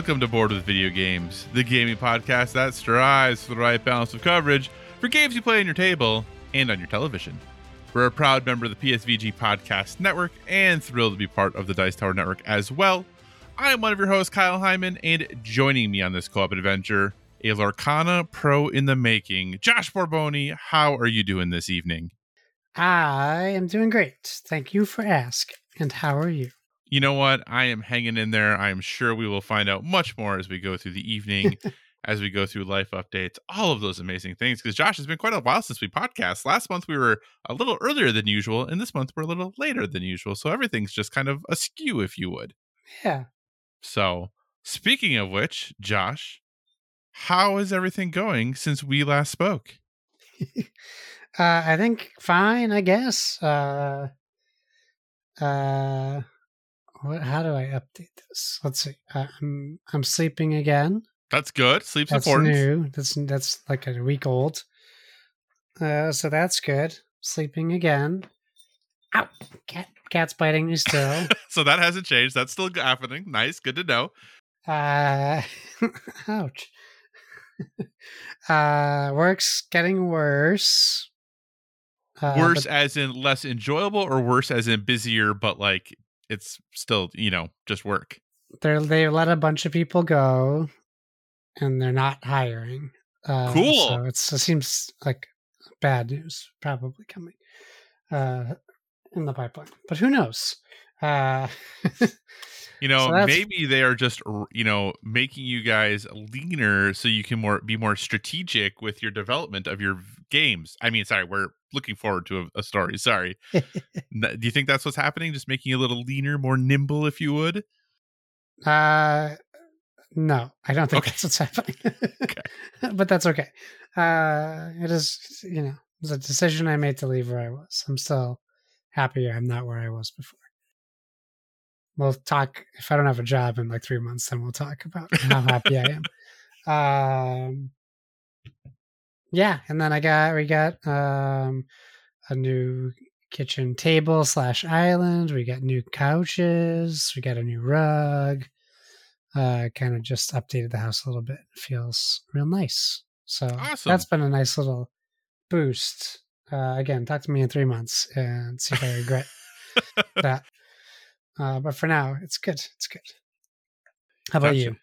Welcome to Board with Video Games, the gaming podcast that strives for the right balance of coverage for games you play on your table and on your television. We're a proud member of the PSVG Podcast Network and thrilled to be part of the Dice Tower Network as well. I am one of your hosts, Kyle Hyman, and joining me on this co-op adventure, a Lorcana pro in the making, Josh Borboni. How are you doing this evening? I am doing great. Thank you for asking. And how are you? You know what? I am hanging in there. I am sure we will find out much more as we go through the evening, as we go through life updates, all of those amazing things. Because Josh, it's been quite a while since we podcast. Last month we were a little earlier than usual, and this month we're a little later than usual. So everything's just kind of askew, if you would. Yeah. So, speaking of which, Josh, how is everything going since we last spoke? Uh, I think fine, I guess. Uh, uh, what, how do I update this? Let's see. Uh, I'm I'm sleeping again. That's good. Sleep's That's important. new. That's that's like a week old. Uh, so that's good. Sleeping again. Ow! Cat cat's biting me still. so that hasn't changed. That's still happening. Nice. Good to know. Uh, ouch. uh, work's getting worse. Uh, worse but as in less enjoyable or worse as in busier but like it's still you know just work they're they let a bunch of people go, and they're not hiring. Uh, Cool. So it's, it seems like bad news probably coming uh, in the pipeline, but who knows? Uh, you know So maybe they are just you know making you guys leaner so you can more be more strategic with your development of your games i mean sorry we're looking forward to a, a story sorry do you think that's what's happening just making you a little leaner more nimble if you would Uh, no, I don't think Okay. that's what's happening. Okay. but that's okay. Uh, it is, you know, it's a decision I made to leave where I was. I'm still happier I'm not where I was before. We'll talk if I don't have a job in like three months. Then we'll talk about how happy I am. Um, yeah, and then I got we got um a new kitchen table slash island. We got new couches. We got a new rug. Uh, kind of just updated the house a little bit. It feels real nice. So Awesome. that's been a nice little boost. Uh, again, talk to me in three months and see if I regret that. Uh, but for now, it's good. It's good. How about Gotcha. you?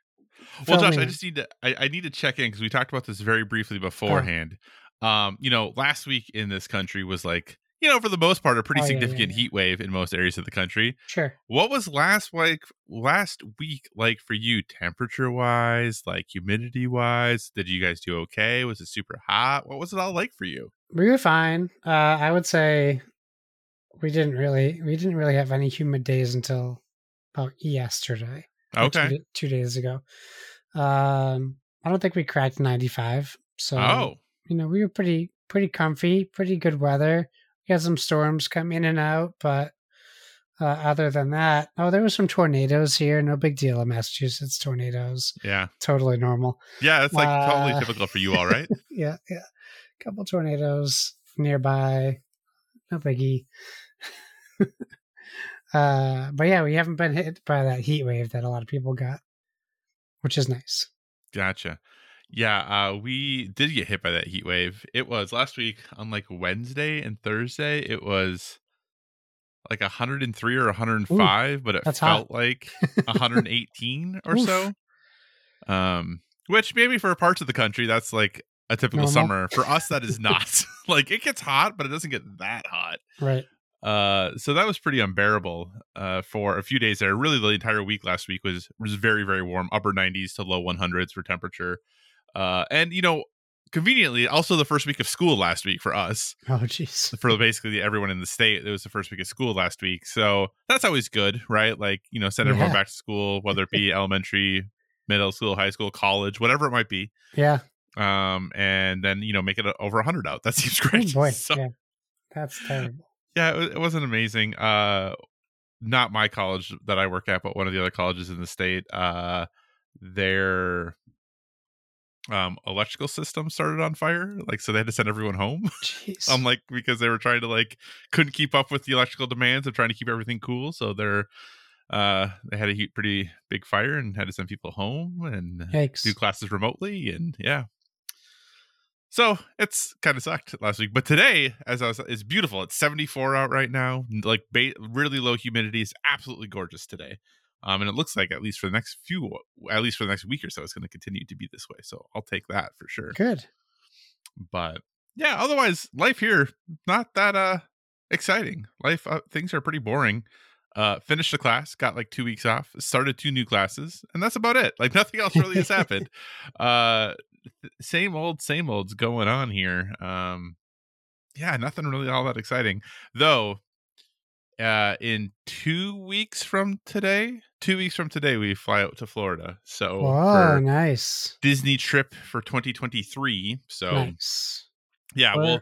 Well josh i just need to I, I need to check in because we talked about this very briefly beforehand um you know last week in this country was like you know for the most part a pretty Oh, yeah, yeah, significant yeah. heat wave in most areas of the country Sure. what was last like last week like for you temperature wise like humidity wise did you guys do okay was it super hot what was it all like for you We were fine. Uh, I would say we didn't really we didn't really have any humid days until about yesterday. Or two okay two, days ago. Um, I don't think we cracked ninety five. So oh you know we were pretty pretty comfy, pretty good weather. We had some storms come in and out, but uh, other than that, oh, there was some tornadoes here. No big deal in Massachusetts. Tornadoes, yeah totally normal. yeah that's like Uh, totally typical for you all right yeah, yeah. Couple tornadoes nearby. No biggie. uh, but yeah, we haven't been hit by that heat wave that a lot of people got, which is nice. Gotcha. Yeah, uh, we did get hit by that heat wave. It was last week on like Wednesday and Thursday. It was like 103 or 105, but it felt hot. like 118 or Oof. so. Um, which maybe for parts of the country that's like a typical Normal. summer. For us, that is not. like it gets hot, but it doesn't get that hot. Right. Uh, so that was pretty unbearable uh, for a few days there. Really, the entire week last week was was very very warm, upper 90s to low 100s for temperature. Uh, and you know, conveniently also the first week of school last week for us Oh, jeez. for basically everyone in the state it was the first week of school last week so that's always good right like you know send everyone Yeah. back to school whether it be elementary middle school high school college whatever it might be Yeah. um and then you know make it over 100 out that seems Oh great boy. So- yeah. That's terrible. Yeah it, it wasn't amazing uh not my college that i work at but one of the other colleges in the state uh their um electrical system started on fire like so they had to send everyone home Jeez. um like because they were trying to like couldn't keep up with the electrical demands of trying to keep everything cool so they're uh they had a heat pretty big fire and had to send people home and Yikes. do classes remotely and yeah so it's kind of sucked last week but today as i was it's beautiful it's 74 out right now like ba- really low humidity is absolutely gorgeous today um and it looks like at least for the next few at least for the next week or so it's going to continue to be this way so i'll take that for sure. Good. but yeah otherwise life here not that uh exciting. Life uh, things are pretty boring. Uh finished the class got like two weeks off started two new classes and that's about it. Like nothing else really has happened. Uh same old same old's going on here um yeah nothing really all that exciting though uh in two weeks from today two weeks from today we fly out to florida so nice. disney trip for 2023 so Nice. yeah, we'll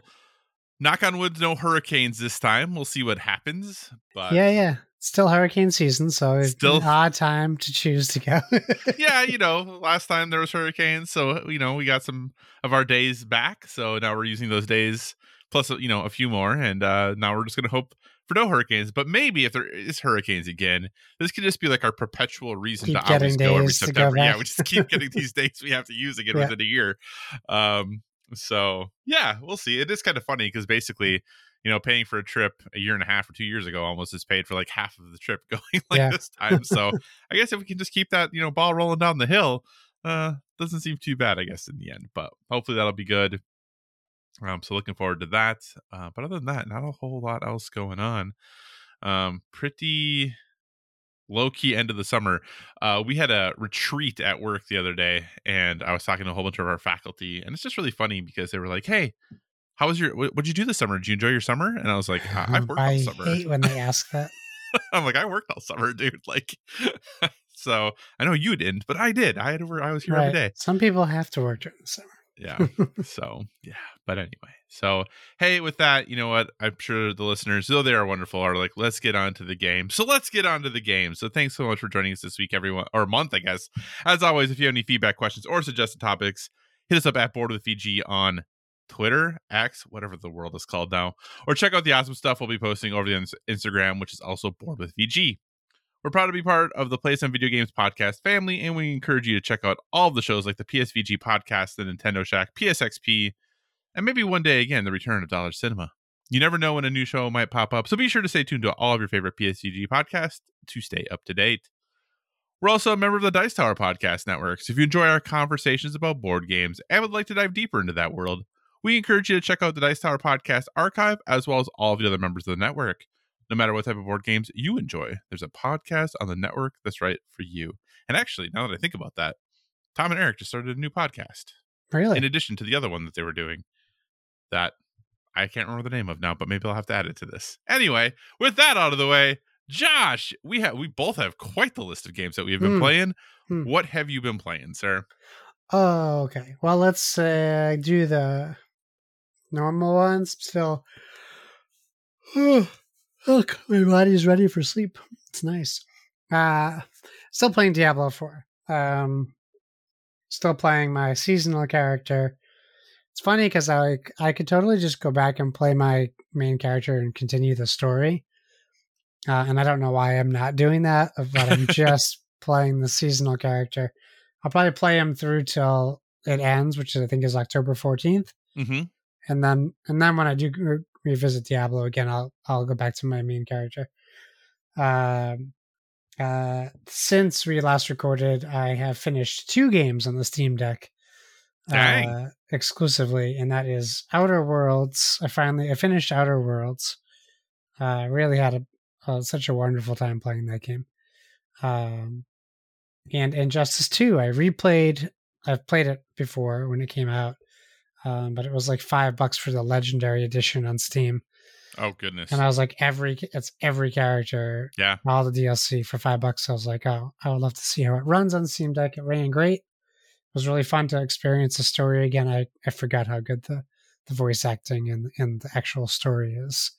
knock on wood, no hurricanes this time. We'll see what happens. But yeah, yeah. Still hurricane season, so it's Still- an odd time to choose to go. yeah, you know, last time there was hurricanes, so you know we got some of our days back. So now we're using those days plus you know a few more, and uh now we're just gonna hope for no hurricanes. But maybe if there is hurricanes again, this could just be like our perpetual reason Keep to always go every to go September. Yeah, we just keep getting these dates we have to use again Yeah. within a year. Um, so yeah, we'll see. It is kind of funny because basically. You know, paying for a trip a year and a half or two years ago almost is paid for like half of the trip going like Yeah. this time. So I guess if we can just keep that, you know, ball rolling down the hill, uh, doesn't seem too bad, I guess, in the end. But hopefully that'll be good. Um, so looking forward to that. Uh, but other than that, not a whole lot else going on. Um, pretty low key end of the summer. Uh, we had a retreat at work the other day, and I was talking to a whole bunch of our faculty, and it's just really funny because they were like, "Hey, how was your? What did you do this summer? Did you enjoy your summer?" And I was like, "I I mm, worked all I summer." hate when they ask that. I'm like, I worked all summer, dude. Like, so I know you didn't, but I did. I had over. I was here every day. Some people have to work during the summer. Yeah. so yeah. But anyway, so hey, with that, you know what? I'm sure the listeners, though they are wonderful, are like, let's get on to the game. So let's get on to the game. So thanks so much for joining us this week, everyone, or month, I guess. As always, if you have any feedback, questions, or suggested topics, hit us up at Board with VG on Twitter, X, whatever the world is called now, or check out the awesome stuff we'll be posting over the Instagram, which is also Board with VG. We're proud to be part of the Play Some Video Games podcast family, and we encourage you to check out all of the shows like the PSVG podcast, the Nintendo Shack, PSXP, and maybe one day again the return of Dollar Cinema. You never know when a new show might pop up, so be sure to stay tuned to all of your favorite PSVG podcasts to stay up to date. We're also a member of the Dice Tower Podcast Network, so if you enjoy our conversations about board games and would like to dive deeper into that world, we encourage you to check out the Dice Tower Podcast archive as well as all of the other members of the network. No matter what type of board games you enjoy, there's a podcast on the network that's right for you. And actually, now that I think about that, Tom and Eric just started a new podcast Really? in addition to the other one that they were doing that I can't remember the name of now, but maybe I'll have to add it to this. Anyway, with that out of the way, Josh, we have we both have quite the list of games that we have been Hmm. playing. Hmm. What have you been playing, sir? Oh, okay. Well, let's uh, do the normal ones. So, look, my body's ready for sleep. It's nice. Uh, still playing Diablo 4. Um, still playing my seasonal character. It's funny because I like I could totally just go back and play my main character and continue the story. Uh, and I don't know why I'm not doing that, but I'm just playing the seasonal character. I'll probably play him through till it ends, which I think is October 14th, Mm-hmm. And then and then when I do re- revisit Diablo again, I'll I'll go back to my main character. Um, uh, since we last recorded, I have finished two games on the Steam Deck, uh, exclusively, and that is Outer Worlds. I finally I finished Outer Worlds. Uh, really had a uh, such a wonderful time playing that game. Um, and Injustice 2, I replayed. I've played it before when it came out. Um, but it was like five bucks for the legendary edition on Steam. Oh goodness. And I was like, every it's every character, Yeah. all the DLC for five bucks. I was like, oh, I would love to see how it runs on Steam Deck. It ran great. It was really fun to experience the story again. I, I forgot how good the, the voice acting and and the actual story is.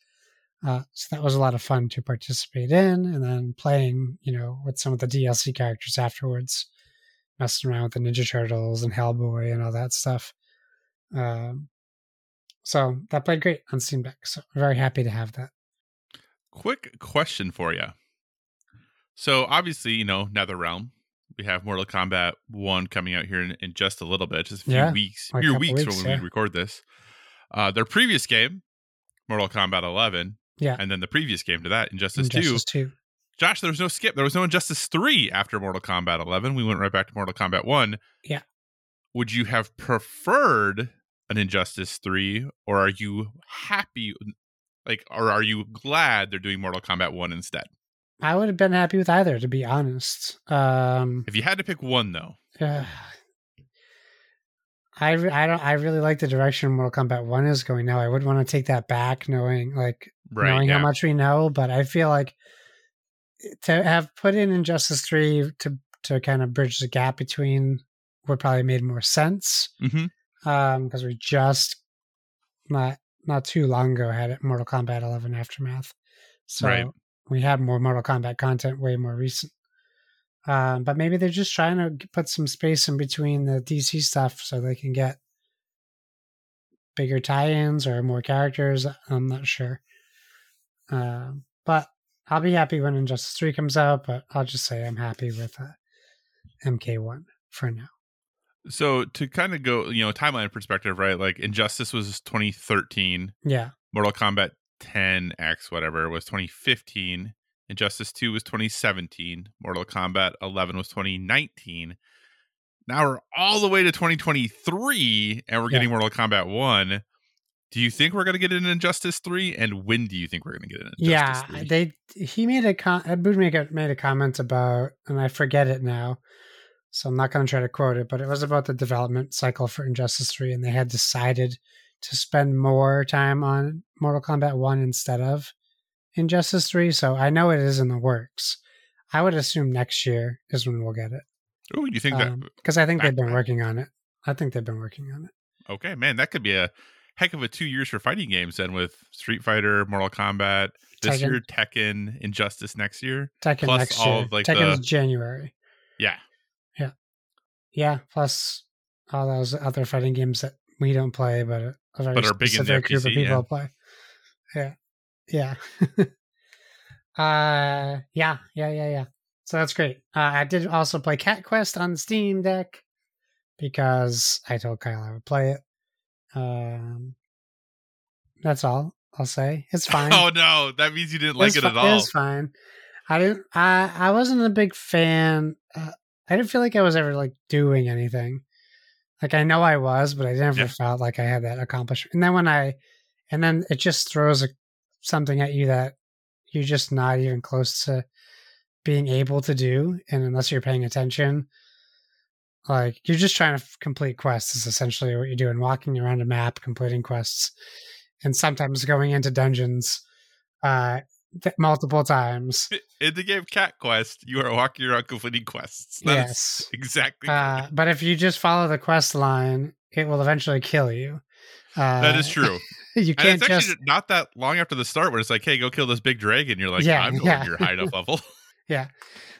Uh, so that was a lot of fun to participate in, and then playing, you know, with some of the DLC characters afterwards, messing around with the Ninja Turtles and Hellboy and all that stuff. Um, so that played great on Steam Deck. So very happy to have that. Quick question for you. So obviously, you know, NetherRealm. We have Mortal Kombat One coming out here in, in just a little bit, just a few Yeah, weeks, a few weeks, weeks, from when yeah. we record this. Uh, their previous game, Mortal Kombat 11, Yeah. and then the previous game to that, Injustice 2. 2. Josh, there was no skip. There was no Injustice 3 after Mortal Kombat 11. We went right back to Mortal Kombat 1. Yeah. Would you have preferred an Injustice 3 or are you happy like or are you glad they're doing Mortal Kombat 1 instead? I would have been happy with either, to be honest. Um, If you had to pick one though. uh, I re- I don't I really like the direction Mortal Kombat One is going now. I would want to take that back, knowing like Right. knowing yeah. how much we know, but I feel like to have put in Injustice Three to to kind of bridge the gap between would probably made more sense Mhm. um because we just not not too long ago had it Mortal Kombat 11 Aftermath, so Right. we have more Mortal Kombat content way more recent. Um, but maybe they're just trying to put some space in between the DC stuff so they can get bigger tie-ins or more characters. I'm not sure. Um, but I'll be happy when Injustice 3 comes out, but I'll just say I'm happy with uh, MK1 for now. So to kind of go, you know, timeline perspective, right? Like Injustice was 2013, Yeah. Mortal Kombat 10X whatever was 2015, Injustice 2 was 2017, Mortal Kombat 11 was 2019. Now we're all the way to 2023 and we're Yeah. getting Mortal Kombat 1. Do you think we're going to get an Injustice 3 and when do you think we're going to get an Injustice yeah, 3? they he made a con- Ed Boon made a, made a comment about, and I forget it now, so I'm not going to try to quote it, but it was about the development cycle for Injustice Three, and they had decided to spend more time on Mortal Kombat One instead of Injustice Three. So I know it is in the works. I would assume next year is when we'll get it, Oh, you think that um, because I think they've been working on it. I think they've been working on it. Okay, man, that could be a heck of a 2 years for fighting games then with Street Fighter, Mortal Kombat this Tekken. year, Tekken, Injustice next year. Tekken Plus next all year. of, like, Tekken's the- January. Yeah. Yeah, plus all those other fighting games that we don't play, but a very But are big specific group of people yeah. play. Yeah, yeah, uh, yeah, yeah, yeah, yeah. So that's great. Uh, I did also play Cat Quest on the Steam Deck because I told Kyle I would play it. Um, that's all I'll say. It's fine. Oh no, that means you didn't like It's it at fi- all. It's fine. I didn't. I I wasn't a big fan. Uh, I didn't feel like I was ever like doing anything. Like I know I was, but I never Yeah. felt like I had that accomplishment. And then when I, and then it just throws a, something at you that you're just not even close to being able to do, and unless you're paying attention, like you're just trying to f- complete quests is essentially what you're doing, walking around a map, completing quests, and sometimes going into dungeons. Uh, multiple times. In the game Cat Quest, you are walking around completing quests. That yes. exactly. Uh, but if you just follow the quest line, it will eventually kill you. Uh, that is true. You can't it's just actually not that long after the start when it's like, hey, go kill this big dragon. You're like, Yeah, I'm going yeah. to your high enough level. Yeah.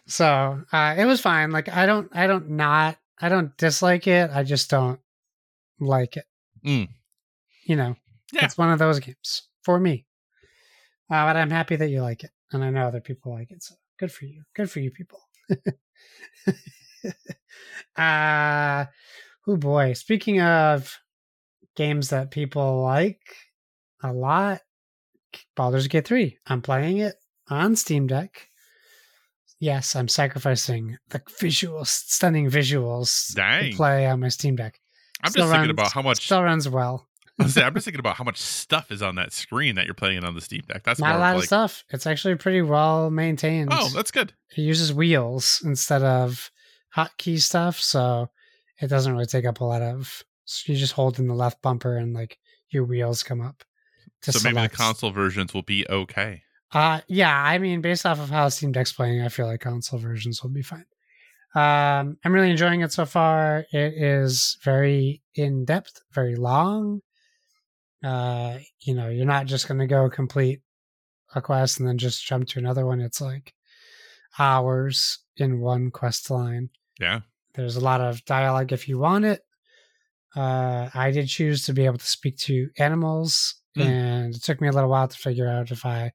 So uh, it was fine. Like I don't, I don't not, I don't dislike it. I just don't like it. Mm. You know, Yeah. it's one of those games for me. Uh, but I'm happy that you like it, and I know other people like it. So good for you. Good for you, people. uh oh boy. Speaking of games that people like a lot, Baldur's Gate 3. I'm playing it on Steam Deck. Yes, I'm sacrificing the visual, stunning visuals Dang. to play on my Steam Deck. I'm Still just thinking runs- about how much. Still runs well. I was saying, I'm just thinking about how much stuff is on that screen that you're playing on the Steam Deck. That's Not a lot of like, stuff. It's actually pretty well maintained. oh, that's good. it uses wheels instead of hotkey stuff, so it doesn't really take up a lot of So you just hold in the left bumper and like your wheels come up. So maybe the console versions will be okay. Uh, yeah, I mean, based off of how Steam Deck's playing, I feel like console versions will be fine. Um, I'm really enjoying it so far. It is very in depth, very long. Uh, you know, you're not just going to go complete a quest and then just jump to another one. It's like hours in one quest line. Yeah. There's a lot of dialogue if you want it. Uh, I did choose to be able to speak to animals, Hmm. and it took me a little while to figure out if I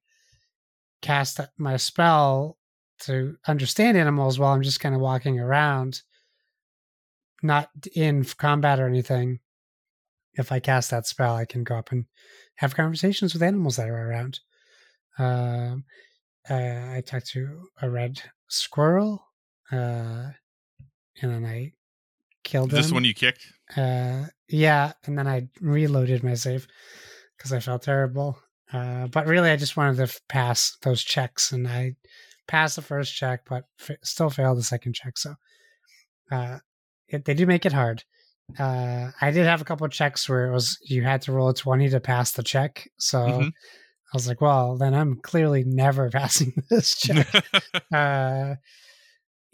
cast my spell to understand animals while I'm just kind of walking around, not in combat or anything. If I cast that spell, I can go up and have conversations with animals that are around. Um, uh, I talked to a red squirrel, uh, and then I killed this him. one you kicked? Uh, yeah, and then I reloaded my save because I felt terrible. Uh, but really, I just wanted to pass those checks, and I passed the first check, but f- still failed the second check. So, uh, it, they do make it hard. Uh, I did have a couple of checks where it was you had to roll a twenty to pass the check. So Mhm. I was like, well, then I'm clearly never passing this check. Uh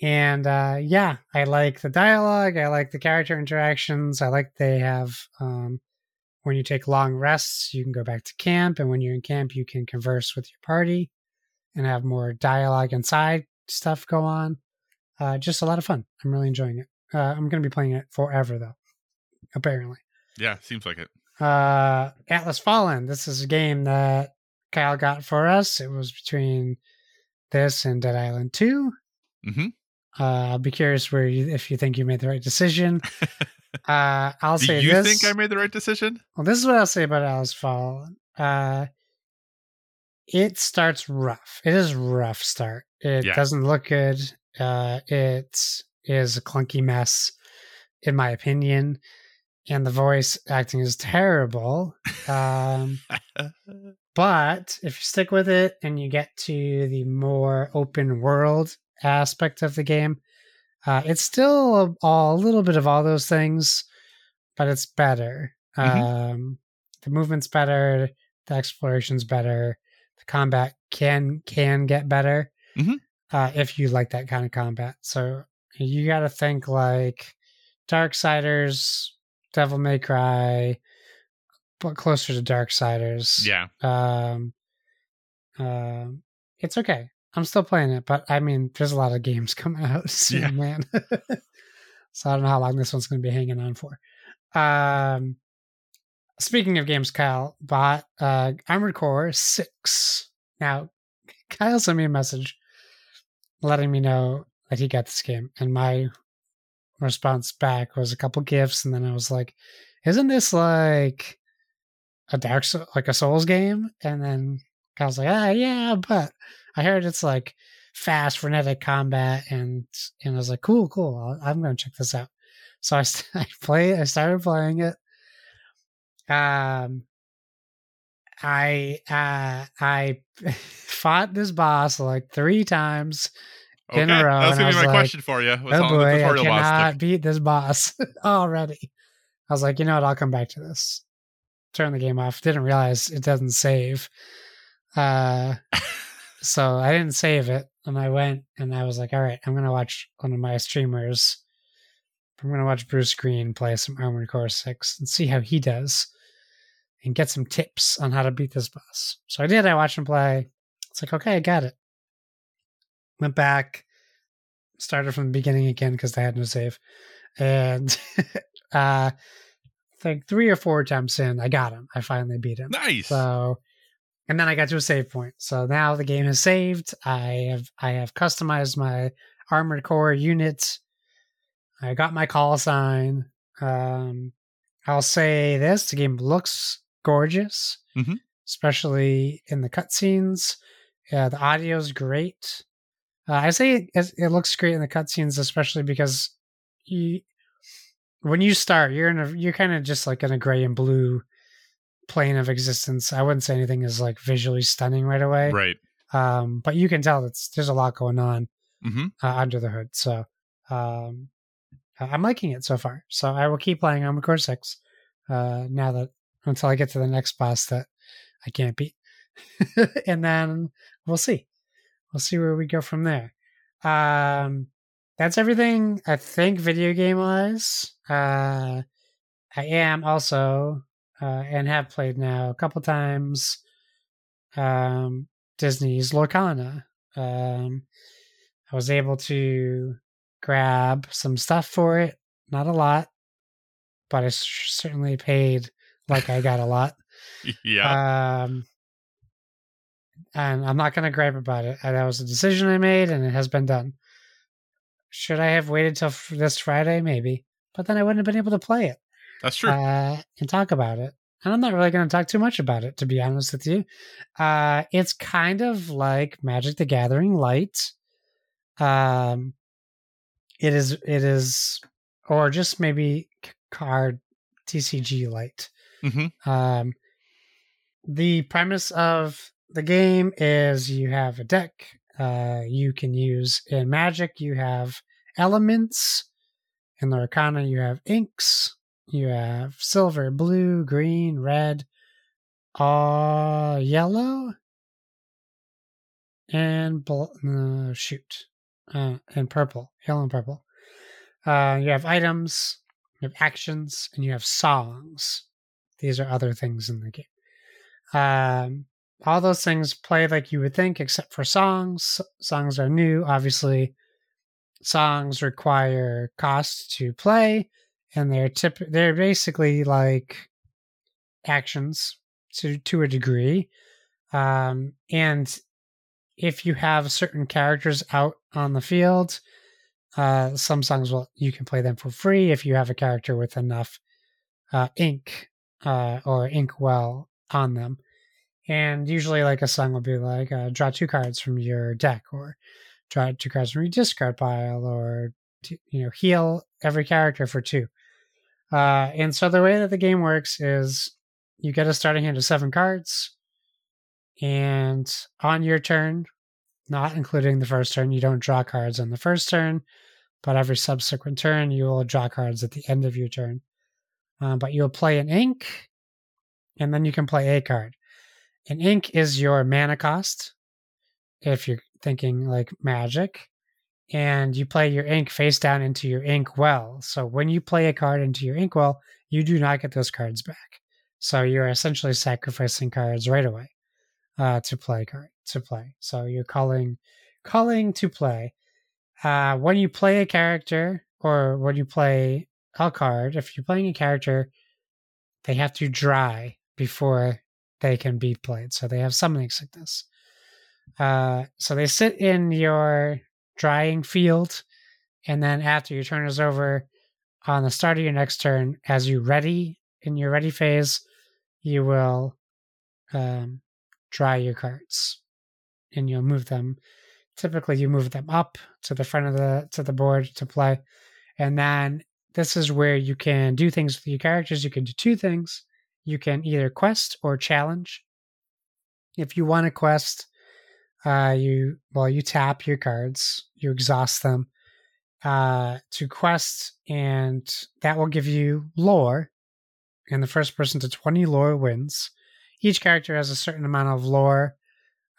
and uh yeah i like the dialogue. I like the character interactions. I like they have um when you take long rests you can go back to camp. And when you're in camp you can converse with your party and have more dialogue and side stuff go on. Uh just a lot of fun. I'm really enjoying it. Uh i'm gonna be playing it forever though apparently yeah, seems like it. uh atlas fallen this is a game that kyle got for us it was between this and dead island 2 Mm-hmm. uh, I'll be curious where you, if you think you made the right decision. Uh, I'll Do say you this. think I made the right decision? well, this is what I'll say about Atlas Fallen. Uh, it starts rough. It is a rough start. It Yeah. doesn't look good. Uh, it is a clunky mess, in my opinion, and the voice acting is terrible. Um, but if you stick with it and you get to the more open world aspect of the game, uh, it's still a, a little bit of all those things, but it's better. Mhm. Um, the movement's better, the exploration's better, the combat can can get better Mhm. uh, if you like that kind of combat. So you got to think like Dark Darksiders, Devil May Cry, but closer to Dark Darksiders. yeah. Um, um, it's okay. I'm still playing it, but I mean, there's a lot of games coming out soon, Yeah. man. so I don't know how long this one's going to be hanging on for. Um, speaking of games, Kyle bought uh, Armored Core Six. Now, Kyle sent me a message letting me know that he got this game, and my response back was a couple gifts, and then I was like, "Isn't this like a Dark like a Souls game?" And then I was like, "Ah, yeah, but I heard it's like fast, frenetic combat," and and I was like, "Cool, cool. I'll, I'm gonna check this out." So I, I play. I started playing it. Um, I uh I fought this boss like three times Okay. in a row, That was gonna be was my like, question for you. Oh how long the boy, I cannot took. beat this boss already. I was like, you know what? I'll come back to this. Turn the game off. Didn't realize it doesn't save. Uh, so I didn't save it, and I went and I was like, all right, I'm gonna watch one of my streamers. I'm gonna watch Bruce Green play some Armored Core Six and see how he does, and get some tips on how to beat this boss. So I did. I watched him play. It's like, okay, I got it. Went back, started from the beginning again because I had no save, and uh, I think three or four attempts in, I got him. I finally beat him. Nice. So, and then I got to a save point. So now the game has saved. I have I have customized my armored core unit. I got my call sign. Um, I'll say this: the game looks gorgeous, Mhm. especially in the cutscenes. Yeah, the audio is great. Uh, I say it, it looks great in the cutscenes, especially because you, when you start, you're in a you're kind of just like in a gray and blue plane of existence. I wouldn't say anything is like visually stunning right away, right. um, but you can tell that there's a lot going on hmm uh, under the hood. So um, I'm liking it so far. So I will keep playing Armored Core Six. Uh, now that until I get to the next boss that I can't beat, and then we'll see. We'll see where we go from there. Um, that's everything I think video game wise. Uh, I am also uh, and have played now a couple times. Um, Disney's Lorcana. Um, I was able to grab some stuff for it. Not a lot, but I certainly paid like I got a lot. yeah. Um, and I'm not going to gripe about it. That was a decision I made, and it has been done. Should I have waited till this Friday? Maybe, but then I wouldn't have been able to play it. That's true. Uh, and talk about it. And I'm not really going to talk too much about it, to be honest with you. Uh, it's kind of like Magic the Gathering Light. Um, it is, it is, or just maybe card TCG Light. Mm-hmm. Um, the premise of the game is you have a deck. Uh, you can use in Magic. You have elements. In the Arcana, you have inks. You have silver, blue, green, red, uh, yellow, and bl- uh, shoot, uh, and purple, yellow and purple. Uh, you have items, you have actions, and you have songs. These are other things in the game. Um, all those things play like you would think, except for songs. Songs are new, obviously. Songs require cost to play and they're tip they're basically like actions to to a degree um and if you have certain characters out on the field uh some songs will you can play them for free if you have a character with enough uh ink uh or ink well on them and usually like a song will be like uh, draw two cards from your deck or draw two cards from your discard pile or you know heal every character for two uh, and so the way that the game works is you get a starting hand of seven cards, and on your turn, not including the first turn, you don't draw cards on the first turn, but every subsequent turn you will draw cards at the end of your turn. Uh, but you'll play an ink, and then you can play a card. An ink is your mana cost, if you're thinking like magic and you play your ink face down into your ink well. So when you play a card into your ink well, you do not get those cards back. So you're essentially sacrificing cards right away uh, to play card to play. So you're calling calling to play. Uh, when you play a character or when you play a card, if you're playing a character, they have to dry before they can be played. So they have summoning sickness. Uh, so they sit in your drying field. And then after your turn is over, on the start of your next turn, as you ready in your ready phase, you will um, dry your cards, and you'll move them. Typically, you move them up to the front of the to the board to play, and then this is where you can do things with your characters. You can do two things. You can either quest or challenge. If you want to quest, uh, you well, you tap your cards, you exhaust them uh, to quest, and that will give you lore. And the first person to 20 lore wins. Each character has a certain amount of lore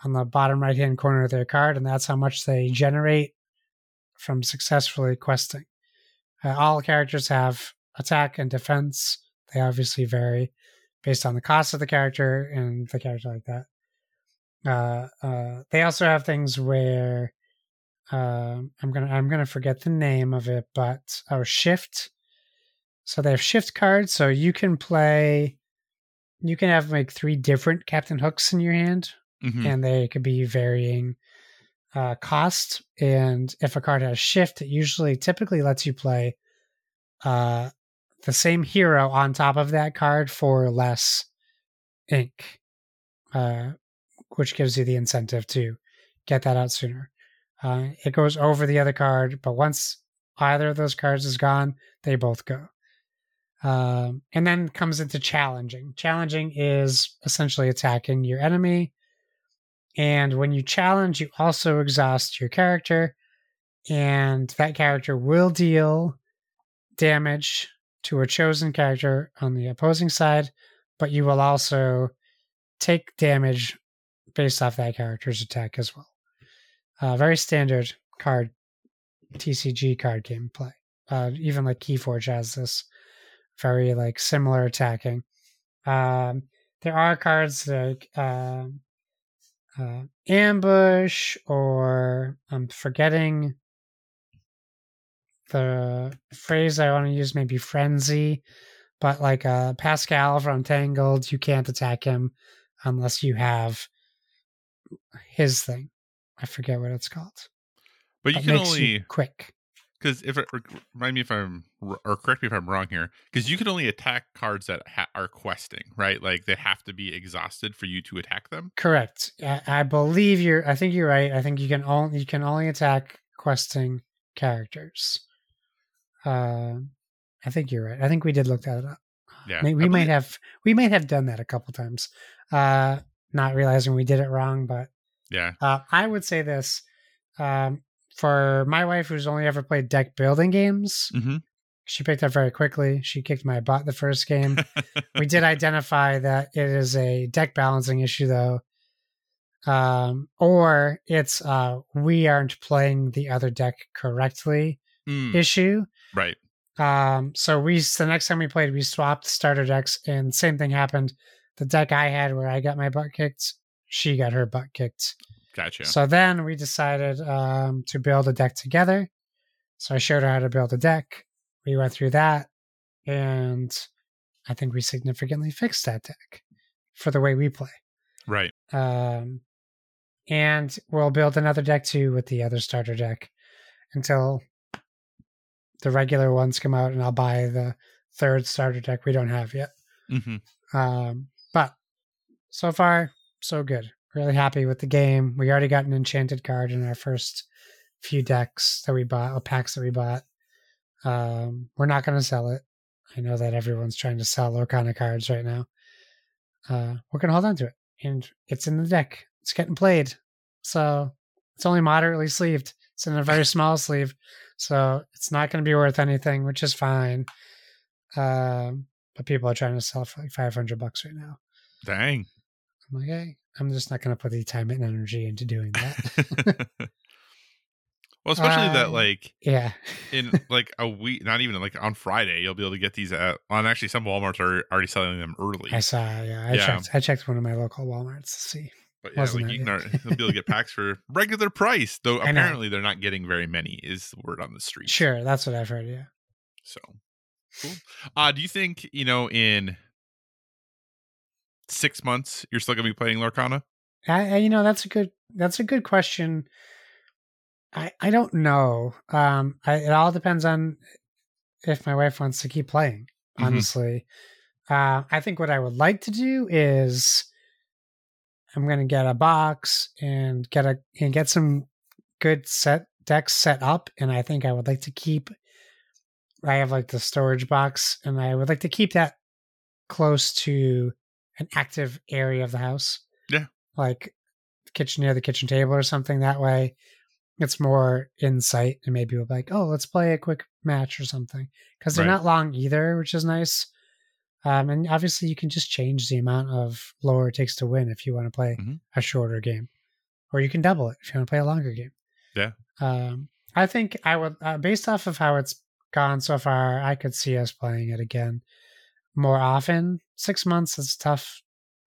on the bottom right hand corner of their card, and that's how much they generate from successfully questing. Uh, all characters have attack and defense. They obviously vary based on the cost of the character and the character like that. Uh, uh, they also have things where uh, I'm gonna I'm gonna forget the name of it, but oh shift. So they have shift cards, so you can play. You can have like three different Captain Hooks in your hand, Mhm. and they could be varying uh, cost. And if a card has shift, it usually typically lets you play uh, the same hero on top of that card for less ink, uh, which gives you the incentive to get that out sooner. Uh, it goes over the other card, but once either of those cards is gone, they both go. Um, and then comes into challenging. Challenging is essentially attacking your enemy. And when you challenge, you also exhaust your character, and that character will deal damage to a chosen character on the opposing side, but you will also take damage based off that character's attack as well. Uh, very standard card TCG card game play. Uh, even like Keyforge has this very like similar attacking. Um, there are cards like um uh, ambush or I'm forgetting the phrase I want to use maybe frenzy, but like uh, Pascal from Tangled, you can't attack him unless you have his thing. I forget what it's called. But you That can makes you only quick. because if it, remind me if I'm or correct me if I'm wrong here because you can only attack cards that ha- are questing, right? Like they have to be exhausted for you to attack them. Correct. I, I believe you're. I think you're right. I think you can only you can only attack questing characters. Uh, I think you're right. I think we did look that up. Yeah, we might have we might have done that a couple times, uh, not realizing we did it wrong. But Yeah, uh, I would say this um, for my wife, who's only ever played deck building games. hmm She picked up very quickly. She kicked my butt the first game. we did identify that it is a deck balancing issue, though, um, or it's uh, we aren't playing the other deck correctly Mm, issue. Right. Um, so we the next time we played, we swapped starter decks, and same thing happened. The deck I had, where I got my butt kicked, she got her butt kicked. Gotcha. So then we decided um, to build a deck together. So I showed her how to build a deck. We went through that, and I think we significantly fixed that deck for the way we play. right. Um, and we'll build another deck too with the other starter deck until the regular ones come out, and I'll buy the third starter deck we don't have yet. hmm Um, but so far, so good. Really happy with the game. We already got an enchanted card in our first few decks that we bought, or packs that we bought. Um, we're not going to sell it. I know that everyone's trying to sell Lorcana cards right now. Uh, we're going to hold on to it, and it's in the deck. It's getting played, so it's only moderately sleeved. It's in a very small sleeve, so it's not going to be worth anything, which is fine. Um, but people are trying to sell for like 500 bucks right now. Dang. I'm like, hey, I'm just not going to put the time and energy into doing that. well, especially that Uh, like yeah. in like a week, not even like on Friday, you'll be able to get these at. On actually, some WalMarts are already selling them early. I saw, yeah. I Yeah. checked I checked one of my local Walmarts to see. But yeah, Wasn't like it? you can already, you'll be able to get packs for regular price. Though apparently they're not getting very many. Is the word on the street? Sure, that's what I've heard, yeah. So cool. Uh, do you think you know in six months you're still gonna be playing Lorcana? I, I you know, that's a good that's a good question. I I don't know. Um I, it all depends on if my wife wants to keep playing, Mhm. honestly. Uh I think what I would like to do is I'm gonna get a box and get a and get some good set decks set up, and I think I would like to keep. I have like the storage box, and I would like to keep that close to an active area of the house. Yeah. like kitchen near the kitchen table or something. That way, it's more in sight, and maybe we'll be like, oh, let's play a quick match or something because they're Right. not long either, which is nice. Um, and obviously, you can just change the amount of lower it takes to win if you want to play Mhm. a shorter game, or you can double it if you want to play a longer game. Yeah. Um, I think I would, uh, based off of how it's gone so far, I could see us playing it again more often. Six months is tough,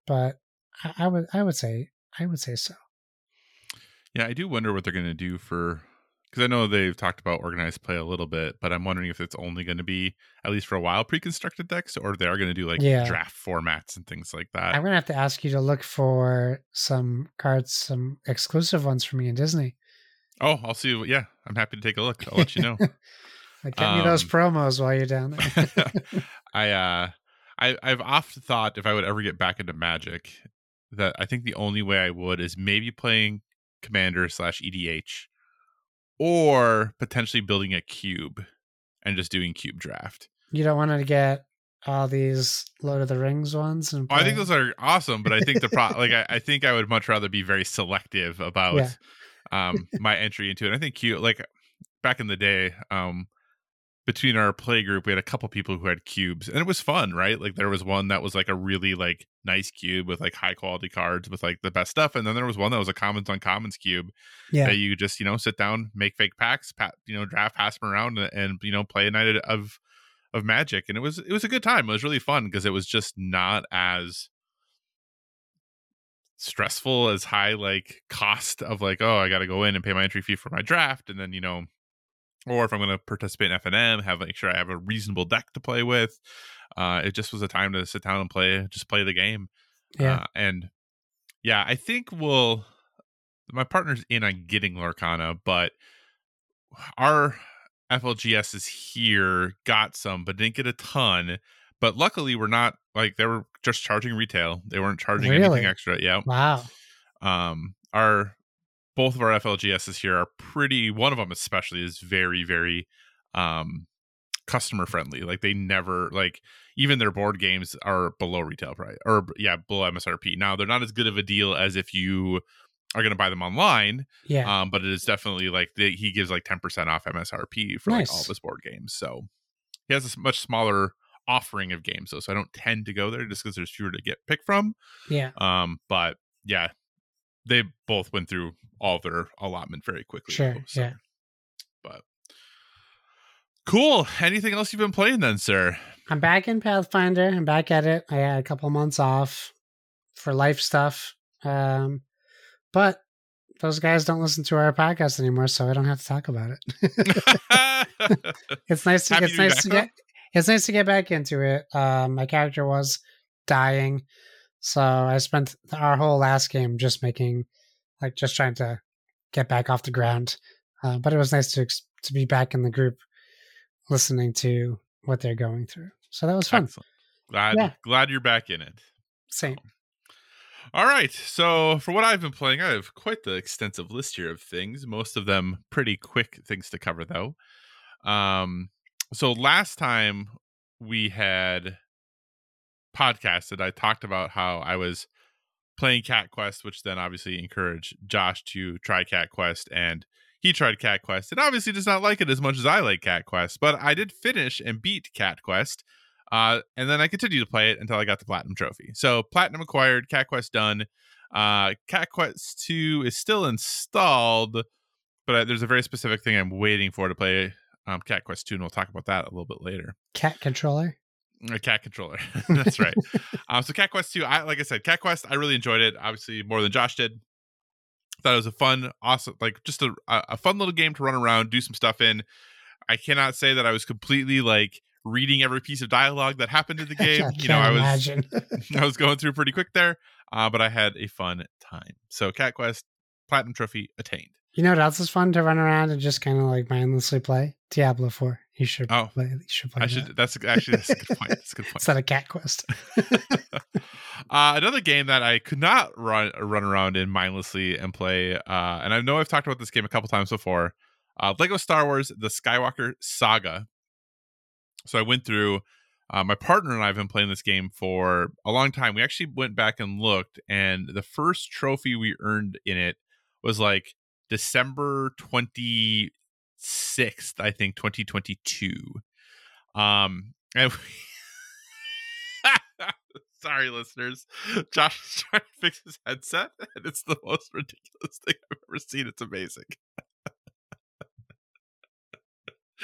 but I, I would, I would say, I would say so. Yeah, I do wonder what they're gonna do for because I know they've talked about organized play a little bit, but I'm wondering if it's only going to be at least for a while pre-constructed decks, or they are going to do like Yeah. draft formats and things like that. I'm gonna have to ask you to look for some cards, some exclusive ones for me in Disney. oh, I'll see. what- Yeah, I'm happy to take a look. I'll let you know. Like, get me those Um, promos while you're down there. I uh I I've often thought if I would ever get back into Magic that I think the only way I would is maybe playing Commander slash EDH or potentially building a cube and just doing cube draft. you don't want to get all these Lord of the Rings ones. And Oh, I think those are awesome, but I think the pro like I, I think I would much rather be very selective about Yeah. um my entry into it. I think cube like back in the day, um between our play group, we had a couple people who had cubes, and it was fun, right? Like there was one that was like a really like nice cube with like high quality cards with like the best stuff, and then there was one that was a commons on commons cube Yeah. that you just you know sit down, make fake packs, pat, you know, draft, pass them around, and, and you know play a night of of magic, and it was it was a good time. It was really fun because it was just not as stressful as high like cost of like oh I got to go in and pay my entry fee for my draft, and then you know or if I'm going to participate in FNM, have make sure I have a reasonable deck to play with. Uh, it just was a time to sit down and play, just play the game. Yeah. Uh, and yeah, I think we'll. My partner's in on getting Lorcana, but our FLGS is here got some, but didn't get a ton. But luckily, we're not like they were just charging retail. They weren't charging Really? anything extra. Yeah. Wow. Um, our both of our FLGSs here are pretty. One of them especially is very very um customer friendly. Like they never like even their board games are below retail price or yeah below MSRP. Now they're not as good of a deal as if you are going to buy them online. Yeah. Um, but it is definitely like they, he gives like ten percent off MSRP for like all Nice. of his board games. So he has a much smaller offering of games though, so I don't tend to go there just because there's fewer to get pick from. yeah. Um, but yeah, they both went through all their allotment very quickly. Sure, though, so. yeah. But cool. Anything else you've been playing then, sir? I'm back in Pathfinder. I'm back at it. I had a couple months off for life stuff. Um, but those guys don't listen to our podcast anymore, so I don't have to talk about it. it's nice to Happy it's to nice to get it's nice to get back into it. Um, my character was dying, so I spent our whole last game just making, like, just trying to get back off the ground. Uh, but it was nice to to be back in the group, listening to what they're going through. So that was fun. Excellent. Glad Yeah. glad you're back in it. Same. All right. So for what I've been playing, I have quite the extensive list here of things. Most of them pretty quick things to cover though. Um so last time we had podcasted, I talked about how I was playing Cat Quest, which then obviously encouraged Josh to try Cat Quest and he tried Cat Quest and obviously does not like it as much as I like Cat Quest, but I did finish and beat Cat Quest. Uh, and then I continued to play it until I got the platinum trophy. So platinum acquired, Cat Quest done. Uh, Cat Quest 2 is still installed, but there's a very specific thing I'm waiting for to play um, Cat Quest 2, and we'll talk about that a little bit later. Cat controller. A cat controller. That's right. um, so Cat Quest 2, I like I said, Cat Quest, I really enjoyed it. Obviously, more than Josh did. Thought it was a fun, awesome, like just a, a fun little game to run around, do some stuff in. I cannot say that I was completely like reading every piece of dialogue that happened in the game. You know, I was. I was going through pretty quick there, uh, but I had a fun time. So Cat Quest Platinum Trophy attained. you know what else is fun to run around and just kind of like mindlessly play? Diablo Four. You should Oh. play. You should play. I that. should. That's actually that's a good point. That's a good point. Instead a Cat Quest. uh, another game that I could not run run around in mindlessly and play, uh, and I know I've talked about this game a couple times before. Uh, Lego Star Wars: The Skywalker Saga. So I went through. Uh, my partner and I have been playing this game for a long time. We actually went back and looked, and the first trophy we earned in it was like December twenty sixth, I think, twenty twenty two. Um, and sorry, listeners. Josh is trying to fix his headset, and it's the most ridiculous thing I've ever seen. It's amazing.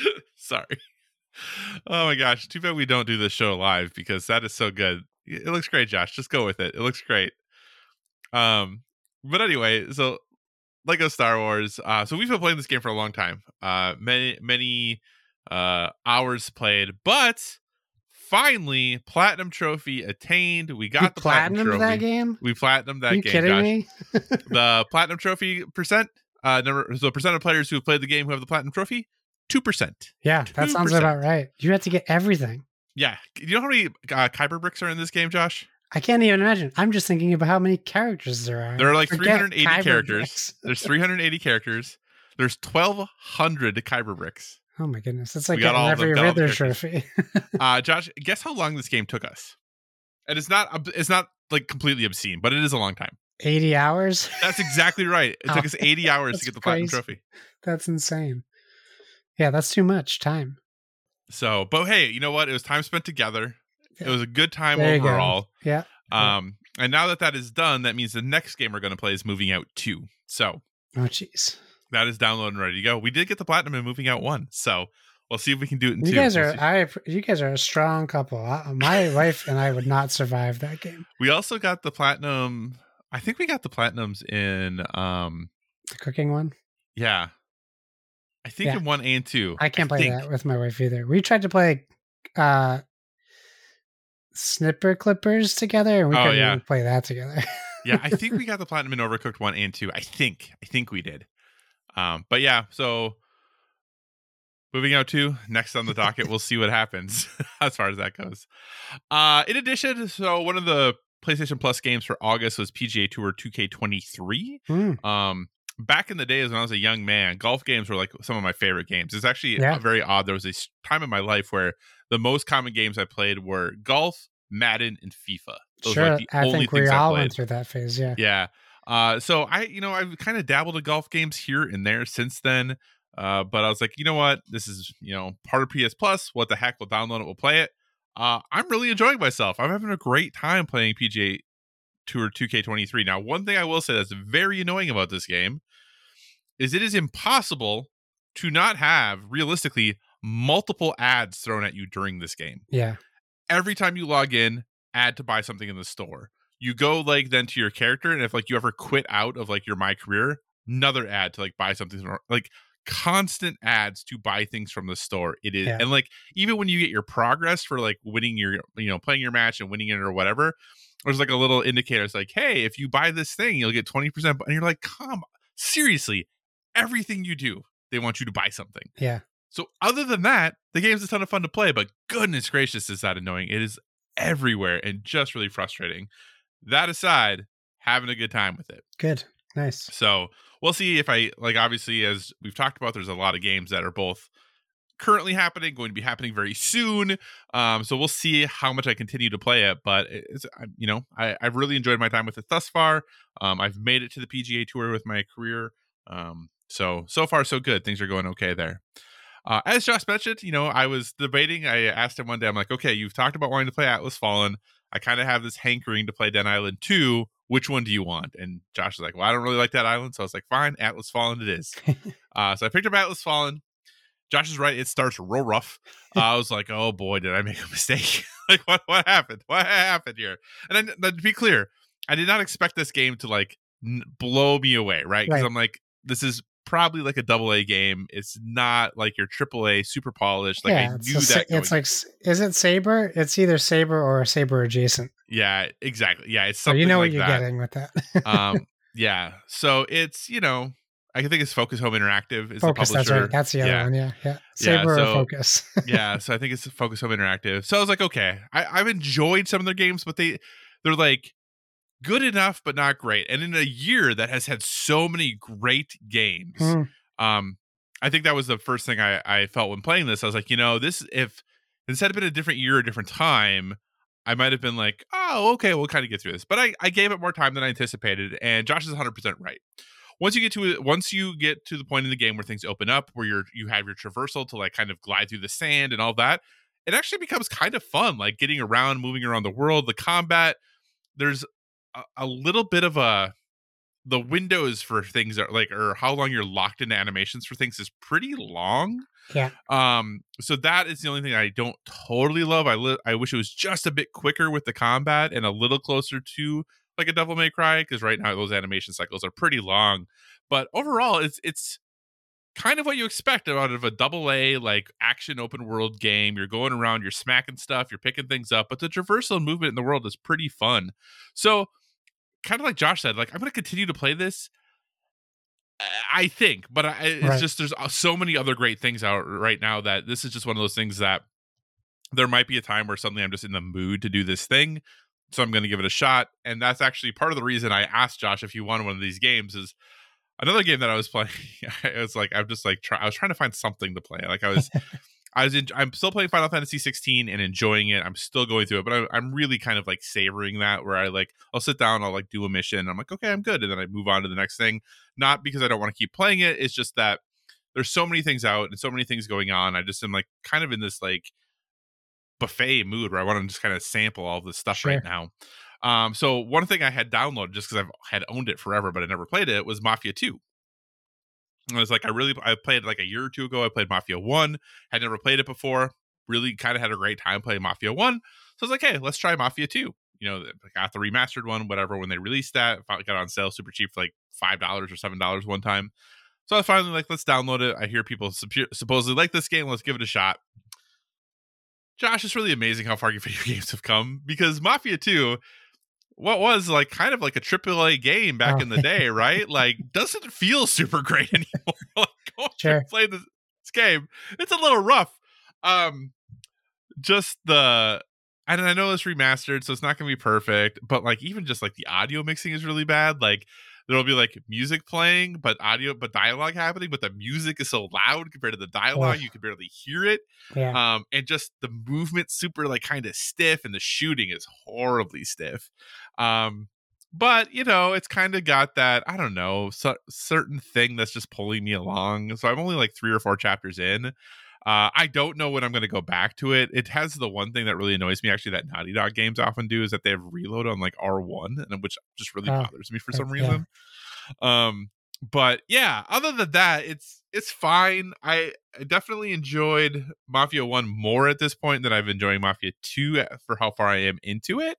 sorry. Oh my gosh! Too bad we don't do this show live because that is so good. It looks great, Josh. Just go with it. It looks great. Um, but anyway, so Lego Star Wars. Uh, so we've been playing this game for a long time. Uh, many many uh hours played, but finally platinum trophy attained. We got you the platinum, trophy. that game? We platinum that Are you game. kidding Josh. me? The platinum trophy percent. Uh, number so percent of players who have played the game who have the platinum trophy. Two percent. Yeah, that sounds about right. You had to get everything. Yeah. You know how many uh, Kyber bricks are in this game, Josh? I can't even imagine. I'm just thinking about how many characters there are. There are like Forget 380 Kyber characters. There's 380 characters. There's 1,200 Kyber bricks. Oh my goodness. It's like getting all of them, every the Riddler trophy. Uh, Josh, guess how long this game took us? And it's not it's not like completely obscene, but it is a long time. 80 hours? That's exactly right. It took Oh, us 80 hours to get the platinum trophy. That's insane. Yeah, that's too much time. So, but hey, you know what? It was time spent together. It was a good time There overall. Yeah. Um, and now that that is done, that means the next game we're going to play is Moving Out 2. So Oh, jeez. that is downloaded and ready to go. We did get the platinum in Moving Out 1. So we'll see if we can do it in You 2. guys We'll are. I you guys are a strong couple. I, my wife and I would not survive that game. We also got the platinum. I think we got the platinums in, um, The cooking one. yeah. I think Yeah. in 1 and 2. I can't play think. that with my wife either. We tried to play uh snipper clippers together and we Oh, couldn't yeah. play that together. yeah, I think we got the platinum in Overcooked one and two. I think, I think we did. Um, but yeah, so moving out to next on the docket, we'll see what happens as far as that goes. Uh, in addition, so one of the PlayStation Plus games for August was PGA Tour 2K23. Hmm. Um, back in the days when I was a young man, golf games were like some of my favorite games. It's actually Yeah. very odd. There was a time in my life where the most common games I played were golf, Madden, and FIFA. Those sure, like the I only think we all went through that phase. Yeah. Yeah. Uh, so I, you know, I've kind of dabbled in golf games here and there since then. Uh, but I was like, you know what? This is, you know, part of PS Plus. What the heck? We'll download it. We'll play it. Uh, I'm really enjoying myself. I'm having a great time playing PGA Tour 2K23. Now, one thing I will say that's very annoying about this game is it is impossible to not have realistically multiple ads thrown at you during this game Yeah. every time you log in, add to buy something in the store. You go like then to your character, and if like you ever quit out of like your my career, another ad to like buy something from- like constant ads to buy things from the store. It is Yeah. and like even when you get your progress for like winning your you know playing your match and winning it or whatever, there's like a little indicator. It's like, hey, if you buy this thing, you'll get twenty percent. And you're like, come seriously, everything you do, they want you to buy something. Yeah. So other than that, the game's a ton of fun to play, but goodness gracious, is that annoying. It is everywhere and just really frustrating. That aside, having a good time with it. Good. Nice. So we'll see if I like obviously as we've talked about, there's a lot of games that are both currently happening, going to be happening very soon. Um, so we'll see how much I continue to play it. But it's you know, I, I've really enjoyed my time with it thus far. Um, I've made it to the PGA tour with my career. Um, so so far so good. Things are going okay there. Uh, as Josh mentioned, you know, I was debating. I asked him one day, I'm like, okay, you've talked about wanting to play Atlas Fallen. I kind of have this hankering to play Dead Island 2. Which one do you want? And Josh was like, well, I don't really like that island. So I was like, fine, Atlas Fallen it is. uh, so I picked up Atlas Fallen. Josh is right. It starts real rough. Uh, I was like, oh boy, did I make a mistake? like, what what happened? What happened here? And then, to be clear, I did not expect this game to like n- blow me away, right? Because Right. I'm like, this is probably like a double A game. It's not like your triple A super polished. Like yeah. I It's, knew a sa- that. it's like, is it Saber? It's either Saber or Saber adjacent. yeah, exactly. Yeah, it's So you know like what you're that. getting with that. um, yeah. So it's you know, I think it's Focus Home Interactive is Focus. the That's right. That's the other Yeah. one. Yeah. Yeah. Yeah, Saber so- or Focus. yeah, so I think it's Focus Home Interactive. So I was like, okay, I, I've enjoyed some of their games, but they they're like good enough, but not great. And in a year that has had so many great games, Hmm. um, I think that was the first thing I, I felt when playing this. I was like, you know, this if instead of been a different year, a different time, I might have been like, oh, okay, we'll kind of get through this. But I, I gave it more time than I anticipated, and Josh is 100 percent right. Once you get to once you get to the point in the game where things open up, where you're you have your traversal to like kind of glide through the sand and all that, it actually becomes kind of fun, like getting around, moving around the world. The combat, there's a, a little bit of a the windows for things are like or how long you're locked into animations for things is pretty long Yeah. um so that is the only thing i don't totally love i li- i wish it was just a bit quicker with the combat and a little closer to like a devil may cry because right now those animation cycles are pretty long but overall it's it's kind of what you expect out of a double a like action open world game you're going around you're smacking stuff you're picking things up but the traversal movement in the world is pretty fun so kind of like Josh said, like I'm going to continue to play this. I think, but I, it's Right. just there's uh, so many other great things out right now that this is just one of those things that there might be a time where suddenly I'm just in the mood to do this thing, so I'm going to give it a shot. And that's actually part of the reason I asked Josh if he won one of these games. Is another game that I was playing. I was like, I'm just like try, I was trying to find something to play. Like I was. I was in, I'm still playing Final Fantasy 16 and enjoying it. I'm still going through it, but I, I'm really kind of like savoring that where I like I'll sit down, I'll like do a mission. I'm like, okay, I'm good, and then I move on to the next thing. Not because I don't want to keep playing it. It's just that there's so many things out and so many things going on. I just am like kind of in this like buffet mood where I want to just kind of sample all this stuff Sure. right now. Um, so one thing I had downloaded just because I've had owned it forever, but I never played it was Mafia 2. I was like, I really I played like a year or two ago. I played Mafia 1, had never played it before. Really kind of had a great time playing Mafia 1. So I was like, hey, let's try Mafia 2. You know, I got the remastered one, whatever, when they released that. Got on sale super cheap for like $5 or $7 one time. So I was finally like, let's download it. I hear people supp- supposedly like this game. Let's give it a shot. Josh, it's really amazing how far your video games have come because Mafia 2, what was like kind of like a AAA game back Oh. in the day, right? Like, doesn't feel super great anymore. like, going Sure. play this, this game, it's a little rough. Um, just the, and I know it's remastered, so it's not going to be perfect, but like, even just like the audio mixing is really bad. Like, there'll be like music playing, but audio, but dialogue happening, but the music is so loud compared to the dialogue, Ugh. you can barely hear it Yeah. um and just the movement super like kind of stiff and the shooting is horribly stiff um but you know it's kind of got that i don't know cer- certain thing that's just pulling me along so i'm only like three or four chapters in uh, I don't know when I'm going to go back to it. It has the one thing that really annoys me, actually, that Naughty Dog games often do is that they have reload on like R1, and which just really Oh, bothers me for some yeah. reason. Um, but yeah, other than that, it's it's fine. I, I definitely enjoyed Mafia One more at this point than I've enjoyed Mafia Two for how far I am into it.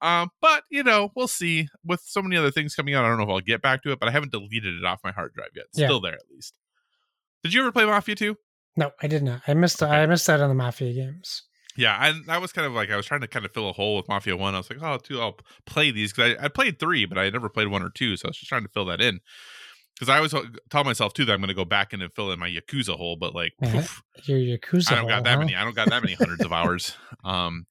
Um, but you know, we'll see. With so many other things coming out, I don't know if I'll get back to it. But I haven't deleted it off my hard drive yet. It's Yeah. Still there at least. Did you ever play Mafia Two? No, I did not. I missed. I missed that on the Mafia games. Yeah, and that was kind of like I was trying to kind of fill a hole with Mafia One. I was like, oh, two, I'll play these because I, I played three, but I never played one or two, so I was just trying to fill that in. Because I always tell myself too that I'm going to go back in and fill in my Yakuza hole, but like, poof, Your Yakuza. I don't got that huh? many. I don't got that many hundreds of hours. Um,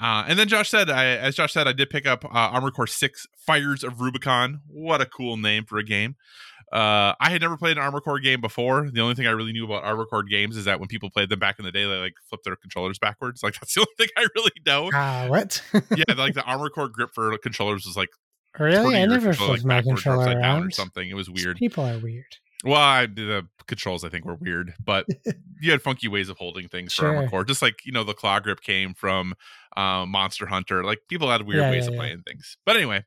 uh, and then Josh said, I, as Josh said, I did pick up uh, Armored Core Six: Fires of Rubicon. What a cool name for a game. Uh, I had never played an Armored Core game before. The only thing I really knew about Armored Core games is that when people played them back in the day, they like flipped their controllers backwards. Like that's the only thing I really know. Ah, what? yeah, like the Armored Core grip for controllers was like really? I never flipped my or controller upside down or something. It was weird. People are weird. Well, I, the controls I think were weird, but you had funky ways of holding things for Armored Core. Just like you know, the claw grip came from um, Monster Hunter. Like people had weird Yeah, ways yeah, of yeah. playing things. But anyway,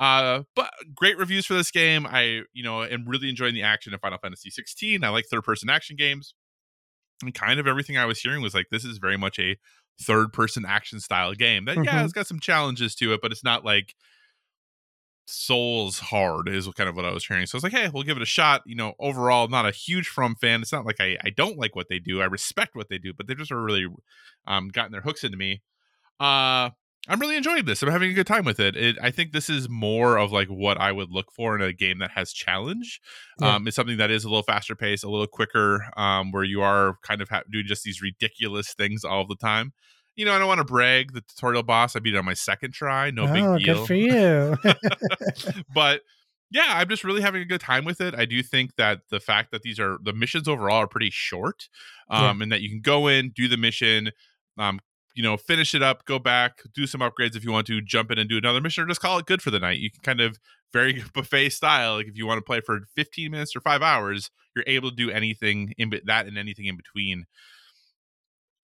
uh, but great reviews for this game. I you know am really enjoying the action in Final Fantasy 16. I like third person action games, and kind of everything I was hearing was like this is very much a third person action style game. That yeah, Mhm. it's got some challenges to it, but it's not like souls hard is kind of what I was hearing. So I was like, hey, we'll give it a shot. You know, overall, not a huge From fan. It's not like I, I don't like what they do. I respect what they do, but they just are really um gotten their hooks into me. Uh I'm really enjoying this. I'm having a good time with it. it. I think this is more of like what I would look for in a game that has challenge. Yeah. Um, it's something that is a little faster paced, a little quicker, um, where you are kind of ha- doing just these ridiculous things all the time. You know, I don't want to brag. The tutorial boss, I beat it on my second try. No oh, big deal good for you. but yeah, I'm just really having a good time with it. I do think that the fact that these are the missions overall are pretty short, Yeah. um, and that you can go in, do the mission, um, you know, finish it up, go back, do some upgrades if you want to, jump in and do another mission, or just call it good for the night. You can kind of very buffet style. Like if you want to play for 15 minutes or five hours, you're able to do anything in be- that and anything in between.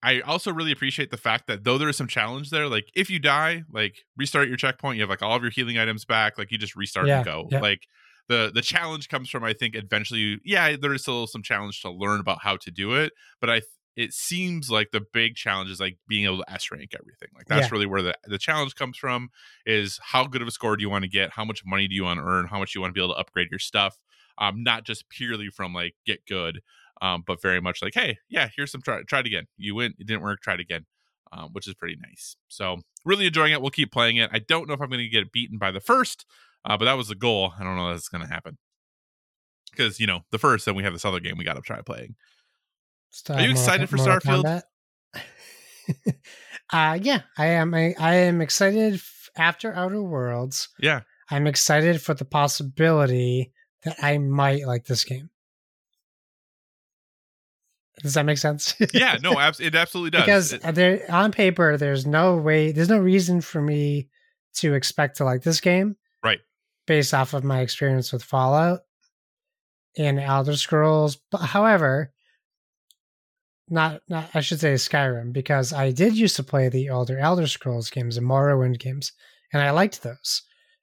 I also really appreciate the fact that though there is some challenge there, like if you die, like restart your checkpoint, you have like all of your healing items back, like you just restart Yeah, and go. yeah. Like the the challenge comes from I think eventually, yeah, there is still some challenge to learn about how to do it, but I it seems like the big challenge is like being able to S rank everything. Like that's Yeah. really where the the challenge comes from is how good of a score do you want to get, how much money do you want to earn, how much you want to be able to upgrade your stuff. Um, not just purely from like get good, um, but very much like, hey, yeah, here's some try, try it again. You went, it didn't work, try it again, um, which is pretty nice. So really enjoying it. We'll keep playing it. I don't know if I'm going to get beaten by the first, uh, but that was the goal. I don't know if that's going to happen because you know the first, then we have this other game we got to try playing. Still Are you Mortal- excited for Mortal Starfield? Uh yeah, I am. I, I am excited f- after Outer Worlds. Yeah, I'm excited for the possibility that I might like this game. Does that make sense? yeah, no, abs- it absolutely does. because It- there on paper there's no way there's no reason for me to expect to like this game Right. based off of my experience with fallout and Elder Scrolls. But however, not not I should say Skyrim because I did used to play the older Elder Scrolls games and Morrowind games, and I liked those.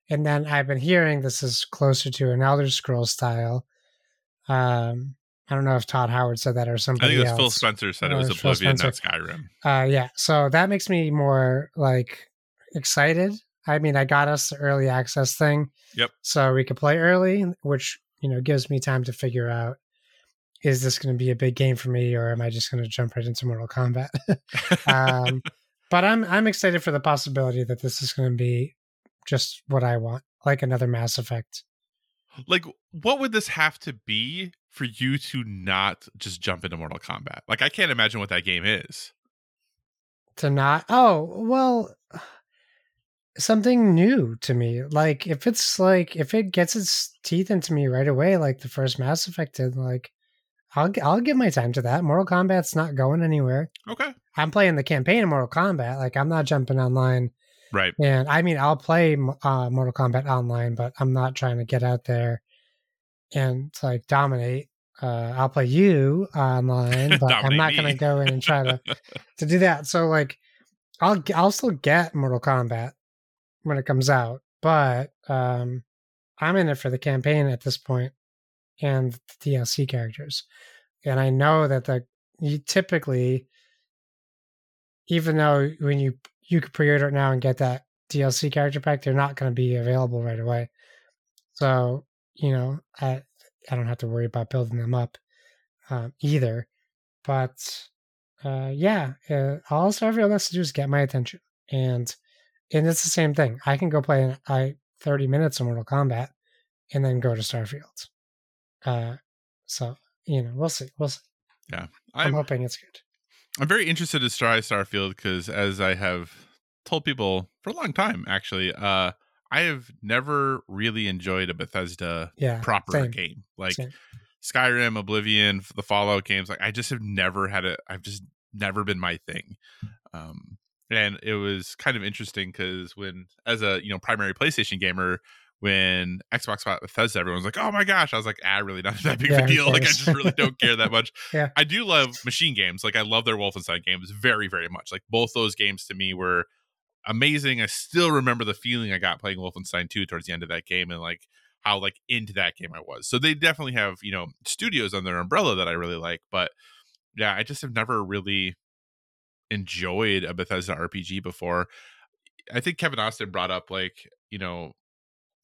And then I've been hearing this is closer to an Elder Scrolls style. Um, I don't know if Todd Howard said that or I somebody think it was else. Phil Spencer said it Oh, was Phil Oblivion, not Skyrim. Uh, yeah, so that makes me more like excited. I mean, I got us the early access thing. Yep. So we could play early, which you know gives me time to figure out is this going to be a big game for me, or am I just going to jump right into Mortal Kombat? um, but I'm I'm excited for the possibility that this is going to be just what I want, like another Mass Effect. like, what would this have to be for you to not just jump into Mortal Kombat? Like, I can't imagine what that game is. to not oh well something new to me like if it's like if it gets its teeth into me right away like the first mass effect did like i'll i'll give my time to that mortal kombat's not going anywhere Okay. i'm playing the campaign of mortal kombat like i'm not jumping online Right. and i mean i'll play uh, mortal kombat online but i'm not trying to get out there and like dominate uh, i'll play you online but i'm not going to go in and try to to do that. So like, I'll I'll still get Mortal Kombat when it comes out, but um, I'm in it for the campaign at this point and the DLC characters, and I know that the you typically, even though when you you could pre-order it now and get that DLC character pack, they're not going to be available right away. So you know, I I don't have to worry about building them up um, either. But uh, yeah, uh, all Starfield has to do is get my attention, and and it's the same thing. I can go play I thirty minutes of Mortal Kombat, and then go to Starfield. Uh, so you know, we'll see, we'll see. I'm, I'm hoping it's good. I'm very interested to try Starfield because, as I have told people for a long time, actually, uh, I have never really enjoyed a Bethesda Yeah, proper same, game like same. Skyrim, Oblivion, the Fallout games. Like, I just have never had it. I've just never been my thing. Um, and it was kind of interesting because when, as a you know primary PlayStation gamer, when Xbox bought Bethesda, everyone's like, "Oh my gosh!" I was like, "Ah, really not that big Yeah, of a deal. Like, I just really don't care that much." Yeah. I do love MachineGames. Like, I love their Wolfenstein games very, very much. Like, both those games to me were amazing. I still remember the feeling I got playing Wolfenstein 2 towards the end of that game, and like how like into that game I was. So they definitely have you know studios on their umbrella that I really like, but yeah, I just have never really enjoyed a Bethesda RPG before. I think Kevin Austin brought up like you know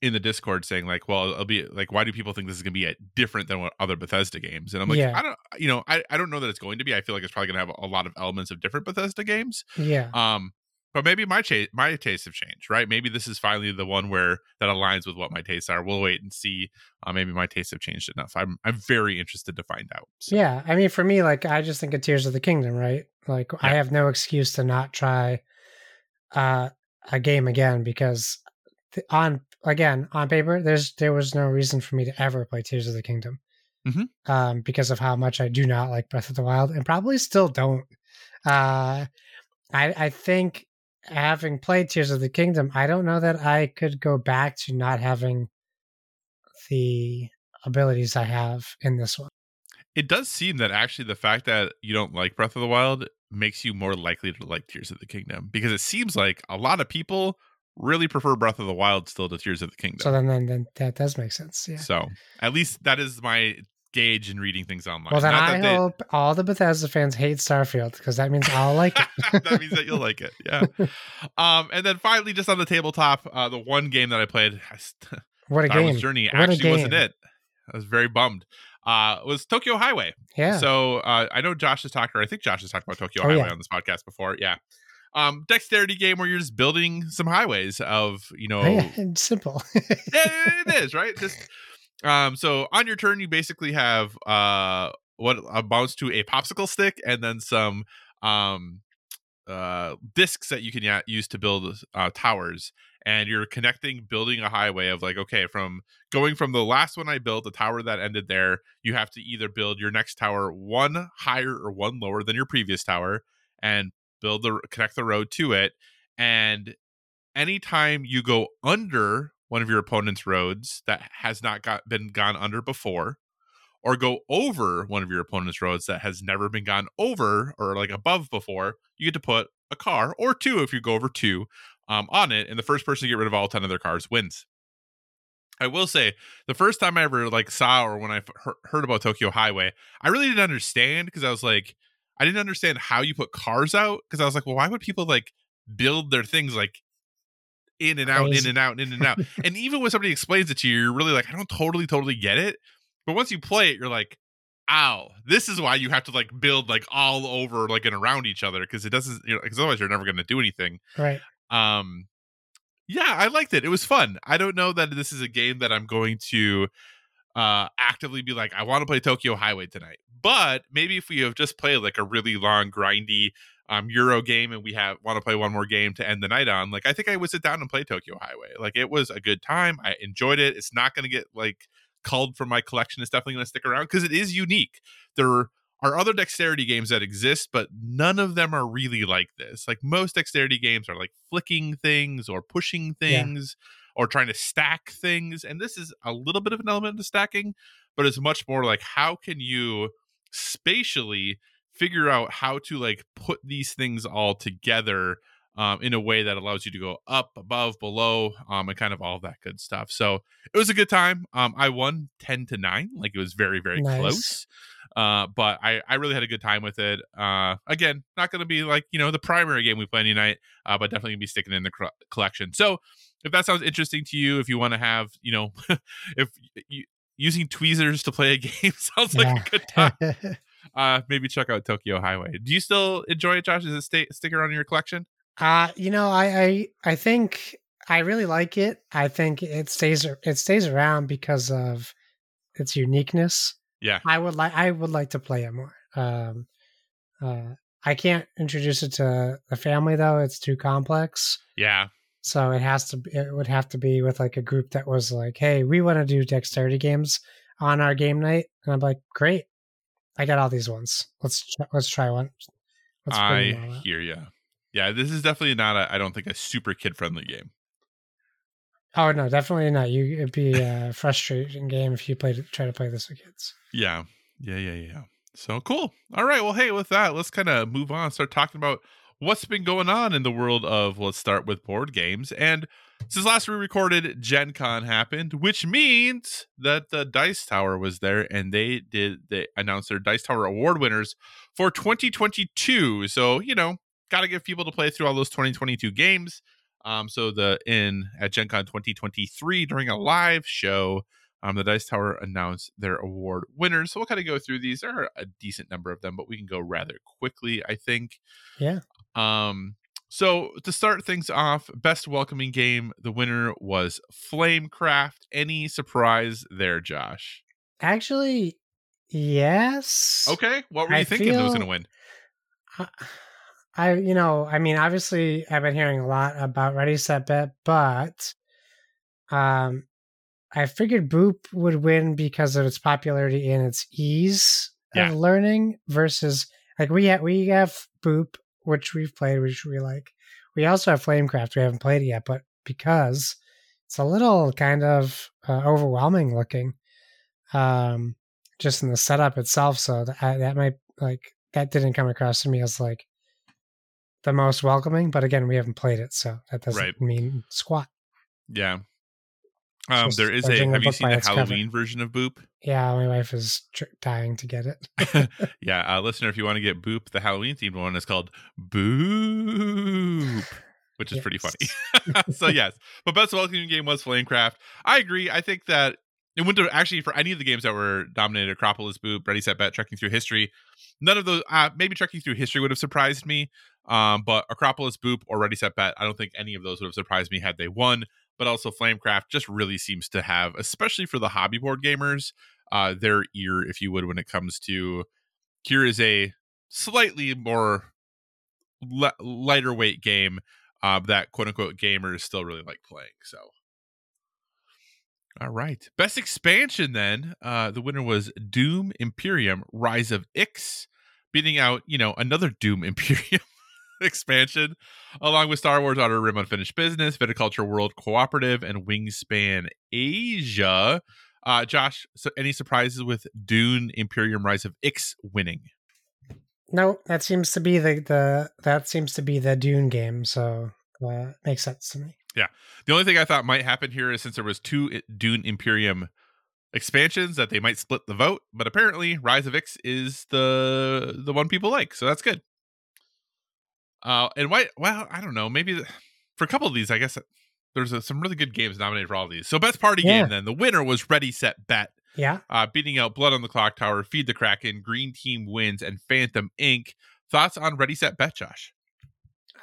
in the Discord saying like, well, it'll be like, why do people think this is going to be a, different than what other Bethesda games? And I'm like, Yeah. I don't, you know, I, I don't know that it's going to be. I feel like it's probably going to have a lot of elements of different Bethesda games. Yeah, Um, but maybe my cha- my tastes have changed, right? Maybe this is finally the one where that aligns with what my tastes are. We'll wait and see. Uh, maybe my tastes have changed enough. I'm I'm very interested to find out. So, yeah. I mean, for me, like, I just think of Tears of the Kingdom, right? Like, I have no excuse to not try uh, a game again because on again on paper, there's there was no reason for me to ever play Tears of the Kingdom, Mhm. um, because of how much I do not like Breath of the Wild, and probably still don't. Uh, I I think having played Tears of the Kingdom, I don't know that I could go back to not having the abilities I have in this one. It does seem that actually the fact that you don't like Breath of the Wild makes you more likely to like Tears of the Kingdom because it seems like a lot of people really prefer Breath of the Wild still to Tears of the Kingdom. So then, then, then that does make sense. Yeah. So at least that is my gauge in reading things online. Well, then Not I that they- hope all the Bethesda fans hate Starfield because that means I'll like it. that means that you'll like it. Yeah. Um, and then finally, just on the tabletop, uh, the one game that I played, What a game! Journey, What actually wasn't it. I was very bummed. Uh, was Tokyo Highway. Yeah. So uh, I know Josh has talked, or I think Josh has talked about Tokyo Oh, Highway yeah. on this podcast before. Yeah. Um, dexterity game where you're just building some highways of you know Oh, yeah, simple. it is right. Just um, so on your turn, you basically have uh what amounts to a popsicle stick and then some um uh discs that you can use to build uh towers and you're connecting building a highway of like okay from going from the last one i built the tower that ended there you have to either build your next tower one higher or one lower than your previous tower and build the connect the road to it and anytime you go under one of your opponent's roads that has not got been gone under before or go over one of your opponent's roads that has never been gone over or like above before, you get to put a car or two if you go over two um, on it, and the first person to get rid of all 10 of their cars wins. I will say the first time I ever like saw or when I heard about Tokyo Highway, I really didn't understand because I was like, I didn't understand how you put cars out because I was like, well, why would people like build their things like in and out, in and out, in and out? and even when somebody explains it to you, you're really like, I don't totally, totally get it. But once you play it, you're like, ow, this is why you have to like build like all over like and around each other because it doesn't, you know, because otherwise you're never going to do anything. Right. Um, yeah, I liked it. It was fun. I don't know that this is a game that I'm going to uh actively be like, I want to play Tokyo Highway tonight. But maybe if we have just played like a really long, grindy um Euro game and we have want to play one more game to end the night on, like I think I would sit down and play Tokyo Highway. Like it was a good time. I enjoyed it. It's not gonna get like culled from my collection. It's definitely gonna stick around because it is unique. There are other dexterity games that exist, but none of them are really like this. Like most dexterity games are like flicking things or pushing things yeah. Or trying to stack things. And this is a little bit of an element of stacking, but it's much more like how can you spatially figure out how to like put these things all together um, in a way that allows you to go up, above, below, um, and kind of all that good stuff. So it was a good time. Um, I won 10 to 9. Like it was very, very nice. close. Uh, but I, I really had a good time with it. Uh, again, not going to be like, you know, the primary game we play any night, uh, but definitely going to be sticking in the cr- collection. So if that sounds interesting to you, if you want to have, you know, if you, using tweezers to play a game sounds like yeah. a good time, uh, maybe check out Tokyo Highway. Do you still enjoy it, Josh? Does it stay, stick around in your collection? Uh, you know, I, I, I think I really like it. I think it stays, it stays around because of its uniqueness. Yeah, I would like I would like to play it more. Um, uh, I can't introduce it to the family though; it's too complex. Yeah, so it has to. It would have to be with like a group that was like, "Hey, we want to do dexterity games on our game night," and I'm like, "Great, I got all these ones. Let's let's try one." Let's I hear you. Yeah, this is definitely not. A, I don't think a super kid friendly game. Oh no, definitely not. You it'd be a frustrating game if you played try to play this with kids. Yeah, yeah, yeah, yeah. So cool. All right. Well, hey, with that, let's kind of move on. Start talking about what's been going on in the world of. Let's start with board games. And since last we recorded, Gen Con happened, which means that the Dice Tower was there, and they did they announced their Dice Tower award winners for 2022. So you know, got to give people to play through all those 2022 games. Um, so the in at Gen Con 2023 during a live show, um, the Dice Tower announced their award winners. So we'll kind of go through these. There are a decent number of them, but we can go rather quickly, I think. Yeah. Um. So to start things off, best welcoming game, the winner was Flamecraft. Any surprise there, Josh? Actually, yes. Okay. What were you I thinking feel, that was going to win? I, you know, I mean, obviously, I've been hearing a lot about Ready Set Bet, but um, I figured Boop would win because of its popularity and its ease yeah. of learning versus like we have we have Boop, which we've played, which we like. We also have Flamecraft. We haven't played it yet, but because it's a little kind of uh, overwhelming looking, um, just in the setup itself. So that that might like that didn't come across to me as like the most welcoming. But again, we haven't played it, so that doesn't right. mean squat. Yeah. Um, there is a. Have you seen the Halloween cover. version of Boop? Yeah, my wife is tr- dying to get it. yeah, uh, listener, if you want to get Boop, the Halloween themed one is called Boop, which is yes. pretty funny. so yes, but best welcoming game was Flamecraft. I agree. I think that it went to actually for any of the games that were dominated Akropolis, Boop, Ready Set Bet, Trekking Through History. None of those. Uh, maybe Trekking Through History would have surprised me. Um, but Akropolis, Boop, or Ready Set Bet, I don't think any of those would have surprised me had they won. But also Flamecraft just really seems to have, especially for the hobby board gamers, uh, their ear, if you would, when it comes to here is a slightly more le- lighter weight game uh, that quote unquote gamers still really like playing. So. All right. Best expansion then. Uh, the winner was Dune Imperium Rise of Ix, beating out, you know, another Dune Imperium expansion, along with Star Wars Outer Rim Unfinished Business, Viticulture World Cooperative, and Wingspan Asia. Uh, Josh, so any surprises with Dune Imperium Rise of Ix winning? No, that seems to be the the that seems to be the Dune game. So uh, makes sense to me. Yeah, the only thing I thought might happen here is since there was two Dune Imperium expansions that they might split the vote, but apparently Rise of Ix is the the one people like, so that's good. Uh, and why? Well, I don't know. Maybe the, for a couple of these, I guess there's a, some really good games nominated for all these. So best party Yeah. game then the winner was Ready Set Bet, Yeah, uh, beating out Blood on the Clock Tower, Feed the Kraken, Green Team wins, and Phantom Ink. Thoughts on Ready Set Bet, Josh?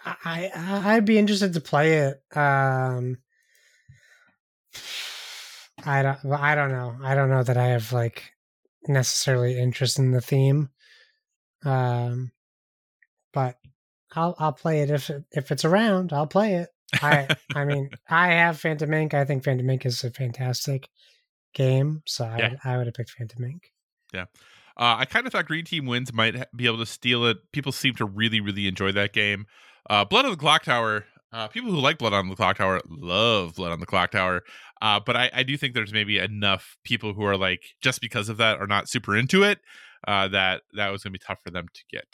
I, I I'd be interested to play it. Um, I don't I don't know. I don't know that I have like necessarily interest in the theme. Um, but I'll I'll play it if it, if it's around. I'll play it. I I mean I have Phantom Ink. I think Phantom Ink. is a fantastic game, so I Yeah. would, I would have picked Phantom Ink. Yeah. Uh, I kind of thought Green Team wins might be able to steal it. People seem to really, really enjoy that game. Uh, Blood on the Clock Tower. Uh, people who like Blood on the Clock Tower love Blood on the Clock Tower. Uh, but I, I do think there's maybe enough people who are like just because of that are not super into it. Uh, that that was gonna be tough for them to get.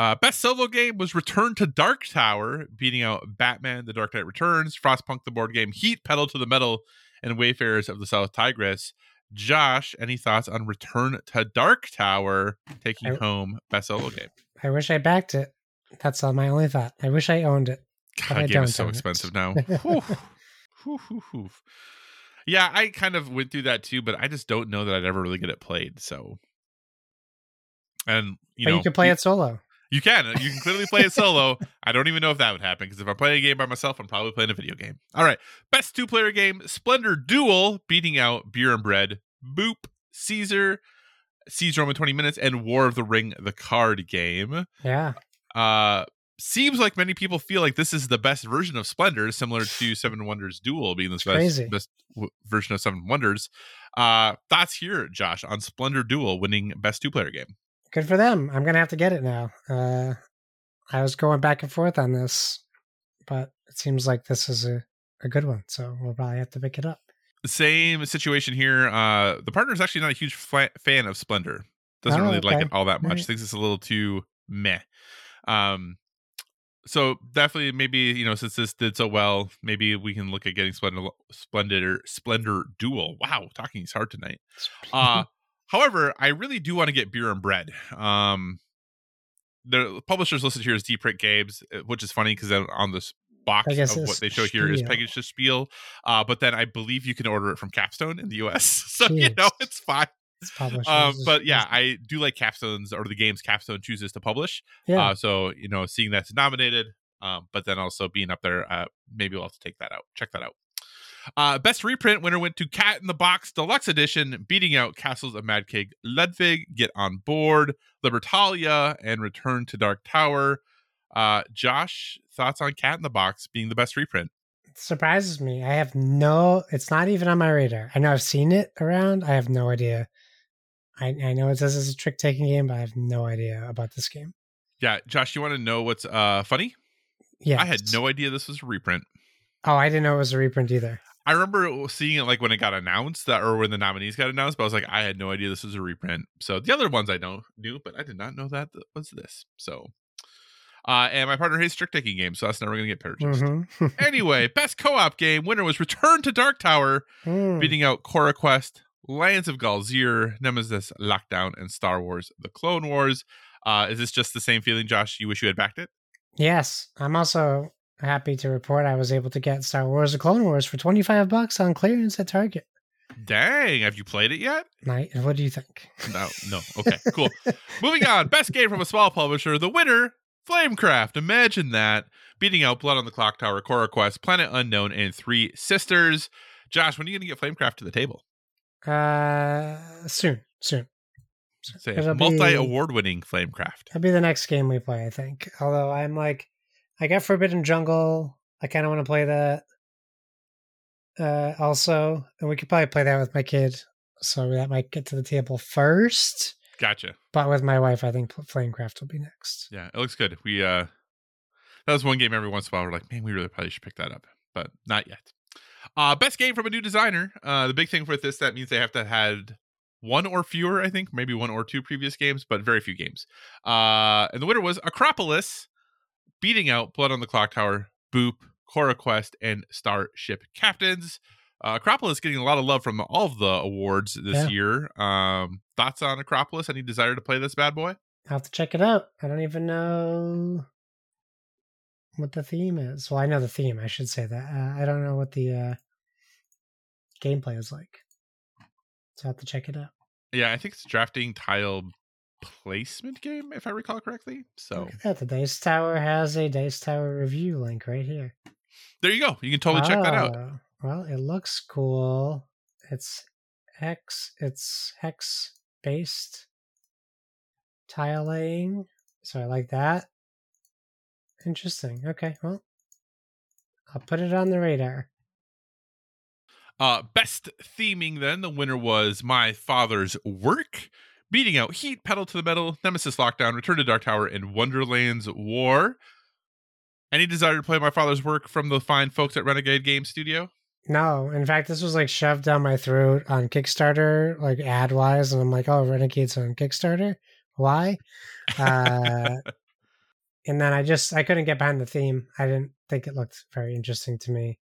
Uh, best solo game was Return to Dark Tower, beating out Batman: The Dark Knight Returns, Frostpunk the board game, Heat, Pedal to the Metal, and Wayfarers of the South Tigris. Josh, any thoughts on Return to Dark Tower taking I- home best solo game? I wish I backed it. That's all my only thought. I wish I owned it. God, I that game don't is so own it. expensive now. Whew. Whew, whew, whew. Yeah, I kind of went through that too, but I just don't know that I'd ever really get it played. So, and you but know, you could play it solo. You can. You can clearly play it solo. I don't even know if that would happen because if I'm playing a game by myself, I'm probably playing a video game. All right. Best two player game Splendor Duel, beating out Beer and Bread, Boop, Caesar, Seize Rome in 20 minutes, and War of the Ring, the card game. Yeah. Uh, seems like many people feel like this is the best version of Splendor, similar to Seven Wonders Duel being the best, best w- version of Seven Wonders. Uh, thoughts here, Josh, on Splendor Duel winning best two player game? Good for them. I'm gonna have to get it now. Uh, I was going back and forth on this, but it seems like this is a, a good one. So we'll probably have to pick it up. same situation here. Uh, the partner is actually not a huge fla- fan of Splendor. Doesn't Oh, really like it all that much. Alright. Thinks it's a little too meh. Um, so definitely, maybe you know, since this did so well, maybe we can look at getting Splendor, Splendor, Splendor Duel. Wow, talking is hard tonight. Uh, however, I really do want to get Beer and Bread. Um, the publishers listed here is Deep Print Games, uh, which is funny because on this box of what they show here is. Pegasus Spiel. Uh, but then I believe you can order it from Capstone in the US. so, you know, it's fine. It's Um, but yeah, I do like Capstone's or the games Capstone chooses to publish. yeah. Uh, so, you know, seeing that's nominated, um, but then also being up there, uh, maybe we'll have to take that out. Check that out. Uh, best reprint winner went to Cat in the Box Deluxe Edition, beating out Castles of Mad King Ludwig, Get on Board, Libertalia, and Return to Dark Tower. Uh, Josh, thoughts on Cat in the Box being the best reprint? it surprises me. I have no. It's not even on my radar. I know I've seen it around. I have no idea. I, I know it says it's a trick taking game, but I have no idea about this game. Yeah, Josh, you want to know what's uh funny? Yeah, I had no idea this was a reprint. Oh, I didn't know it was a reprint either. I remember seeing it like when it got announced that, or when the nominees got announced, but I was like, I had no idea this was a reprint. So the other ones I know knew, but I did not know that was this. So, uh, and my partner hates trick taking games, so that's never gonna get purchased. Mm-hmm. anyway, best co-op game winner was Return to Dark Tower, Mm. beating out Cora Quest, Lands of Galzyr, Nemesis Lockdown, and Star Wars: The Clone Wars. Uh, is this just the same feeling, Josh? You wish you had backed it? Yes, I'm also happy to report I was able to get Star Wars: The Clone Wars for 25 bucks on clearance at Target. Dang, have you played it yet? Night. What do you think? No, no. Okay, cool. Moving on. Best game from a small publisher. The winner, Flamecraft. Imagine that. Beating out Blood on the Clock Tower, Cora Quest, Planet Unknown, and Three Sisters. Josh, when are you going to get Flamecraft to the table? Uh, soon, soon. Say multi award winning Flamecraft. That'll be the next game we play, I think. Although I'm like, I got Forbidden Jungle. I kind of want to play that. Uh, also, and we could probably play that with my kid, so that might get to the table first. Gotcha. But with my wife, I think Flamecraft will be next. Yeah, it looks good. We, uh, that was one game every once in a while. We're like, man, we really probably should pick that up, but not yet. Uh, best game from a new designer. Uh, the big thing with this that means they have to have had one or fewer, I think, maybe one or two previous games, but very few games. Uh, and the winner was Akropolis, beating out Blood on the Clock Tower, Boop, Cora Quest, and Starship Captains. Uh, Akropolis getting a lot of love from all of the awards this Yeah. year. Um, thoughts on Akropolis? Any desire to play this bad boy? I'll have to check it out. I don't even know what the theme is. Well, I know the theme. I should say that. Uh, I don't know what the uh, gameplay is like. So I have to check it out. Yeah, I think it's drafting tile placement game, if I recall correctly. So that. The Dice Tower has a Dice Tower review link right here. there you go. You can totally check that out. Oh, Well, it looks cool. It's hex. It's hex based tile laying. So I like that. Interesting. Okay. Well, I'll put it on the radar. Uh, best theming then, the winner was My Father's Work, beating out Heat, Pedal to the Metal, Nemesis Lockdown, Return to Dark Tower, and Wonderland's War. Any desire to play My Father's Work from the fine folks at Renegade Game Studio? No, in fact, this was like shoved down my throat on Kickstarter, like ad wise, and I'm like, oh, Renegade's on Kickstarter. Why? Uh, and then I just I couldn't get behind the theme. I didn't think it looked very interesting to me.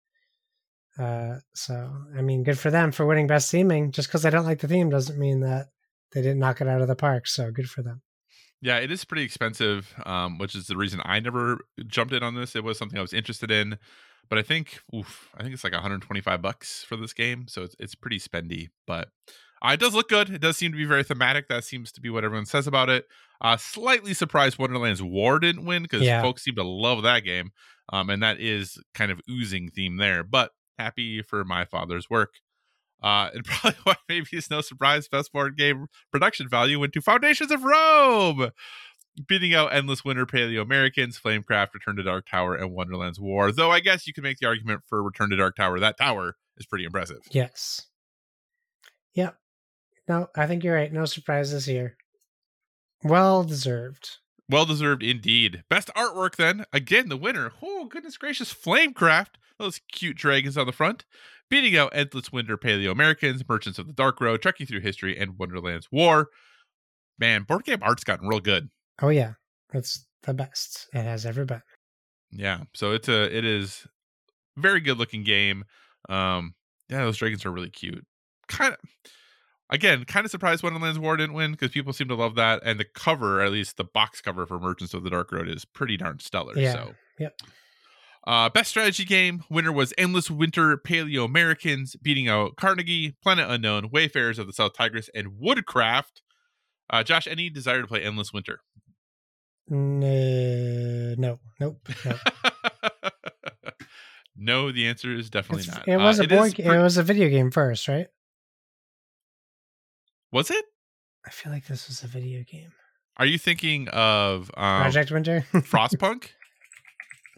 Uh, so I mean, good for them for winning best theming. Just because I don't like the theme doesn't mean that they didn't knock it out of the park. So good for them. Yeah, it is pretty expensive, um, which is the reason I never jumped in on this. It was something I was interested in, but I think, oof, I think it's like 125 bucks for this game, so it's it's pretty spendy. But uh, it does look good. It does seem to be very thematic. That seems to be what everyone says about it. Uh, slightly surprised Wonderland's War didn't win because Yeah. folks seem to love that game, um, and that is kind of oozing theme there. But happy for my father's work. Uh, and probably why maybe it's no surprise best board game production value went to Foundations of Rome, beating out Endless Winter, Paleo Americans, Flamecraft, Return to Dark Tower, and Wonderland's War. Though I guess you can make the argument for Return to Dark Tower. That tower is pretty impressive. Yes. Yep. No, I think you're right. No surprises here. Well deserved. Well deserved indeed. Best artwork then. Again, the winner. Oh, goodness gracious. Flamecraft. Those cute dragons on the front. Beating out Endless Winter, Paleo Americans, Merchants of the Dark Road, Trekking Through History, and Wonderland's War. Man, board game art's gotten real good. Oh yeah, it's the best it has ever been. Yeah. So it's a it is very good looking game. Um yeah, those dragons are really cute. Kind of again, kind of surprised Wonderland's War didn't win because people seem to love that. And the cover, at least the box cover for Merchants of the Dark Road, is pretty darn stellar. Yeah. So Yep. Uh, best strategy game winner was Endless Winter Paleo Americans, beating out Carnegie, Planet Unknown, Wayfarers of the South Tigris, and Woodcraft. Uh, Josh, any desire to play Endless Winter? No, no, nope. nope. no, the answer is definitely It's- not. it was Uh, a it board. pre- it was a video game first, right? was it? I feel like this was a video game. Are you thinking of um, Project Winter. Frostpunk?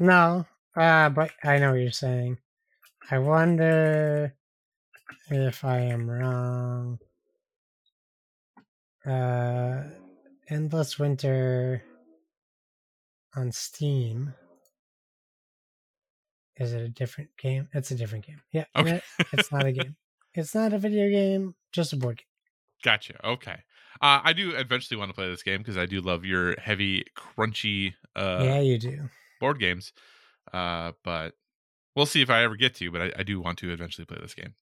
no, uh, but I know what you're saying. I wonder if I am wrong. Uh, Endless Winter on Steam. Is it a different game? It's a different game. Yeah, Okay. it's not a game. It's not a video game, just a board game. Gotcha. Okay. Uh, I do eventually want to play this game because I do love your heavy, crunchy uh, yeah, you do. board games. Uh, but we'll see if I ever get to. But I, I do want to eventually play this game.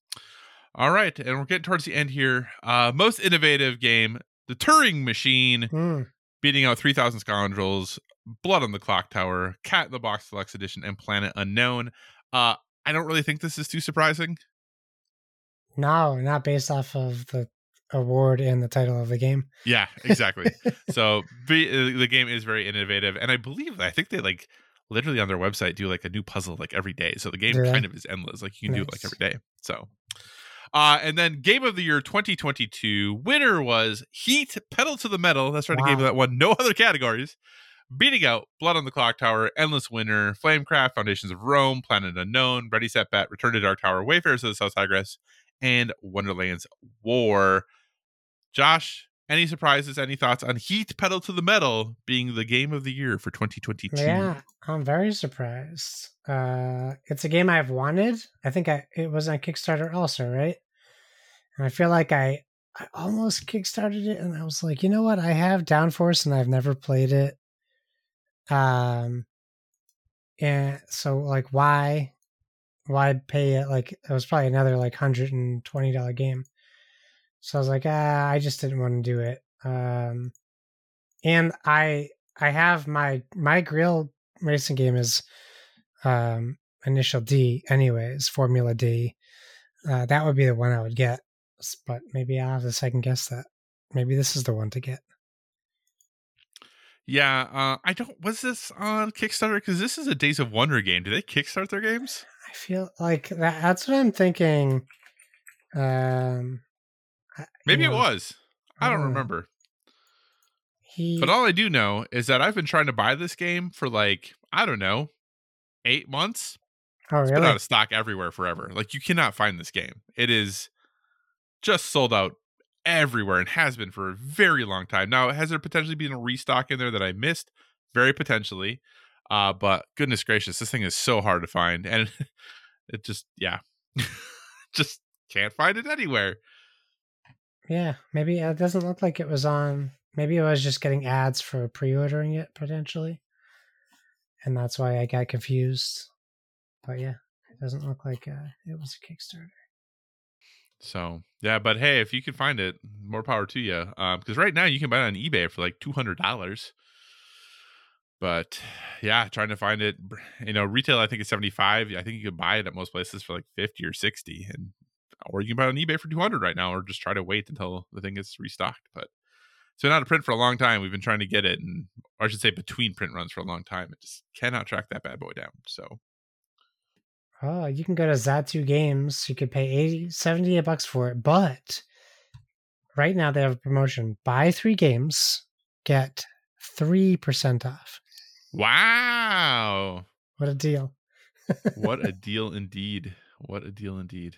All right, and we're getting towards the end here. Uh, most innovative game, the Turing Machine, Mm, beating out Three Thousand Scoundrels, Blood on the Clock Tower, Cat in the Box Deluxe Edition, and Planet Unknown. Uh, I don't really think this is too surprising. no, not based off of the award and the title of the game. Yeah, exactly. so be, uh, the game is very innovative, and I believe I think they like literally on their website do like a new puzzle like every day. So the game they? kind of is endless. Like you can do it like every day. So. Uh, and then game of the year 2022 winner was Heat Pedal to the Metal. That's right, a game Wow. that won no other categories, beating out Blood on the Clock Tower, Endless Winter, Flamecraft, Foundations of Rome, Planet Unknown, Ready Set Bet, Return to Dark Tower, Wayfarers of the South Tigris, and Wonderland's War. Josh, any surprises, any thoughts on Heat Pedal to the Metal being the game of the year for 2022? Yeah, I'm very surprised. Uh, it's a game I've wanted. I think I it was on Kickstarter also, right? And I feel like I I almost kickstarted it, and I was like, you know what? I have Downforce, and I've never played it. Um, and so like, why, why pay it? Like, it was probably another like hundred and twenty dollar game. So I was like, ah, I just didn't want to do it. Um, and I I have my my grill racing game is um initial D anyways, Formula D. Uh, that would be the one I would get, but maybe I'll have to second guess that. Maybe this is the one to get. Yeah, uh, I don't. Was this on Kickstarter? Because this is a Days of Wonder game. Do they kickstart their games? I feel like that, that's what I'm thinking. Um, I- you Maybe it was. I don't Uh, remember. He, But all I do know is that I've been trying to buy this game for like I don't know, eight months. oh It's been out of stock everywhere forever. Like you cannot find this game. It is just sold out everywhere and has been for a very long time. Now, has there potentially been a restock in there that I missed? Very potentially. Uh, but goodness gracious, this thing is so hard to find, and it just yeah, just can't find it anywhere. Yeah, maybe it doesn't look like it was on. Maybe it was just getting ads for pre-ordering it potentially, and that's why I got confused. But yeah, it doesn't look like uh, it was a Kickstarter. So yeah, but hey, if you can find it, more power to you. Um, because right now you can buy it on eBay for like two hundred dollars. But yeah, trying to find it, you know, retail I think is seventy five. I think you can buy it at most places for like fifty or sixty, and or you can buy it on eBay for two hundred right now, or just try to wait until the thing gets restocked. But it's been out of print for a long time. We've been trying to get it, and or I should say between print runs for a long time. It just cannot track that bad boy down. So Oh, you can go to Zatu Games. You could pay 80, 78 bucks for it, but right now they have a promotion: buy three games, get three percent off. wow. What a deal! what a deal indeed. What a deal indeed.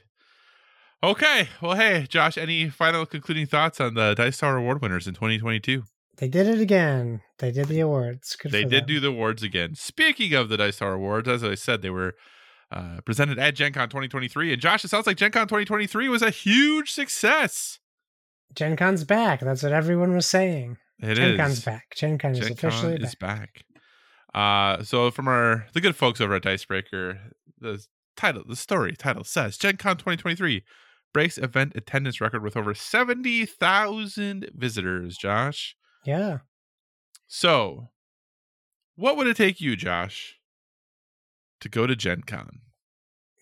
Okay. Well, hey, Josh, any final concluding thoughts on the Dice Tower Award winners in 2022? They did it again. They did the awards. Good they did them. do the awards again. Speaking of the Dice Tower Awards, as I said, they were uh, presented at Gen Con 2023. And Josh, it sounds like Gen Con 2023 was a huge success. Gen Con's back. That's what everyone was saying. It is. Gen Con's back. Gen Con is officially Con is back. back. Uh, so from our the good folks over at Dicebreaker, the title, the story title says Gen Con 2023 breaks event attendance record with over 70,000 visitors. Josh, Yeah. so what would it take you, Josh, to go to Gen Con?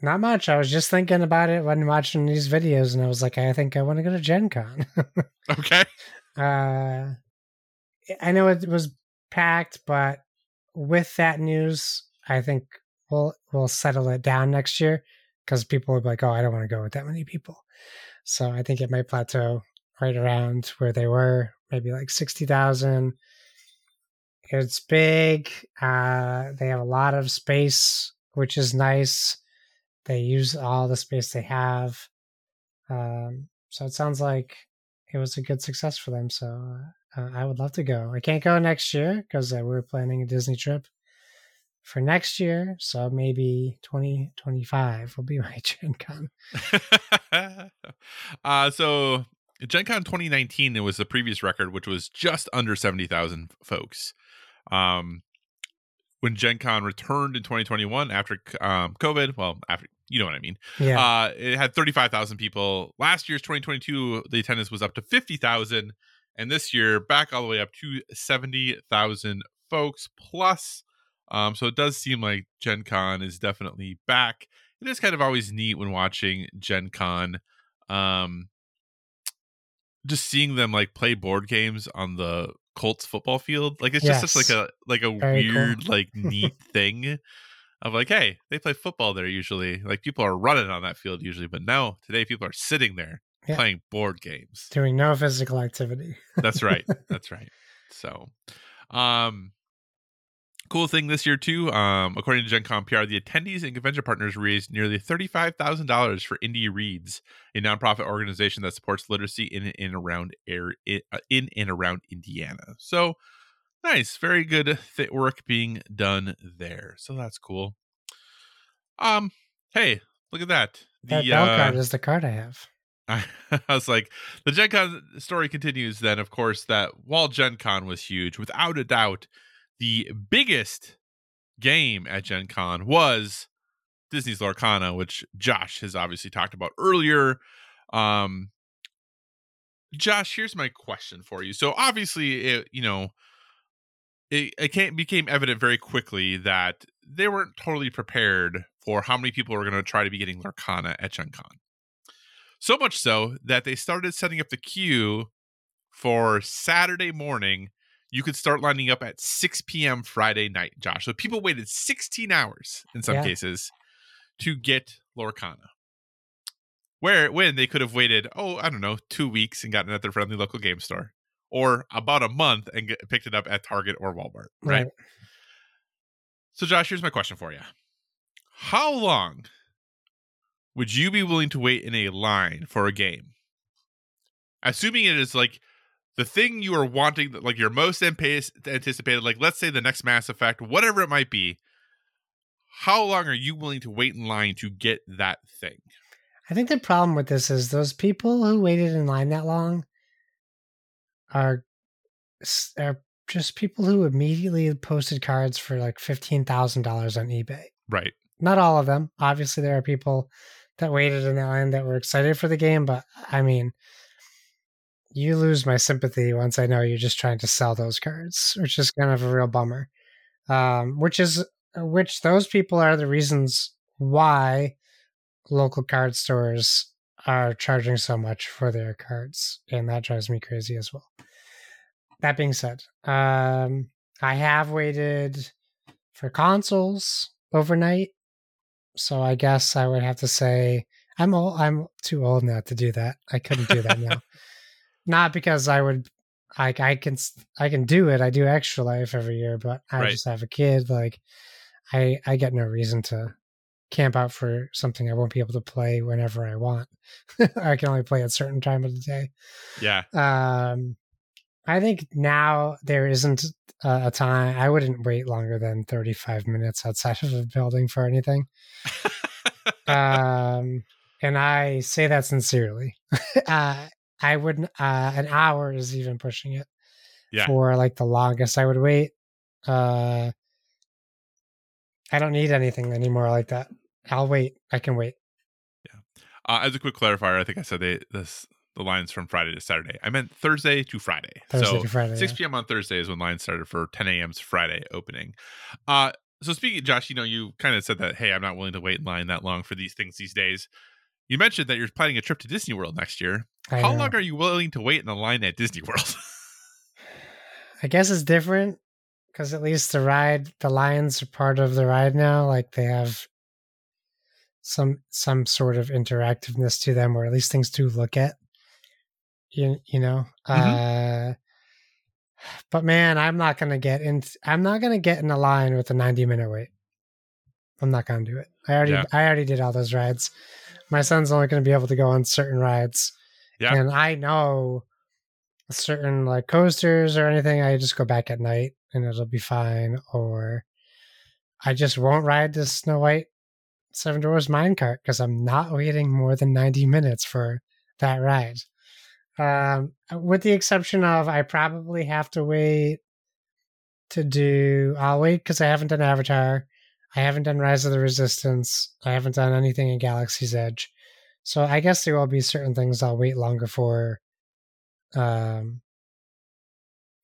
Not much. I was just thinking about it when watching these videos, and I was like, I think I want to go to Gen Con. Okay, uh, I know it was packed, but with that news, I think we'll we'll settle it down next year because people will be like, "Oh, I don't want to go with that many people." So I think it might plateau right around where they were, maybe like sixty thousand. It's big. Uh, they have a lot of space, which is nice. They use all the space they have. Um, so it sounds like it was a good success for them. So uh, I would love to go. I can't go next year because uh, we're planning a Disney trip for next year. So maybe 2025 will be my Gen Con. uh, so Gen Con 2019, it was the previous record, which was just under 70,000 folks. Um, when Gen Con returned in 2021 after um, COVID, well, after you know what I mean, Yeah. uh, it had 35,000 people. Last year's 2022, the attendance was up to 50,000. And this year, back all the way up to 70,000 folks plus. Um, so it does seem like Gen Con is definitely back. It is kind of always neat when watching Gen Con. Um, just seeing them like play board games on the Colts football field. Like it's just such like a like a Very cool. weird, like neat thing of like, hey, they play football there usually. Like people are running on that field usually, but now today people are sitting there Yeah. playing board games. Doing no physical activity. That's right. That's right. So, um, Cool thing this year too. Um, according to Gen Con PR, the attendees and convention partners raised nearly thirty-five thousand dollars for Indy Reads, a nonprofit organization that supports literacy in and around air uh, in and around Indiana. So nice, very good th- work being done there. So that's cool. Um, hey, look at that. The, that bell uh, card is the card I have. I, I was like, the Gen Con story continues. Then, of course, that while Gen Con was huge, without a doubt the biggest game at Gen Con was Disney's Lorcana, which Josh has obviously talked about earlier. Um, Josh, here's my question for you. So obviously, it you know, it, it became evident very quickly that they weren't totally prepared for how many people were going to try to be getting Lorcana at Gen Con. So much so that they started setting up the queue for Saturday morning you could start lining up at 6 p.m. Friday night, Josh. So people waited 16 hours in some yeah. cases to get Lorcana. Where when they could have waited, oh, I don't know, two weeks and gotten it at their friendly local game store, or about a month and get, picked it up at Target or Walmart, right? right? So, Josh, here's my question for you: How long would you be willing to wait in a line for a game? Assuming it is like the thing you are wanting, like your most anticipated, like let's say the next Mass Effect, whatever it might be, how long are you willing to wait in line to get that thing? I think the problem with this is those people who waited in line that long are are just people who immediately posted cards for like fifteen thousand dollars on eBay. Right. Not all of them. Obviously, there are people that waited in that line that were excited for the game, but I mean, you lose my sympathy once I know you're just trying to sell those cards, which is kind of a real bummer. Um, which is which those people are the reasons why local card stores are charging so much for their cards, and that drives me crazy as well. That being said, um, I have waited for consoles overnight, so I guess I would have to say I'm old, I'm too old now to do that. I couldn't do that now. not because I would like I can I can do it. I do extra life every year, but I right. just have a kid. Like I I get no reason to camp out for something I won't be able to play whenever I want. I can only play at certain time of the day. Yeah. Um, I think now there isn't a, a time. I wouldn't wait longer than thirty five minutes outside of a building for anything. um, and I say that sincerely. uh, I wouldn't. uh an hour is even pushing it. Yeah. For like the longest I would wait. Uh I don't need anything anymore like that. I'll wait. I can wait. Yeah. Uh, as a quick clarifier, I think I said they this the lines from Friday to Saturday. I meant Thursday to Friday. Thursday so to Friday, 6 p.m. on Thursday is when lines started for 10 a.m.'s Friday opening. Uh so speaking, Josh, you know, you kind of said that, hey, I'm not willing to wait in line that long for these things these days. You mentioned that you're planning a trip to Disney World next year. I How know. long are you willing to wait in the line at Disney World? I guess it's different because at least the ride, the lions are part of the ride now. Like they have some some sort of interactiveness to them, or at least things to look at. You you know. Mm-hmm. Uh, but man, I'm not gonna get in. I'm not gonna get in a line with a 90 minute wait. I'm not gonna do it. I already yeah. I already did all those rides my son's only going to be able to go on certain rides. Yeah. And I know certain like coasters or anything, I just go back at night and it'll be fine. Or I just won't ride the Snow White Seven Dwarfs Minecart because I'm not waiting more than 90 minutes for that ride. Um, with the exception of I probably have to wait to do, I'll wait because I haven't done Avatar. I haven't done Rise of the Resistance. I haven't done anything in Galaxy's Edge. So I guess there will be certain things I'll wait longer for um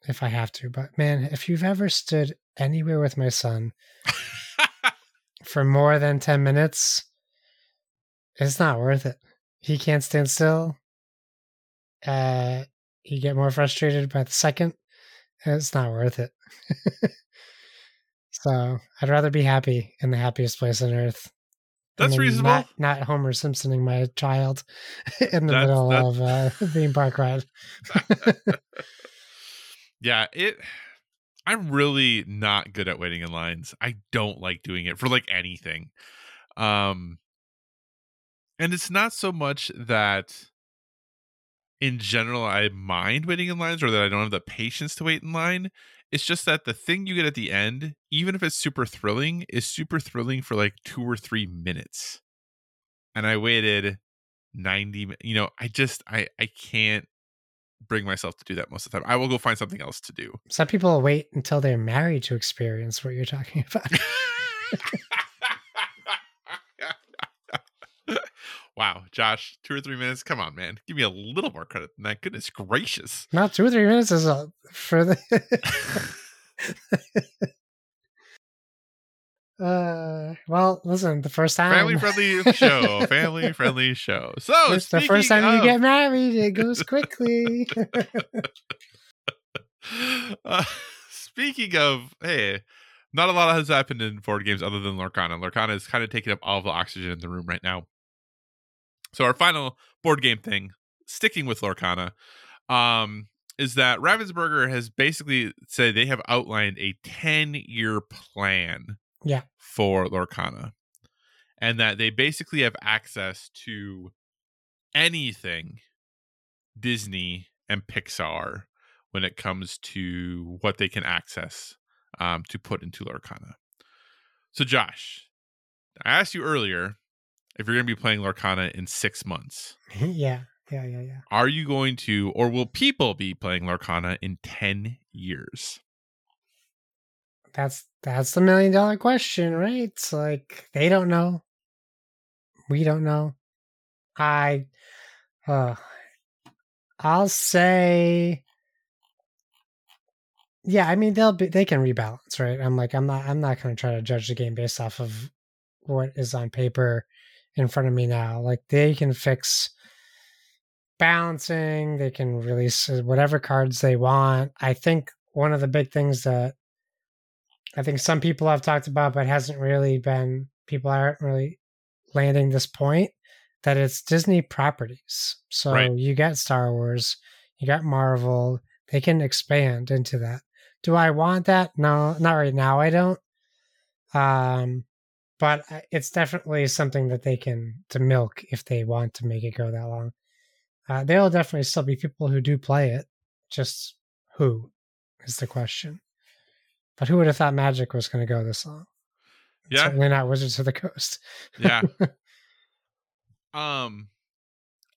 if I have to. But man, if you've ever stood anywhere with my son for more than 10 minutes, it's not worth it. He can't stand still. Uh you get more frustrated by the second. It's not worth it. So I'd rather be happy in the happiest place on earth. That's reasonable. Not, not, Homer Simpsoning my child in the that's, middle that's... of uh, theme park ride. yeah, it. I'm really not good at waiting in lines. I don't like doing it for like anything. Um and it's not so much that in general I mind waiting in lines or that I don't have the patience to wait in line. It's just that the thing you get at the end, even if it's super thrilling, is super thrilling for like 2 or 3 minutes. And I waited 90 you know, I just I I can't bring myself to do that most of the time. I will go find something else to do. Some people wait until they're married to experience what you're talking about. wow, Josh, two or three minutes. Come on, man. Give me a little more credit than that. Goodness gracious. Not two or three minutes is a, for the. uh, well, listen, the first time. Family friendly show. Family friendly show. So It's the first time you get married, it goes quickly. uh, speaking of, hey, not a lot has happened in board games other than Lorcana. Lorcana is kind of taking up all the oxygen in the room right now. So our final board game thing, sticking with Lorcana, um, is that Ravensburger has basically said they have outlined a 10 year plan Yeah. for Lorcana. And that they basically have access to anything Disney and Pixar when it comes to what they can access um, to put into Lorcana. So, Josh, I asked you earlier if you're going to be playing Lorcana in six months. yeah, yeah, yeah, yeah. Are you going to, or will people be playing Lorcana in 10 years? That's that's the million dollar question, right? It's like they don't know. We don't know. I uh I'll say yeah, I mean they'll be they can rebalance, right? I'm like I'm not I'm not gonna try to judge the game based off of what is on paper in front of me now. Like they can fix balancing, they can release uh, whatever cards they want. I think one of the big things that I think some people have talked about, but hasn't really been people aren't really landing this point that it's Disney properties. So Right. you got Star Wars, you got Marvel, they can expand into that. Do I want that? No, not right now. I don't. Um, but it's definitely something that they can to milk if they want to make it go that long. Uh, there'll definitely still be people who do play it. Just who is the question. But who would have thought Magic was going to go this long? Yeah. Certainly not Wizards of the Coast. Yeah. um,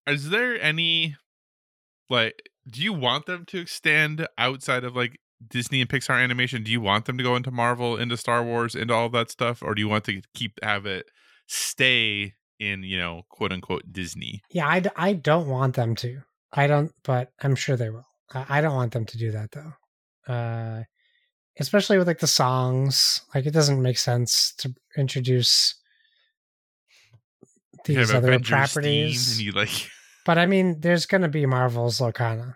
is there any, like, do you want them to extend outside of like Disney and Pixar animation? Do you want them to go into Marvel, into Star Wars, into all that stuff? Or do you want to keep, have it stay in, you know, quote unquote Disney? Yeah, I, d- I don't want them to. I don't, but I'm sure they will. I, I don't want them to do that though. Uh, especially with like the songs. Like it doesn't make sense to introduce these other Avengers properties. And you like, But I mean, there's going to be Marvel's Lorcana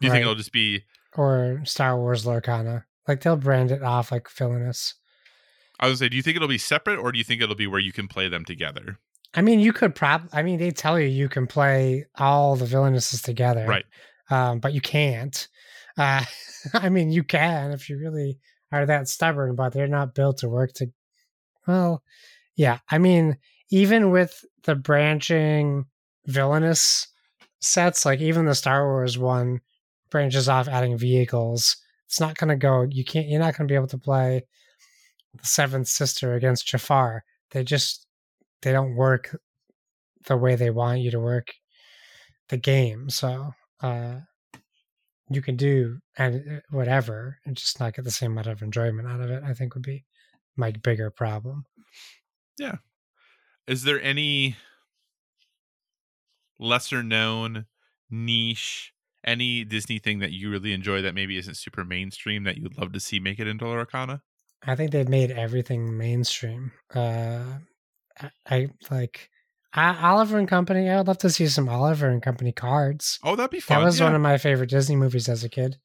do you Right. think it'll just be, or Star Wars Lorcana. Like they'll brand it off like villainous. I was say, do you think it'll be separate or do you think it'll be where you can play them together? I mean, you could prob. I mean, they tell you you can play all the villainesses together, Right. Um, but you can't. Uh, I mean, you can if you really are that stubborn, but they're not built to work to. Well, yeah. I mean, even with the branching villainous sets, like even the Star Wars one branches off adding vehicles. It's not going to go. You can't. You're not going to be able to play the Seventh Sister against Jafar. They just they don't work the way they want you to work the game. So uh, you can do and whatever and just not get the same amount of enjoyment out of it. I think would be my bigger problem. Yeah. Is there any lesser known niche, any Disney thing that you really enjoy that maybe isn't super mainstream that you'd love to see make it into Lorcana? I think they've made everything mainstream. Uh, I, I like I, Oliver and Company. I would love to see some Oliver and Company cards. Oh, that'd be fun. That was yeah. one of my favorite Disney movies as a kid.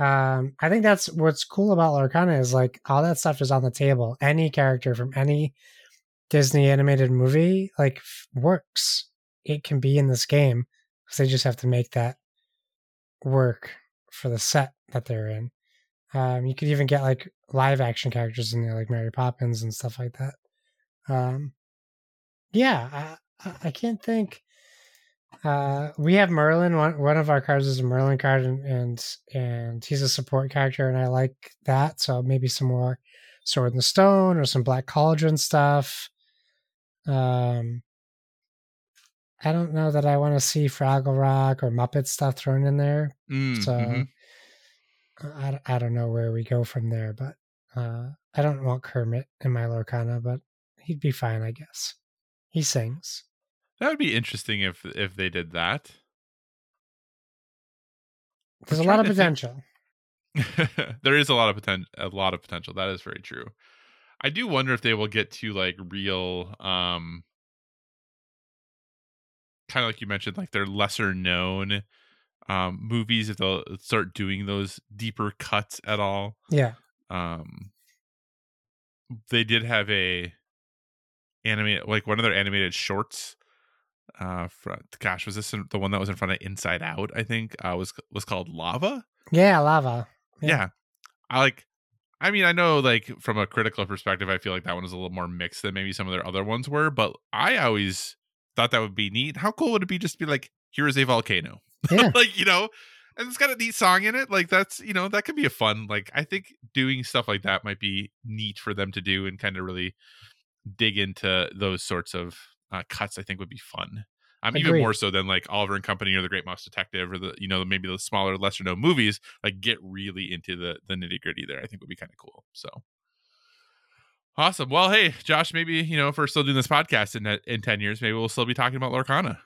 Um, I think that's what's cool about Lorcana is like all that stuff is on the table. Any character from any Disney animated movie like f- works. It can be in this game because they just have to make that work for the set that they're in. Um, you could even get like live action characters in there, like Mary Poppins and stuff like that. Um, yeah, I, I- can't think. Uh, we have Merlin. One one of our cards is a Merlin card, and and and he's a support character, and I like that. So maybe some more Sword in the Stone or some Black Cauldron stuff. Um, I don't know that I want to see Fraggle Rock or Muppet stuff thrown in there. Mm, So mhm. I, I don't know where we go from there, but uh, I don't want Kermit in my Lorcana, but he'd be fine, I guess. He sings. that would be interesting if if they did that. There's a lot of trying to think. potential. there is a lot of potential. A lot of potential. That is very true. I do wonder if they will get to like real, um, kind of like you mentioned, like they're lesser known um movies. If they'll start doing those deeper cuts at all. Yeah. Um, they did have a animated, like one of their animated shorts. Uh, front, gosh, was this in, the one that was in front of Inside Out? I think uh, was was called Lava Yeah, lava. yeah. Yeah. i like i mean i know like from a critical perspective i feel like that one is a little more mixed than maybe some of their other ones were but i always thought that would be neat how cool would it be just to be like here is a volcano. Yeah. like you know and it's got a neat song in it like that's you know that could be a fun like i think doing stuff like that might be neat for them to do and kind of really dig into those sorts of uh, cuts i think would be fun. I'm um, even more so than like Oliver and Company or The Great Mouse Detective or the you know maybe the smaller lesser known movies like get really into the the nitty gritty there I think would be kind of cool so awesome well hey Josh maybe you know if we're still doing this podcast in in ten years maybe we'll still be talking about Lorcana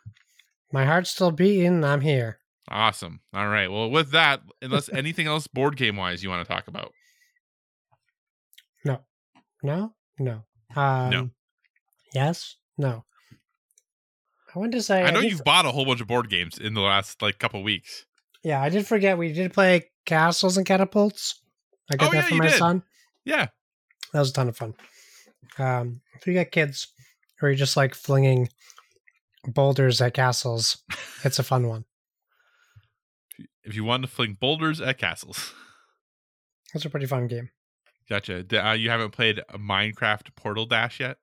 My heart's still beating. I'm here. awesome all right well with that unless anything else board game wise you want to talk about No. No? No. Um, No. Yes? No. I want to say. I know did you've bought a whole bunch of board games in the last like couple weeks Yeah, I did forget we did play Castles and Catapults. I got Oh, that yeah, for my did. son. yeah That was a ton of fun. Um, if you got kids or you're just like flinging boulders at castles, it's a fun one. if you want to fling boulders at castles It's a pretty fun game. gotcha uh, you haven't played Minecraft Portal Dash yet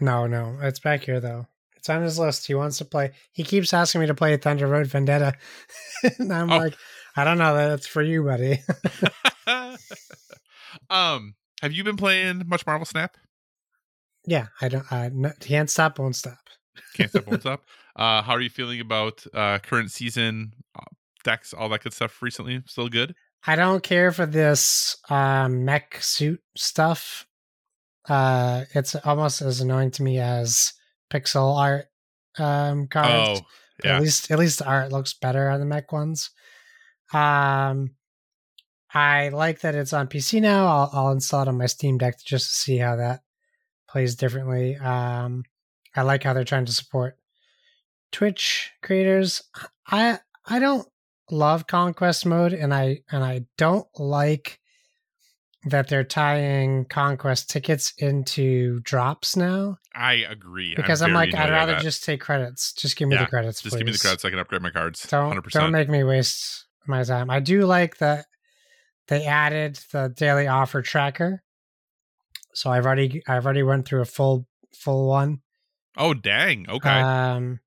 No, no, it's back here though. It's on his list. He wants to play. He keeps asking me to play Thunder Road Vendetta, and I'm Oh. like, I don't know. That's for you, buddy. um, have you been playing much Marvel Snap? yeah, I don't. I no, can't stop, won't stop. Can't stop, won't stop. Uh, how are you feeling about uh current season uh, decks, all that good stuff? Recently, still good. I don't care for this um, mech suit stuff. Uh, it's almost as annoying to me as pixel art um, cards. Oh, yeah. At least, at least the art looks better on the mech ones. Um, I like that it's on PC now. I'll, I'll install it on my Steam Deck just to see how that plays differently. Um, I like how they're trying to support Twitch creators. I I don't love conquest mode, and I and I don't like that they're tying conquest tickets into drops now I agree. because I'm, very like I'd rather just take credits. Just give me Yeah, the credits. just give me the credits I can upgrade my cards. Don't Hundred don't make me waste my time. I do like that they added the daily offer tracker. So I've already I've already went through a full full one. Oh dang. Okay. Um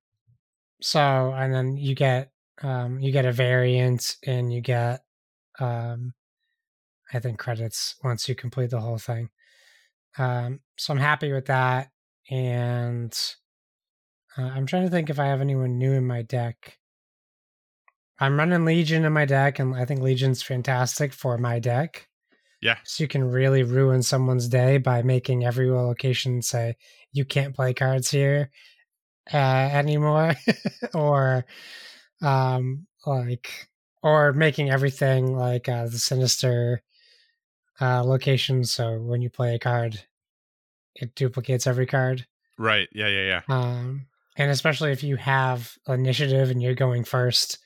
so and then you get um you get a variant and you get um I think credits once you complete the whole thing. Um so I'm happy with that and uh, I'm trying to think if I have anyone new in my deck. I'm running Legion in my deck, and I think Legion's fantastic for my deck. Yeah. So you can really ruin someone's day by making every location say you can't play cards here uh, anymore, or um, like, or making everything like uh, the sinister uh, location. So when you play a card, it duplicates every card. right. Yeah. Yeah. Yeah. Um, and especially if you have initiative and you're going first,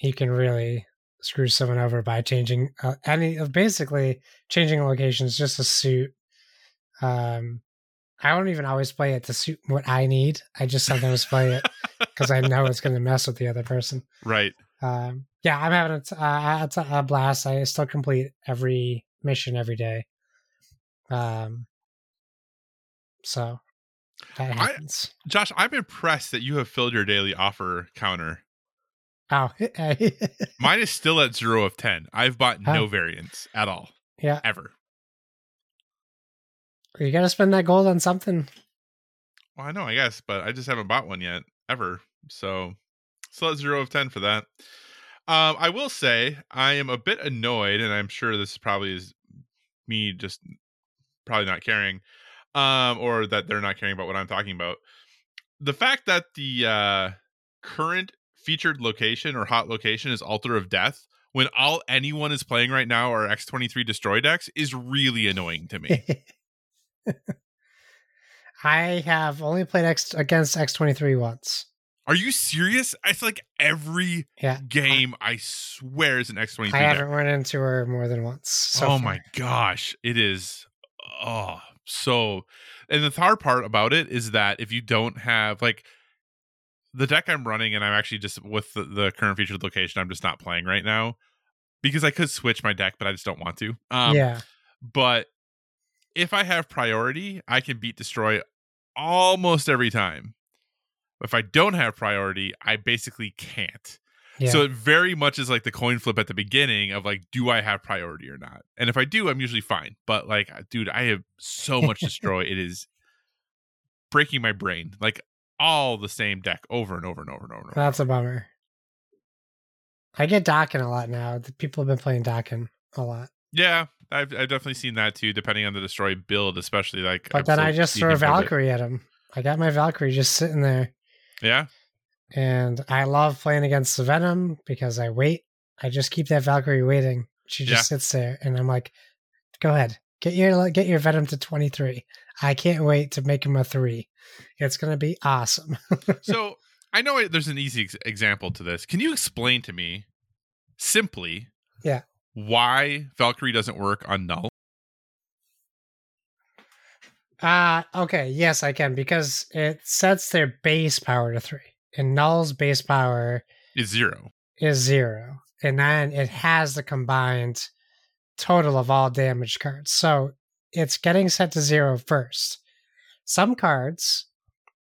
you can really screw someone over by changing uh, any of basically changing locations just to suit. Um, I don't even always play it to suit what I need. I just sometimes play it because I know it's going to mess with the other person. Right. Um, yeah, I'm having a, t- uh, a, t- a blast. I still complete every mission every day. Um, so that I- Josh, I'm impressed that you have filled your daily offer counter. Mine is still at zero of ten. I've bought no variants at all, yeah. ever. You got to spend that gold on something. Well, I know, I guess, but I just haven't bought one yet, ever. So, still at zero of ten for that. Um, I will say I am a bit annoyed, and I'm sure this probably is me just probably not caring, um, or that they're not caring about what I'm talking about. The fact that the uh, current featured location or hot location is Altar of Death, when all anyone is playing right now are X23 Destroy decks, is really annoying to me. I have only played X against X23 once. Are you serious? It's like every Yeah. game, I swear, is an X23 I deck. haven't run into her more than once. So oh far. my gosh. It is oh so and the hard part about it is that if you don't have like the deck I'm running and I'm actually just with the, the current featured location, I'm just not playing right now. Because I could switch my deck, but I just don't want to. Um yeah. but if I have priority, I can beat destroy almost every time. If I don't have priority, I basically can't. Yeah. So it very much is like the coin flip at the beginning of like, do I have priority or not? And if I do, I'm usually fine. But like, dude, I have so much destroy. it is breaking my brain. Like all the same deck over and over and over and over. And over. That's a bummer. I get Daken a lot now. People have been playing Daken a lot. yeah, I've, I've definitely seen that too, depending on the destroy build, especially like. But I'm then I just throw. Valkyrie at him. I got my Valkyrie just sitting there. Yeah. And I love playing against the Venom because I wait. I just keep that Valkyrie waiting. She just Yeah. sits there and I'm like, go ahead. Get your get your Venom to 23. I can't wait to make him a 3. It's going to be awesome. so I know there's an easy ex- example to this. Can you explain to me simply? Yeah. Why Valkyrie doesn't work on Nul? Uh okay, yes I can because it sets their base power to 3. And Nul's base power Is zero. is 0. And then it has the combined total of all damage cards. So it's getting set to zero first. Some cards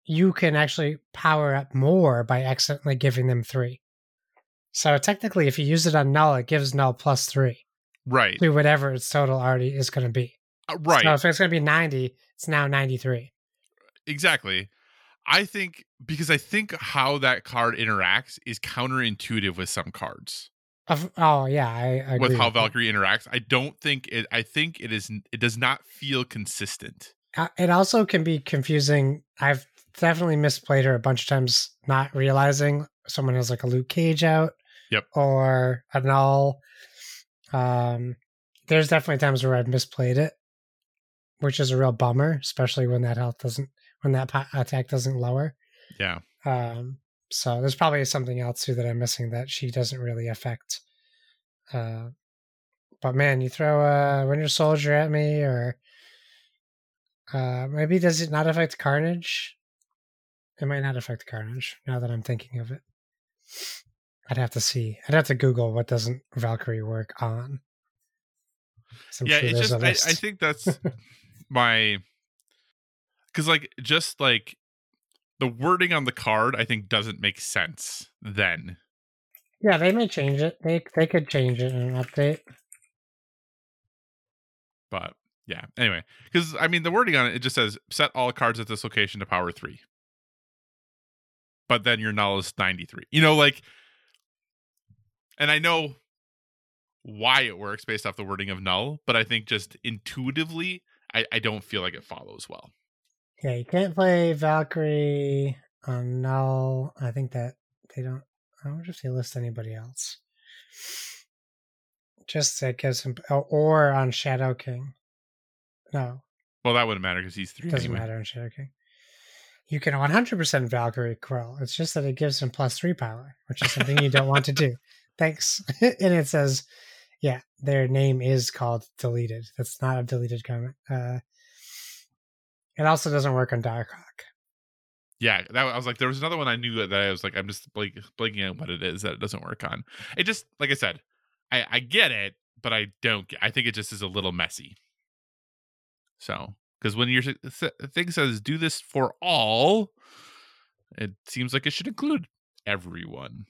you can actually power up more by accidentally giving them three. So technically, if you use it on Nul, it gives Nul plus three Right. to whatever its total already is going to be. Uh, right. So if it's going to be 90, it's now 93. exactly. I think because I think how that card interacts is counterintuitive with some cards. Of, oh, yeah. I, I agree with how that. Valkyrie interacts. I don't think it I think it is it does not feel consistent. Uh, it also can be confusing. I've definitely misplayed her a bunch of times, not realizing someone has like a Luke Cage out. Yep. Or a Nul. Um, there's definitely times where I've misplayed it, which is a real bummer, especially when that health doesn't, when that attack doesn't lower. Yeah. Um, so there's probably something else too that I'm missing that she doesn't really affect. Uh, but man, you throw a Winter Soldier at me, or uh, maybe does it not affect Carnage? It might not affect Carnage. Now that I'm thinking of it, I'd have to see. I'd have to Google what doesn't Valkyrie work on. Yeah, sure it's just I, list. think that's my because like just like the wording on the card I think doesn't make sense then. yeah, they may change it. They they could change it in an update. But yeah, anyway, because I mean the wording on it it just says set all cards at this location to power three. But then your Nul is 93. You know, like and I know why it works based off the wording of Nul, but I think just intuitively I, I don't feel like it follows well. Yeah, you can't play Valkyrie on Nul. I think that they don't. I wonder if they list anybody else. Just that gives him, oh, or on Shadow King. No, Well, that wouldn't matter because he's three. doesn't anyway. matter on Shadow King. You can 100% Valkyrie Quill. It's just that it gives him plus three power, which is something you don't want to do. Thanks. and it says, yeah, their name is called deleted. That's not a deleted comment. Uh, it also doesn't work on Darkhawk. Yeah, that I was like, there was another one I knew that I was like, I'm just blank, blanking on what it is that it doesn't work on. It just, like I said, I I get it, but I don't. I think it just is a little messy. So, because when your thing says do this for all, it seems like it should include everyone.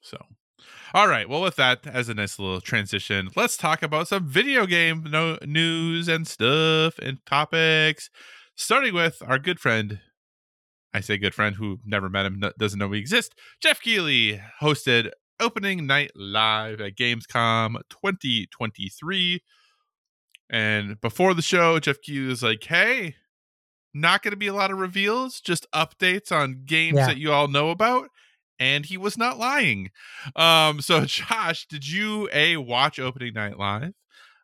So, all right. Well, with that as a nice little transition, let's talk about some video game no- news and stuff and topics. Starting with our good friend, I say good friend who never met him, doesn't know we exist. Jeff Keighley hosted opening night live at Gamescom 2023. And before the show, Jeff Keighley was like, hey, not going to be a lot of reveals, just updates on games yeah. that you all know about and he was not lying. Um, so Josh, did you a watch opening night live?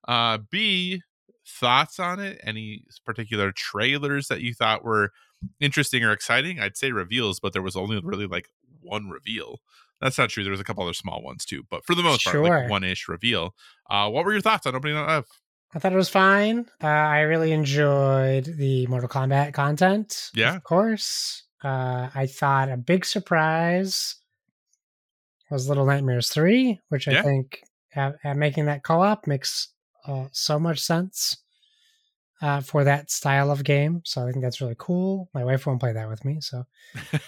Uh, B thoughts on it? Any particular trailers that you thought were interesting or exciting? I'd say reveals, but there was only really like one reveal. That's not true. There was a couple other small ones too, but for the most sure. part, like one ish reveal. Uh, what were your thoughts on opening night live? I thought it was fine. Uh, I really enjoyed the Mortal Kombat content. Yeah, of course. Uh, I thought a big surprise was Little Nightmares 3, which I yeah. think at, at making that co op makes uh, so much sense uh, for that style of game. So I think that's really cool. My wife won't play that with me, so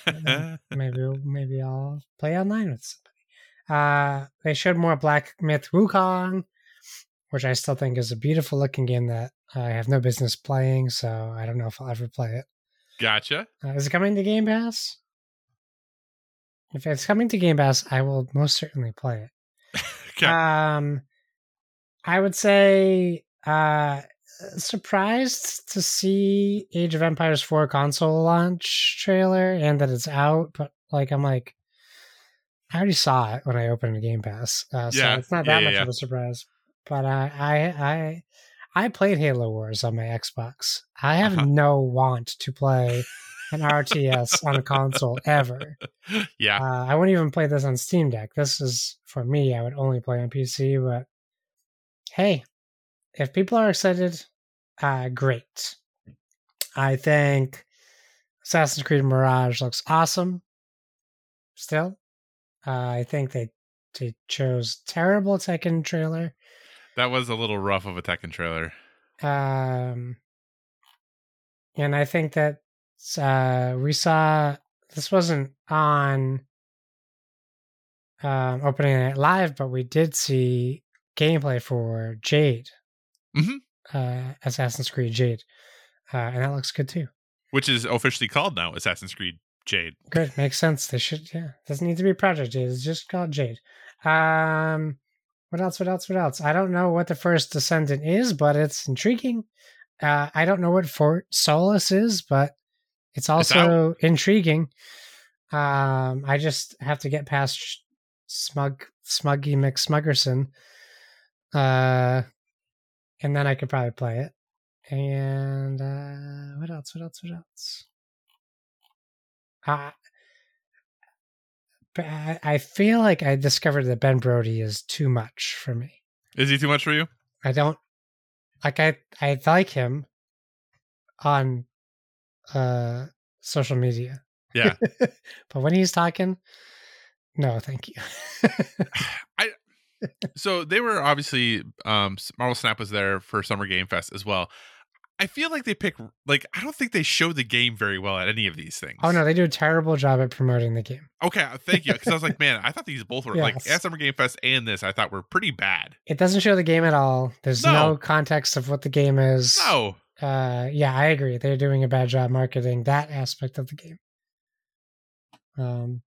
maybe maybe I'll play online with somebody. Uh, they showed more Black Myth Wukong, which I still think is a beautiful looking game that I have no business playing. So I don't know if I'll ever play it. Gotcha. Uh, is it coming to Game Pass? If it's coming to Game Pass, I will most certainly play it. okay. Um, I would say uh, surprised to see Age of Empires 4 console launch trailer and that it's out, but like I'm like, I already saw it when I opened the Game Pass, uh, so yeah. it's not that yeah, much yeah, of a surprise. But uh, I I I played Halo Wars on my Xbox. I have uh-huh. no want to play an RTS on a console ever. Yeah. Uh, I wouldn't even play this on Steam Deck. This is for me. I would only play on PC. But hey, if people are excited, uh, great. I think Assassin's Creed Mirage looks awesome. Still, uh, I think they they chose terrible Tekken trailer that was a little rough of a Tekken trailer. Um, and I think that uh, we saw this wasn't on um, opening night live, but we did see gameplay for Jade, mm-hmm. uh, Assassin's Creed Jade, uh, and that looks good too. Which is officially called now Assassin's Creed Jade. Good, makes sense. They should, yeah. Doesn't need to be Project Jade. It's just called Jade. Um, what else? What else? What else? I don't know what the first descendant is, but it's intriguing. Uh, I don't know what Fort Solis is, but it's also it's intriguing. Um, I just have to get past Smug Smuggy McSmuggerson, uh, and then I could probably play it. And uh, what else? What else? What else? Uh, I feel like I discovered that Ben Brody is too much for me. Is he too much for you? I don't like I I like him on uh social media. Yeah. but when he's talking, no, thank you. I so they were obviously um Marvel Snap was there for Summer Game Fest as well. I feel like they pick like I don't think they show the game very well at any of these things. Oh no, they do a terrible job at promoting the game. Okay, uh, thank you. Because I was like, man, I thought these both were yes. like at Summer Game Fest and this. I thought were pretty bad. It doesn't show the game at all. There's no, no context of what the game is. No. Uh, yeah, I agree. They're doing a bad job marketing that aspect of the game. Um,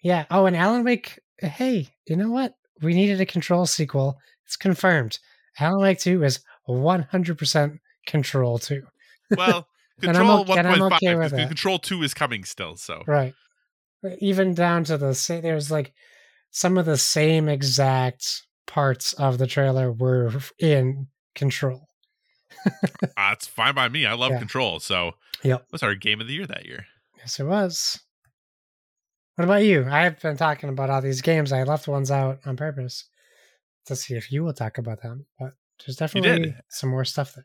yeah. Oh, and Alan Wake. Hey, you know what? We needed a Control sequel. It's confirmed. Alan Wake Two is 100 percent Control 2. Well, Control 1.5 okay Control 2 is coming still, so. Right. Even down to the same, there's like some of the same exact parts of the trailer were in Control. That's uh, fine by me. I love yeah. Control, so. Yep. was our game of the year that year? Yes, it was. What about you? I've been talking about all these games. I left ones out on purpose to see if you will talk about them, but there's definitely some more stuff there.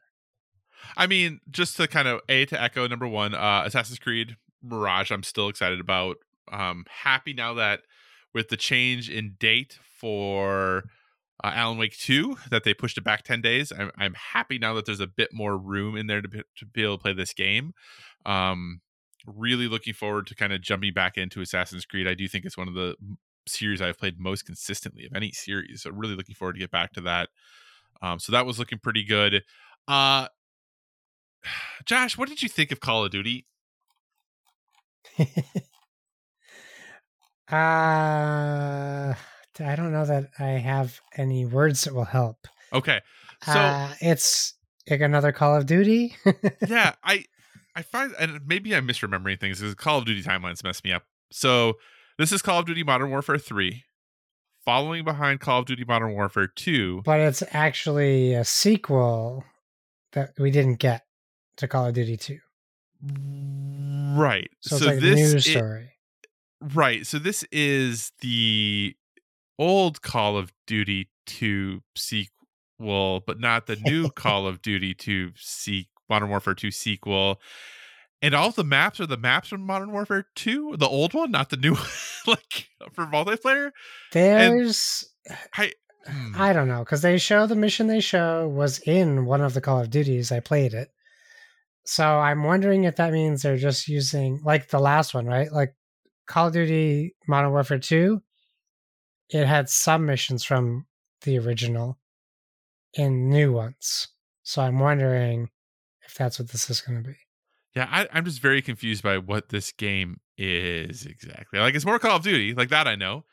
I mean, just to kind of a to echo number one, uh, Assassin's Creed Mirage. I'm still excited about. Um, happy now that with the change in date for uh, Alan Wake 2 that they pushed it back 10 days. I'm, I'm happy now that there's a bit more room in there to be, to be able to play this game. Um, really looking forward to kind of jumping back into Assassin's Creed. I do think it's one of the series I've played most consistently of any series. So really looking forward to get back to that. Um, so that was looking pretty good. Uh, Josh, what did you think of Call of Duty? uh I don't know that I have any words that will help. Okay. So uh, it's like another Call of Duty. yeah, I I find and maybe I'm misremembering things because Call of Duty timelines mess me up. So this is Call of Duty Modern Warfare 3, following behind Call of Duty Modern Warfare 2. But it's actually a sequel that we didn't get to Call of Duty 2. Right. So, so like this a new story. It, right. So this is the old Call of Duty 2 sequel, but not the new Call of Duty 2 sequel, Modern Warfare 2 sequel. And all the maps are the maps from Modern Warfare 2, the old one, not the new like for multiplayer. There's and I hmm. I don't know because they show the mission they show was in one of the Call of Duties. I played it, so I'm wondering if that means they're just using like the last one, right? Like Call of Duty Modern Warfare 2 it had some missions from the original and new ones. So I'm wondering if that's what this is going to be. Yeah, I, am just very confused by what this game is exactly. Like, it's more Call of Duty, like that I know.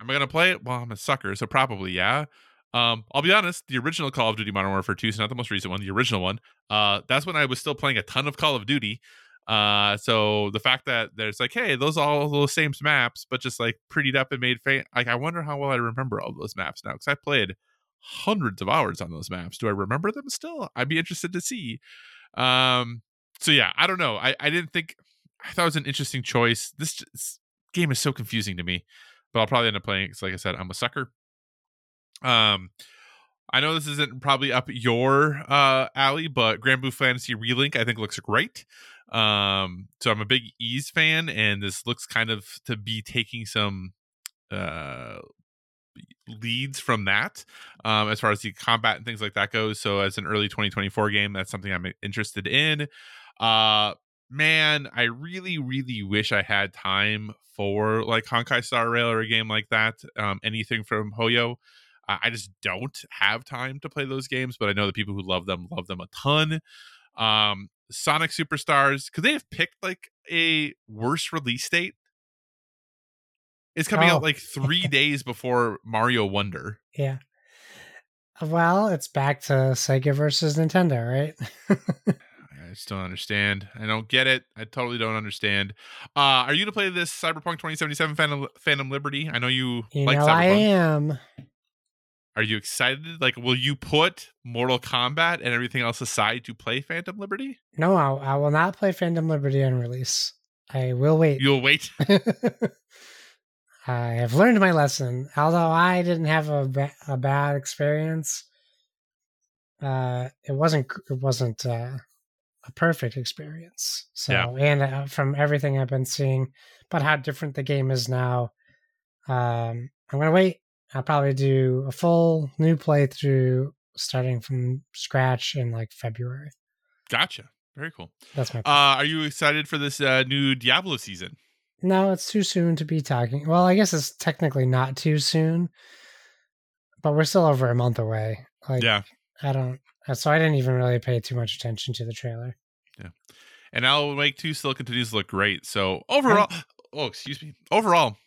Am I going to play it? Well, I'm a sucker, so probably yeah. Um, I'll be honest, the original Call of Duty Modern Warfare 2 is not the most recent one, the original one. Uh, that's when I was still playing a ton of Call of Duty. Uh, so the fact that there's like, hey, those all those same maps, but just like prettied up and made fa- like I wonder how well I remember all those maps now because I played hundreds of hours on those maps. Do I remember them still? I'd be interested to see. Um, so yeah, I don't know. I I didn't think I thought it was an interesting choice. This, this game is so confusing to me, but I'll probably end up playing because, like I said, I'm a sucker. Um, I know this isn't probably up your uh, alley, but Grand Granblue Fantasy Relink I think looks great. Um, so I'm a big Ease fan, and this looks kind of to be taking some uh leads from that um as far as the combat and things like that goes. So as an early 2024 game that's something i'm interested in. Uh man i really really wish i had time for like honkai star rail or a game like that um anything from hoyo i just don't have time to play those games but i know the people who love them love them a ton um Sonic Superstars, could they have picked like a worse release date? It's coming oh. out like three days before Mario Wonder. Yeah. Well, it's back to Sega versus Nintendo, right? I just don't understand. I don't get it. I totally don't understand. Uh, are you to play this Cyberpunk 2077 Phantom, Phantom Liberty? I know you, you like know Cyberpunk. I am. Are you excited? Like, will you put Mortal Kombat and everything else aside to play Phantom Liberty? No, I, I will not play Phantom Liberty on release. I will wait. You'll wait. I have learned my lesson. Although I didn't have a, ba- a bad experience, uh, it wasn't it wasn't uh, a perfect experience. So, yeah. and uh, from everything I've been seeing, about how different the game is now, um, I'm gonna wait I'll probably do a full new playthrough starting from scratch in like February. Gotcha. Very cool. That's my. Uh, are you excited for this uh, new Diablo season? No, it's too soon to be talking. Well, I guess it's technically not too soon, but we're still over a month away. Like, yeah, I don't. Uh, so I didn't even really pay too much attention to the trailer. Yeah, and Alan Wake Two continues to look great. So overall, oh excuse me, overall,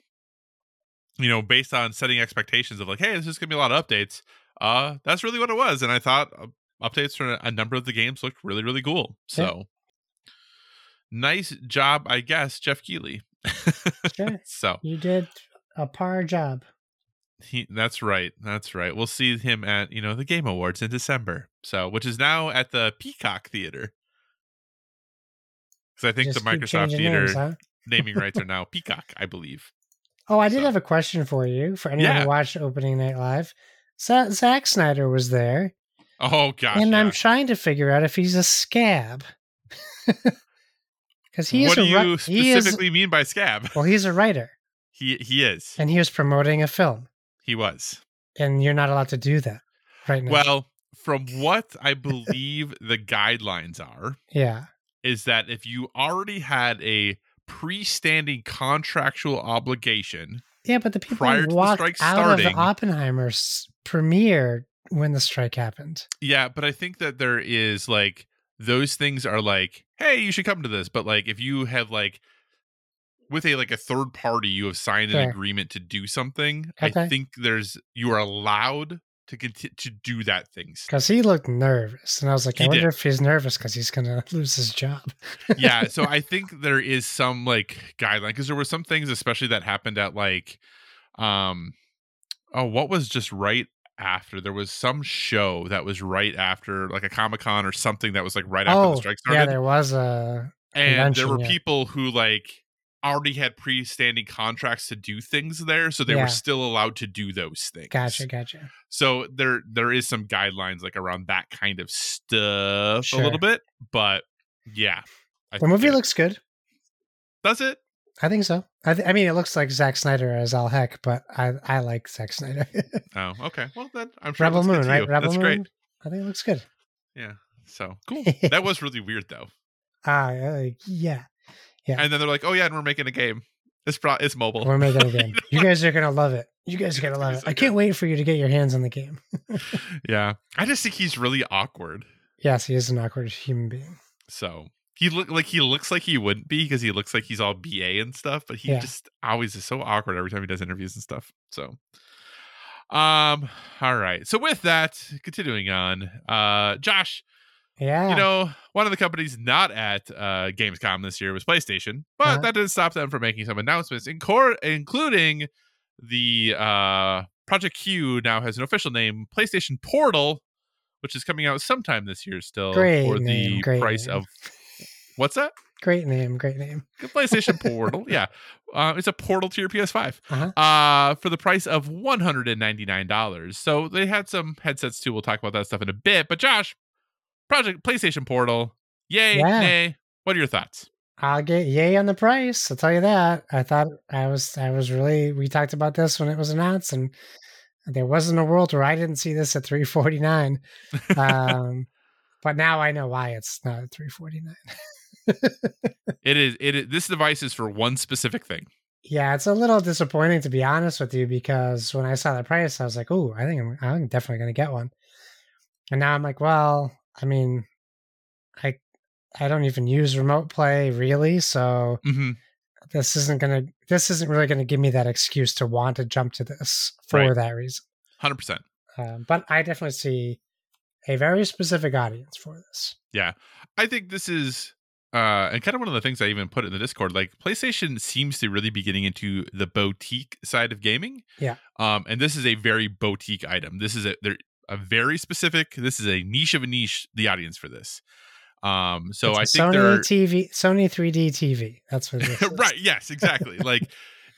you know, based on setting expectations of like, hey, this is gonna be a lot of updates. Uh, that's really what it was, and I thought uh, updates for a number of the games looked really, really cool. So, yeah. nice job, I guess, Geoff Keighley. sure. So you did a par job. He, that's right. That's right. We'll see him at you know the Game Awards in December. So, which is now at the Peacock Theater, because I think Just the Microsoft Theater names, huh? naming rights are now Peacock, I believe. Oh, I did so. have a question for you for anyone yeah. who watched opening night live. Zack Snyder was there. Oh gosh. and yeah. I'm trying to figure out if he's a scab. Because he is what do you ri- he is specifically mean by scab? well, he's a writer, He he is. and he was promoting a film, He was. and you're not allowed to do that right now. Well, from what I believe the guidelines are, yeah, is that if you already had a pre-standing contractual obligation, yeah, but the people Prior to the strike out of starting- the Oppenheimer's premiere when the strike happened. yeah, but I think that there is like those things are like, hey, you should come to this, but like if you have like with a like a third party, you have signed an Sure. agreement to do something. I think there's you are allowed to to do that things. Because he looked nervous, and I was like, He I wonder did. if he's nervous because he's gonna lose his job. yeah so i think there is some like guideline because there were some things especially that happened at like um oh what was just right after there was some show that was right after like a comic-con or something that was like right after oh, the strike started. yeah, there was a and there were yeah. people who like already had pre-standing contracts to do things there so they Yeah. were still allowed to do those things gotcha, gotcha. so there there is some guidelines like around that kind of stuff a little bit but yeah I The movie it- looks good. does it I think so. I, th- I mean, it looks like Zack Snyder as all heck, but I I like Zack Snyder. Oh, okay. Well, then I'm sure Rebel it looks good Moon, right? Rebel That's Moon. great. I think it looks good. Yeah. So cool. that was really weird though. Ah, uh, yeah. Yeah. And then they're like, "Oh yeah, and we're making a game. It's pro- it's mobile." We're making a game. You guys are gonna love it. You guys are gonna love it. I can't wait for you to get your hands on the game. yeah. I just think he's really awkward. Yes, he is an awkward human being. So he look like he looks like he wouldn't be because he looks like he's all BA and stuff, but he Yeah. just always is so awkward every time he does interviews and stuff. So um all right. So with that, continuing on, uh Josh, Yeah. you know, one of the companies not at uh, Gamescom this year was PlayStation, but Uh-huh. that didn't stop them from making some announcements, in cor- including the uh, Project Q now has an official name, PlayStation Portal, which is coming out sometime this year still Great for name, the price name. of what's that? great name. Great name. The PlayStation Portal, yeah, uh, it's a portal to your PS5 Uh-huh. uh, for the price of one hundred and ninety nine dollars. So they had some headsets too. We'll talk about that stuff in a bit. But Josh, Project PlayStation Portal, yay, Yeah. nay. What are your thoughts? I'll get yay on the price. I'll tell you that. I thought I was I was really we talked about this when it was announced and there wasn't a world where I didn't see this at 349. Um but now I know why it's not at 349. It is. It is. This device is for one specific thing. Yeah, it's a little disappointing to be honest with you because when I saw the price, I was like, "Oh, I think I'm, I'm definitely going to get one." And now I'm like, "Well, I mean, I I don't even use remote play really, so hmm this isn't going to this isn't really going to give me that excuse to want to jump to this for Right. that reason." Hundred percent. Um, but I definitely see a very specific audience for this. Yeah, I think this is. Uh, and kind of one of the things I even put in the Discord, like PlayStation seems to really be getting into the boutique side of gaming. Yeah. Um, and this is a very boutique item. This is a they're a very specific. This is a niche of a niche. The audience for this. Um, so It's I think Sony there are TV Sony 3D TV. That's what it is. right yes exactly like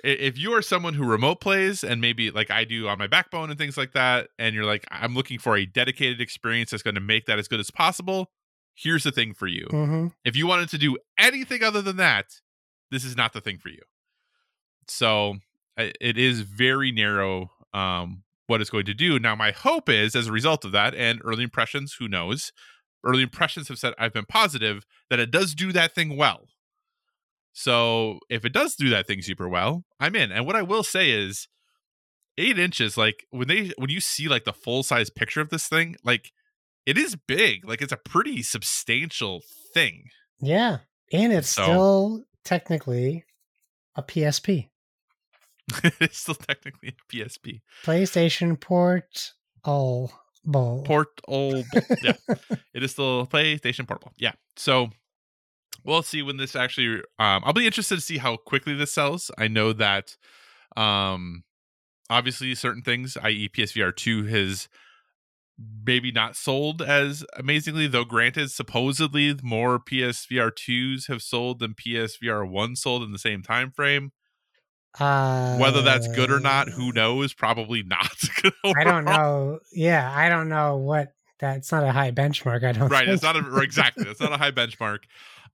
if you are someone who remote plays and maybe like i do on my backbone and things like that and you're like i'm looking for a dedicated experience that's going to make that as good as possible here's the thing for you hmm if you wanted to do anything other than that this is not the thing for you so it is very narrow um what it's going to do. Now my hope is as a result of that and early impressions who knows? Early impressions have said i've been positive that it does do that thing well. So if it does do that thing super well i'm in. And what i will say is eight inches like when they when you see like the full size picture of this thing like it is big. Like it's a pretty substantial thing. Yeah, and it's So- still technically a PSP, it's still technically a PSP. PlayStation Port All Bowl. Portable. yeah. It is still PlayStation Portable. Yeah. So we'll see when this actually um I'll be interested to see how quickly this sells. I know that um obviously certain things, i.e. PSVR 2 has maybe not sold as amazingly, though granted, supposedly more PSVR 2s have sold than PSVR 1 sold in the same time frame. Uh, Whether that's good or not, who knows? Probably not. I don't know. Yeah, I don't know what That's not a high benchmark. I don't. right think. it's not a exactly that's not a high benchmark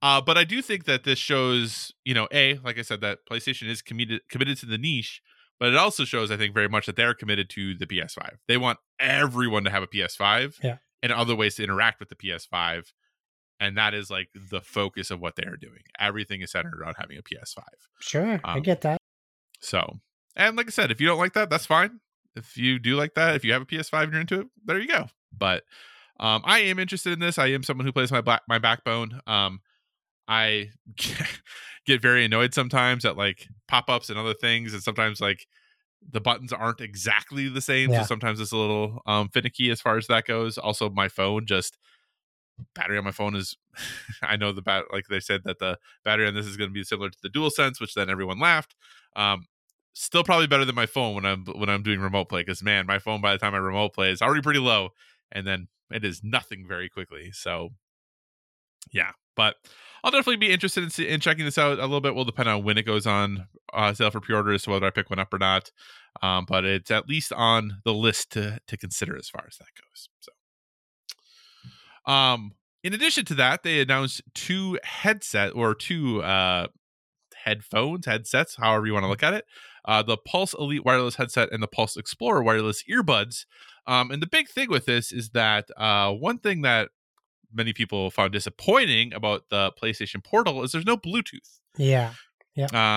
uh, but i do think that this shows you know a like i said that playstation is committed committed to the niche but it also shows i think very much that they're committed to the ps5 they want everyone to have a ps5 Yeah. and other ways to interact with the ps5 and that is like the focus of what they are doing everything is centered around having a ps5 Sure, I Um, get that. So and like i said if you don't like that that's fine if you do like that if you have a ps5 and you're into it there you go but um, I am interested in this. I am someone who plays my black my backbone. Um, I get very annoyed sometimes at like pop ups and other things, and sometimes like the buttons aren't exactly the same. Yeah. So sometimes it's a little um, finicky as far as that goes. Also, my phone just battery on my phone is. I know the bat like they said that the battery on this is going to be similar to the Dual Sense, which then everyone laughed. Um, still probably better than my phone when I'm when I'm doing remote play because man, my phone by the time I remote play is already pretty low, and then it is nothing very quickly. So yeah, but I'll definitely be interested in, in checking this out. A little bit will depend on when it goes on uh, sale for pre-order as to whether I pick one up or not. Um, but it's at least on the list to to consider as far as that goes. So, um, in addition to that, they announced two headset or two uh headphones, headsets, however you want to look at it. Uh, the Pulse Elite wireless headset and the Pulse Explorer wireless earbuds. Um, and the big thing with this is that uh, one thing that many people found disappointing about the PlayStation Portal is there's no Bluetooth. Yeah,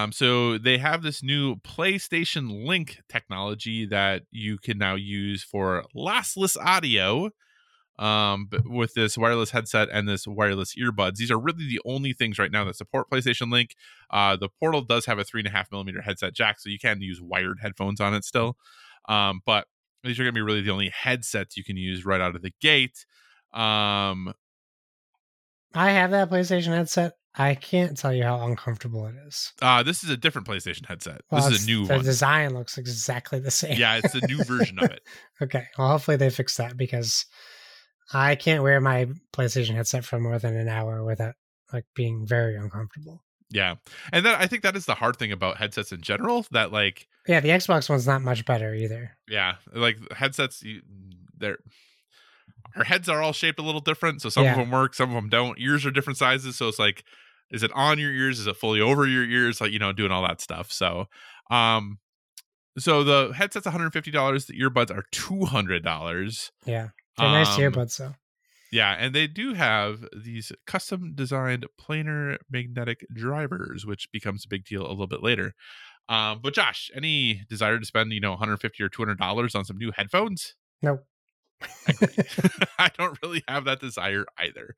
Um, so they have this new PlayStation Link technology that you can now use for lossless audio. Um, but with this wireless headset and this wireless earbuds, these are really the only things right now that support PlayStation Link. Uh, the Portal does have a three and a half millimeter headset jack, so you can use wired headphones on it still. Um, but these are going to be really the only headsets you can use right out of the gate. Um, I have that PlayStation headset. I can't tell you how uncomfortable it is. uh, this is a different PlayStation headset. Well, this is a new the one. design looks exactly the same. yeah, it's a new version of it. Okay. Well, hopefully they fix that because I can't wear my PlayStation headset for more than an hour without like being very uncomfortable. Yeah. And then I think that is the hard thing about headsets in general that like Yeah, the Xbox one's not much better either. yeah, like headsets you they're our heads are all shaped a little different, so some of them work, some of them don't. Ears are different sizes, so it's like is it on your ears? Is it fully over your ears? Like, you know, doing all that stuff. So, um so the headset's $150, the earbuds are $200. Yeah. They're nice Um, earbuds though. Yeah, and they do have these custom designed planar magnetic drivers, which becomes a big deal a little bit later. Um, but Josh, any desire to spend, you know, 150 or 200 dollars on some new headphones? No. I don't really have that desire either.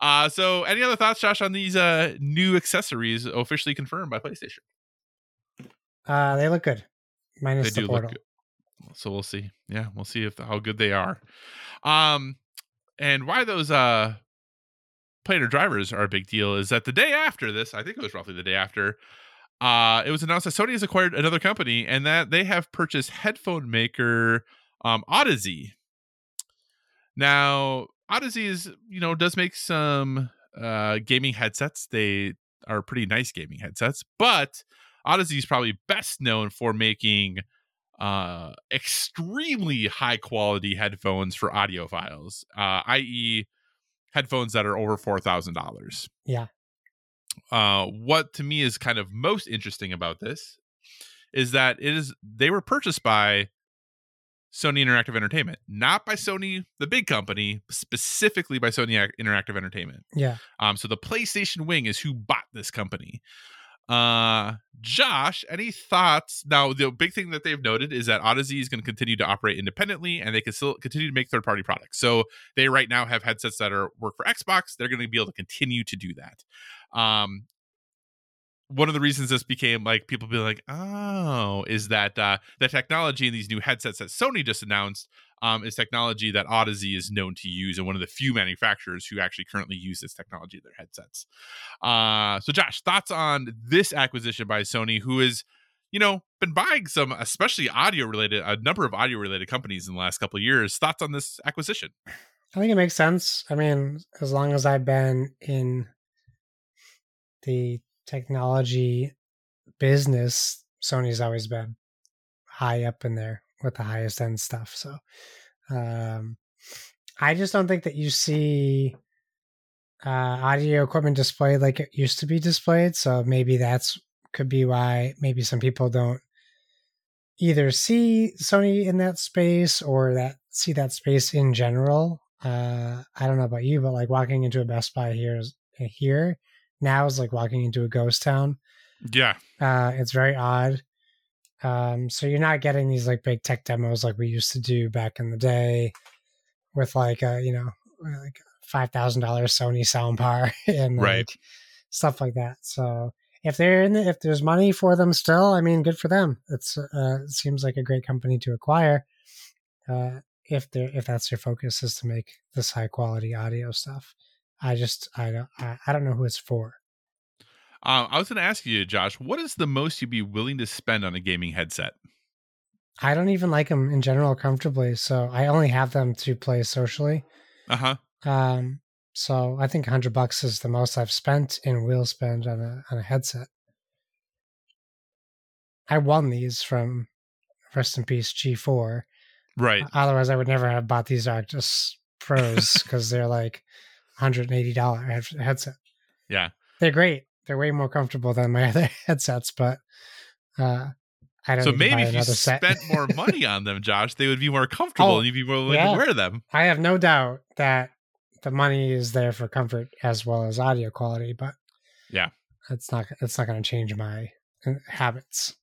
Uh, so any other thoughts, Josh, on these uh new accessories officially confirmed by PlayStation? uh they look good. Minus they the do portal. look good. So we'll see. Yeah, we'll see if how good they are. Um, and why those uh planar drivers are a big deal is that the day after this, I think it was roughly the day after, uh, it was announced that Sony has acquired another company and that they have purchased headphone maker um Audeze. Now, Audeze is, you know, does make some uh gaming headsets. They are pretty nice gaming headsets, but Audeze is probably best known for making uh extremely high quality headphones for audiophiles, uh, i.e., headphones that are over four thousand dollars. Yeah. Uh, what to me is kind of most interesting about this is that it is they were purchased by Sony Interactive Entertainment, not by Sony, the big company, specifically by Sony Interactive Entertainment. Yeah. Um, so the PlayStation wing is who bought this company. Uh, Josh, any thoughts? Now, the big thing that they've noted is that Audeze is going to continue to operate independently, and they can still continue to make third-party products. So they right now have headsets that are work for Xbox. They're going to be able to continue to do that. Um, one of the reasons this became like people be like, oh, is that uh, the technology in these new headsets that Sony just announced um, is technology that Audeze is known to use, and one of the few manufacturers who actually currently use this technology in their headsets. Uh, so, Josh, thoughts on this acquisition by Sony, who is, you know, been buying some, especially audio related, a number of audio related companies in the last couple of years. Thoughts on this acquisition? I think it makes sense. I mean, as long as I've been in the technology business, Sony's always been high up in there with the highest end stuff. So um, I just don't think that you see uh, audio equipment displayed like it used to be displayed. So maybe that's could be why maybe some people don't either see Sony in that space or that see that space in general. Uh, I don't know about you, but like walking into a Best Buy here is here now is like walking into a ghost town. Yeah. Uh, it's very odd. Um, so you're not getting these like big tech demos like we used to do back in the day with like a you know like five thousand dollars Sony soundbar and like Right. stuff like that. So if they're in the, if there's money for them still, I mean, good for them. It's uh, it seems like a great company to acquire. Uh, if they if that's their focus is to make this high quality audio stuff. I just I don't I, I don't know who it's for. Um, I was going to ask you, Josh, what is the most you'd be willing to spend on a gaming headset? I don't even like them in general comfortably, so I only have them to play socially. Uh huh. Um, so I think hundred bucks is the most I've spent and will spend on a on a headset. I won these from rest in peace G4. Right. Otherwise, I would never have bought these Arctis Pros because they're like hundred and eighty dollar headset. Yeah. They're great. They're way more comfortable than my other headsets, but uh, I don't. Know. So maybe if you set. spent more money on them, Josh, they would be more comfortable Oh, and you'd be more willing yeah. to wear them. I have no doubt that the money is there for comfort as well as audio quality, but Yeah. it's not it's not going to change my uh, habits.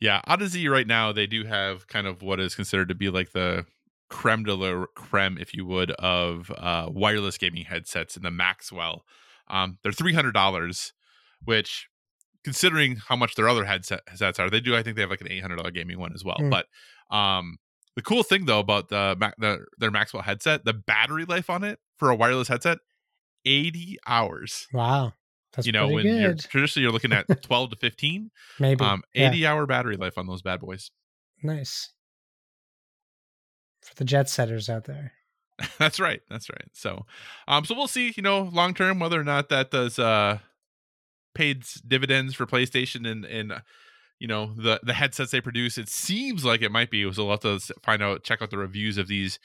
Yeah, Audeze right now they do have kind of what is considered to be like the creme de la creme, if you would, of uh, wireless gaming headsets in the Maxwell. Um, they're three hundred dollars, which, considering how much their other headset- headsets are, they do. I think they have like an eight hundred dollar gaming one as well. Hmm. But um, the cool thing though about the, the their Maxwell headset, the battery life on it for a wireless headset, eighty hours. Wow, that's you know, when pretty you're traditionally you're looking at twelve to fifteen, Maybe um, Yeah, eighty hour battery life on those bad boys. nice for the jet setters out there. that's right. That's right. So, um, so we'll see. You know, long term whether or not that does uh paid dividends for PlayStation and and uh, you know the the headsets they produce. It seems like it might be. So we'll have to find out. Check out the reviews of these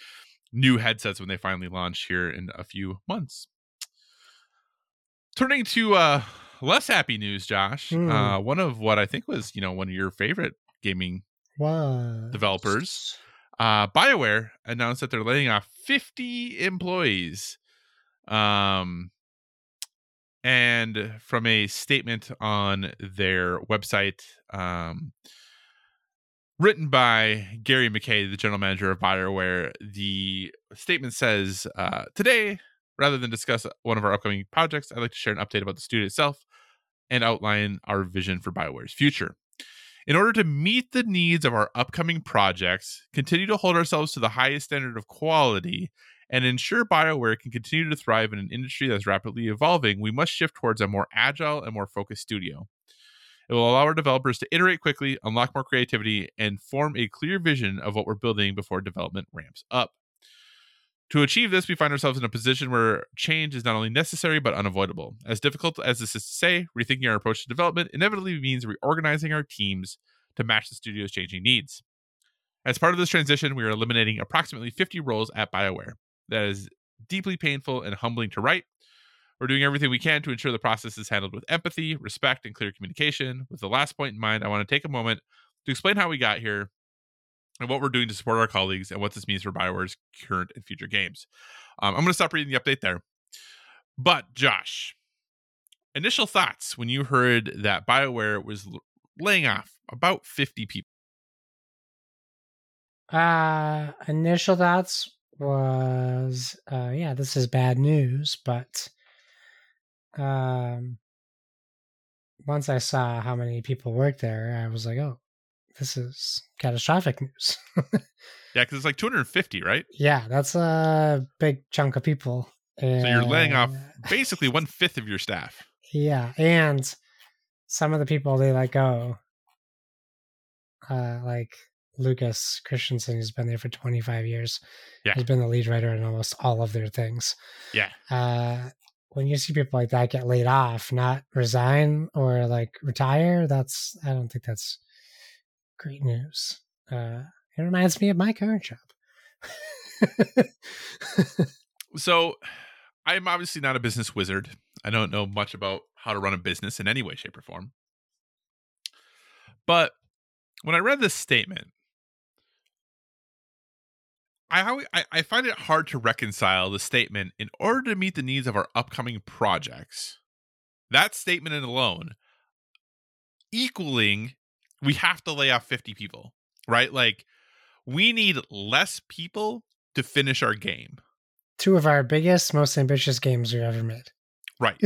new headsets when they finally launch here in a few months. Turning to uh less happy news, Josh. Hmm. Uh, one of what I think was you know one of your favorite gaming What Developers. Uh, BioWare announced that they're laying off 50 employees. Um, and from a statement on their website, um, written by Gary McKay, the general manager of BioWare, the statement says uh, Today, rather than discuss one of our upcoming projects, I'd like to share an update about the studio itself and outline our vision for BioWare's future. In order to meet the needs of our upcoming projects, continue to hold ourselves to the highest standard of quality, and ensure BioWare can continue to thrive in an industry that's rapidly evolving, we must shift towards a more agile and more focused studio. It will allow our developers to iterate quickly, unlock more creativity, and form a clear vision of what we're building before development ramps up. To achieve this, we find ourselves in a position where change is not only necessary but unavoidable. As difficult as this is to say, rethinking our approach to development inevitably means reorganizing our teams to match the studio's changing needs. As part of this transition, we are eliminating approximately 50 roles at BioWare. That is deeply painful and humbling to write. We're doing everything we can to ensure the process is handled with empathy, respect, and clear communication. With the last point in mind, I want to take a moment to explain how we got here and what we're doing to support our colleagues and what this means for BioWare's current and future games. Um, I'm going to stop reading the update there. But, Josh, initial thoughts when you heard that BioWare was laying off about 50 people. Uh, initial thoughts was, uh, yeah, this is bad news, but, um, once I saw how many people work there, I was like, oh, this is catastrophic news. Yeah, because it's like 250, right? yeah, that's a big chunk of people. And... So you're laying off basically one fifth of your staff. Yeah, and some of the people they let go, uh, like Lukas Kristjanson, who's been there for 25 years. Yeah. He's been the lead writer in almost all of their things. Yeah. Uh, when you see people like that get laid off, not resign or like retire, that's, I don't think that's great news. Uh, it reminds me of my current job. So, I'm obviously not a business wizard. I don't know much about how to run a business in any way, shape, or form. But when I read this statement, I, I find it hard to reconcile the statement in order to meet the needs of our upcoming projects. That statement alone equaling we have to lay off 50 people, right? Like we need less people to finish our game. Two of our biggest, most ambitious games we've ever made Right.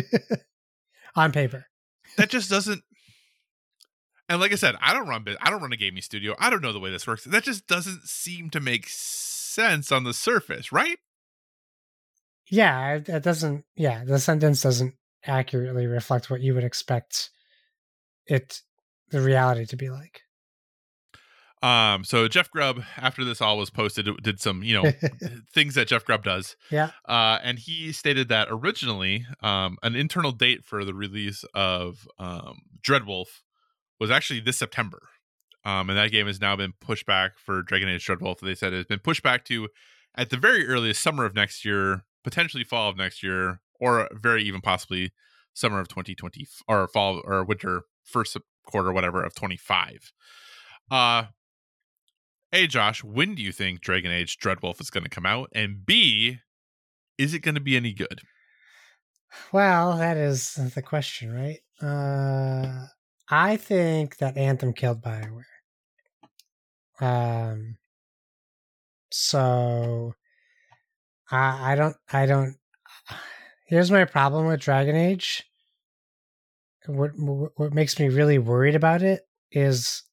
on paper. that just doesn't and like i said i don't run i don't run a gaming studio i don't know the way this works that just doesn't seem to make sense on the surface right Yeah, it doesn't. Yeah, the sentence doesn't accurately reflect what you would expect it, the reality, to be like. um so jeff grubb after this all was posted did some you know things that jeff grubb does Yeah. uh and he stated that originally um an internal date for the release of um dreadwolf was actually this september um and that game has now been pushed back for dragon age dreadwolf they said it's been pushed back to at the very earliest summer of next year potentially fall of next year or very even possibly summer of 2020 or fall or winter first quarter whatever of 25 uh hey, josh when do you think dragon age dreadwolf is going to come out and b is it going to be any good Well, that is the question, right? Uh, I think that Anthem killed Bioware. Um, so I, I don't, I don't. Here's my problem with Dragon Age. What what makes me really worried about it is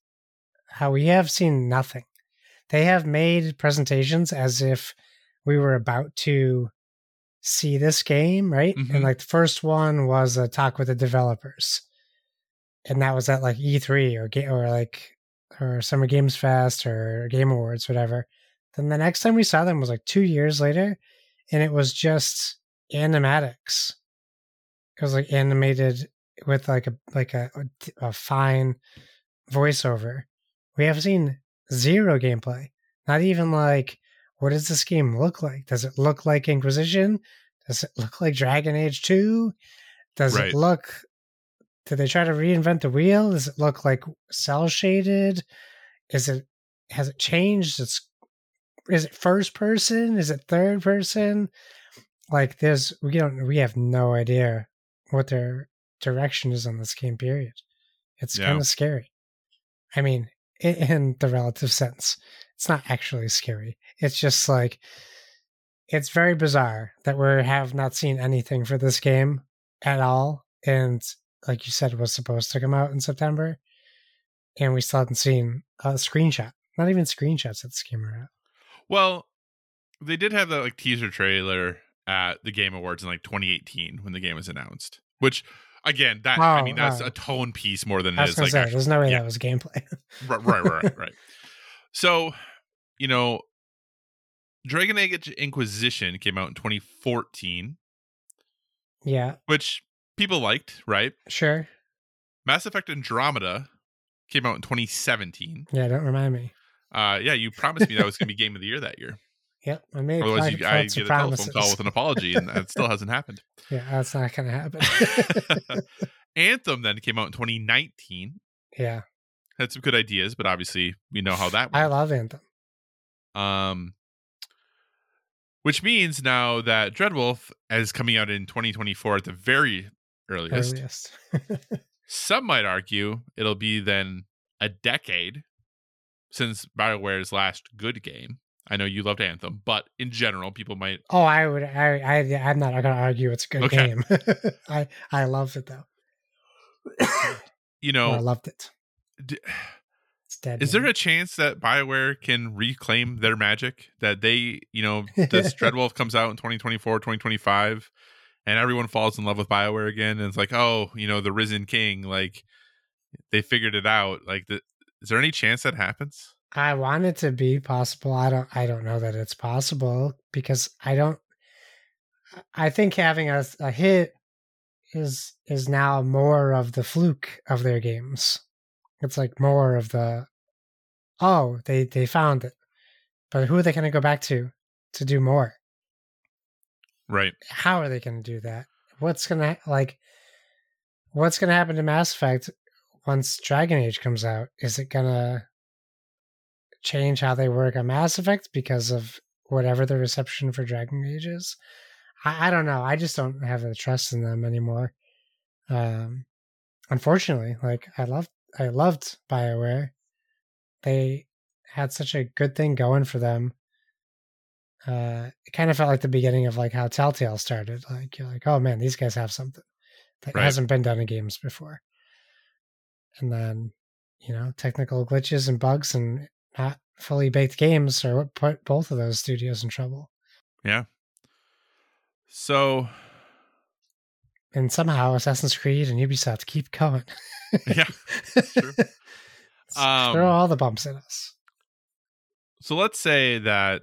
how we have seen nothing. They have made presentations as if we were about to see this game, right? Mhm. And like the first one was a talk with the developers, and that was at like E3 or ga- or like or Summer Games Fest or Game Awards, whatever. Then the next time we saw them was like two years later, and it was just animatics. It was like animated with like a like a, a fine voiceover. We have seen zero gameplay. Not even like what does this game look like? Does it look like Inquisition? Does it look like Dragon Age 2? Does Right. it look did they try to reinvent the wheel? Does it look like cell shaded? Is it has it changed? It's is it first person? Is it third person? Like there's we don't we have no idea what their direction is on this game period. It's Yeah. kind of scary. I mean, in the relative sense, it's not actually scary. It's just like it's very bizarre that we have not seen anything for this game at all. And like you said, it was supposed to come out in September, and we still haven't seen a screenshot. Not even screenshots that this game are out. Well, they did have that like teaser trailer at the Game Awards in like 2018 when the game was announced. Which again, that I Oh, mean that's a tone piece more than I it is like say, actual- there's no way yeah. that was gameplay. right, right, right, right. So, you know, Dragon Age Inquisition came out in 2014, yeah, which people liked, right? sure. Mass Effect Andromeda came out in 2017. Yeah, don't remind me. Uh, yeah, you promised me that was going to be Game of the Year that year. Yep, I made Otherwise, you, I get a telephone call with an apology, and that still hasn't happened. Yeah, that's not gonna happen. Anthem then came out in 2019. yeah, Had some good ideas, but obviously we know how that Went. I love Anthem. Um, which means now that Dreadwolf is coming out in 2024 at the very earliest. Earliest. Some might argue it'll be then a decade since BioWare's last good game. I know you loved Anthem, but in general, people might. oh, I would. I. I. I'm not gonna argue. It's a good Okay. game. I. I loved it though. You Oh, I loved it. d- It's dead. is there a chance that BioWare can reclaim their magic? That they, you know, this Dreadwolf comes out in 2024, 2025, and everyone falls in love with BioWare again, and it's like, oh, you know, the Risen King, like they figured it out. Like, the, is there any chance that happens? I want it to be possible. I don't. I don't know that it's possible because I don't. I think having a, a hit is is now more of the fluke of their games. It's like more of the oh they they found it, but who are they going to go back to to do more. Right. How are they going to do that? What's going to like? What's going to happen to Mass Effect once Dragon Age comes out? Is it going to change how they work on Mass Effect because of whatever the reception for Dragon Age is? I, I don't know. I just don't have the trust in them anymore. Um, unfortunately, like I loved, I loved Bioware. They had such a good thing going for them. Uh, it kind of felt like the beginning of like how Telltale started. Like you're like, oh man, these guys have something that Right. hasn't been done in games before. And then, you know, technical glitches and bugs and not fully baked games are what put both of those studios in trouble. Yeah. So And somehow Assassin's Creed and Ubisoft keep going. yeah. true. Um, Throw all the bumps at us. So let's say that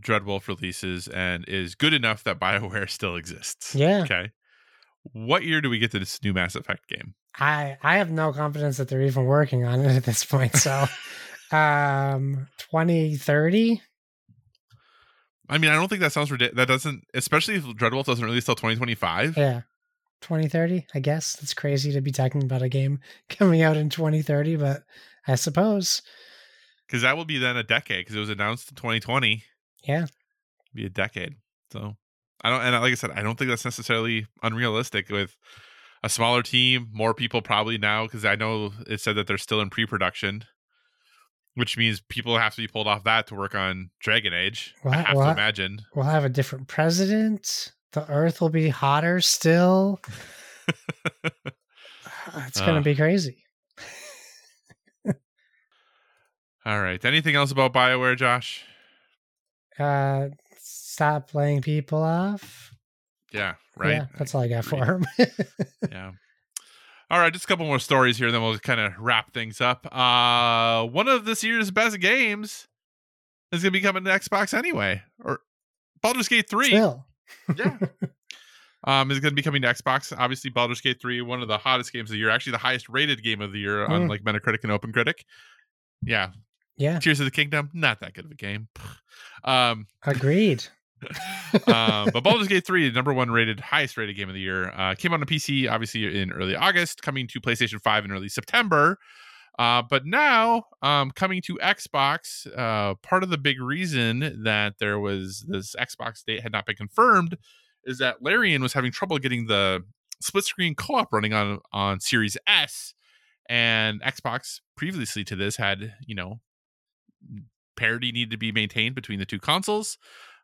Dreadwolf releases and is good enough that BioWare still exists. Yeah. Okay. What year do we get to this new Mass Effect game? I I have no confidence that they're even working on it at this point. So, um, twenty thirty. I mean, I don't think that sounds ridiculous. That doesn't, especially if Dreadwolf doesn't release till 2025. Yeah, twenty thirty. I guess that's crazy to be talking about a game coming out in twenty thirty, but I suppose. Because that will be then a decade because it was announced in 2020. Yeah. Be a decade. So I don't, and like I said, I don't think that's necessarily unrealistic with a smaller team, more people probably now because I know it said that they're still in pre production, which means people have to be pulled off that to work on Dragon Age. I What- have what? to imagine. We'll have a different president. The Earth will be hotter still. it's gonna Uh. be crazy. All right. Anything else about BioWare, Josh? Uh, stop laying people off. Yeah, right. Yeah, that's all I got for him. yeah. All right, just a couple more stories here, then we'll kind of wrap things up. Uh, one of this year's best games is going to be coming to Xbox anyway, or Baldur's Gate Three. Still, Yeah. Um, is going to be coming to Xbox. Obviously, Baldur's Gate 3, one of the hottest games of the year, actually the highest rated game of the year on Mm. like Metacritic and OpenCritic. Yeah. yeah, Tears of the Kingdom, not that good of a game. Um, agreed. uh, but Baldur's Gate 3, number one rated, highest rated game of the year, uh, came on PC obviously in early August, coming to PlayStation 5 in early September. Uh, but now, um, coming to Xbox, uh, part of the big reason that there was this Xbox date had not been confirmed is that Larian was having trouble getting the split screen co op running on on Series S, and Xbox previously to this had you know parity needed to be maintained between the two consoles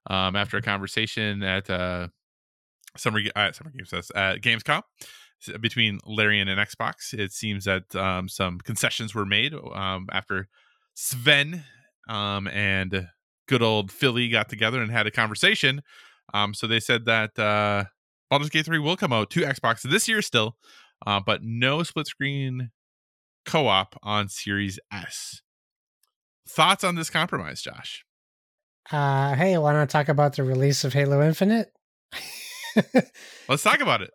um, after a conversation at uh, summer uh, summer games at Gamescom between Larian and Xbox. It seems that um, some concessions were made um, after Swen um, and good old Philly got together and had a conversation. Um, so they said that uh, Baldur's Gate 3 will come out to Xbox this year still, uh, but no split screen co op on Series S. Thoughts on this compromise, Josh? Uh, hey, want to talk about the release of Halo Infinite? Let's talk about it.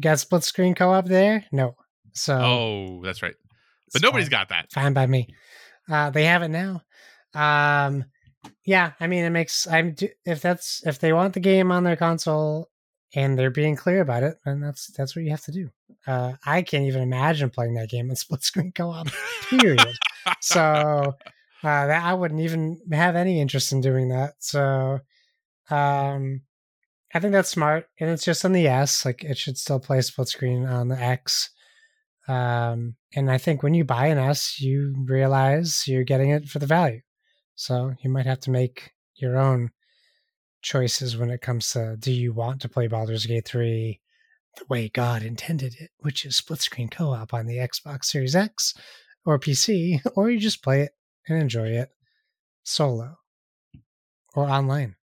got split screen co-op there? No. So Oh, that's right. But nobody's fine. got that. fine by me. Uh, they have it now. Um, yeah, I mean, it makes I'm if that's if they want the game on their console and they're being clear about it, then that's that's what you have to do. Uh, I can't even imagine playing that game in split screen co-op. Period. so uh, that I wouldn't even have any interest in doing that. So um, I think that's smart, and it's just on the S. Like it should still play split screen on the X. Um, and I think when you buy an S, you realize you're getting it for the value. So you might have to make your own choices when it comes to do you want to play Baldur's Gate 3 the way God intended it, which is split screen co op on the Xbox Series X or PC, or you just play it and enjoy it solo or online.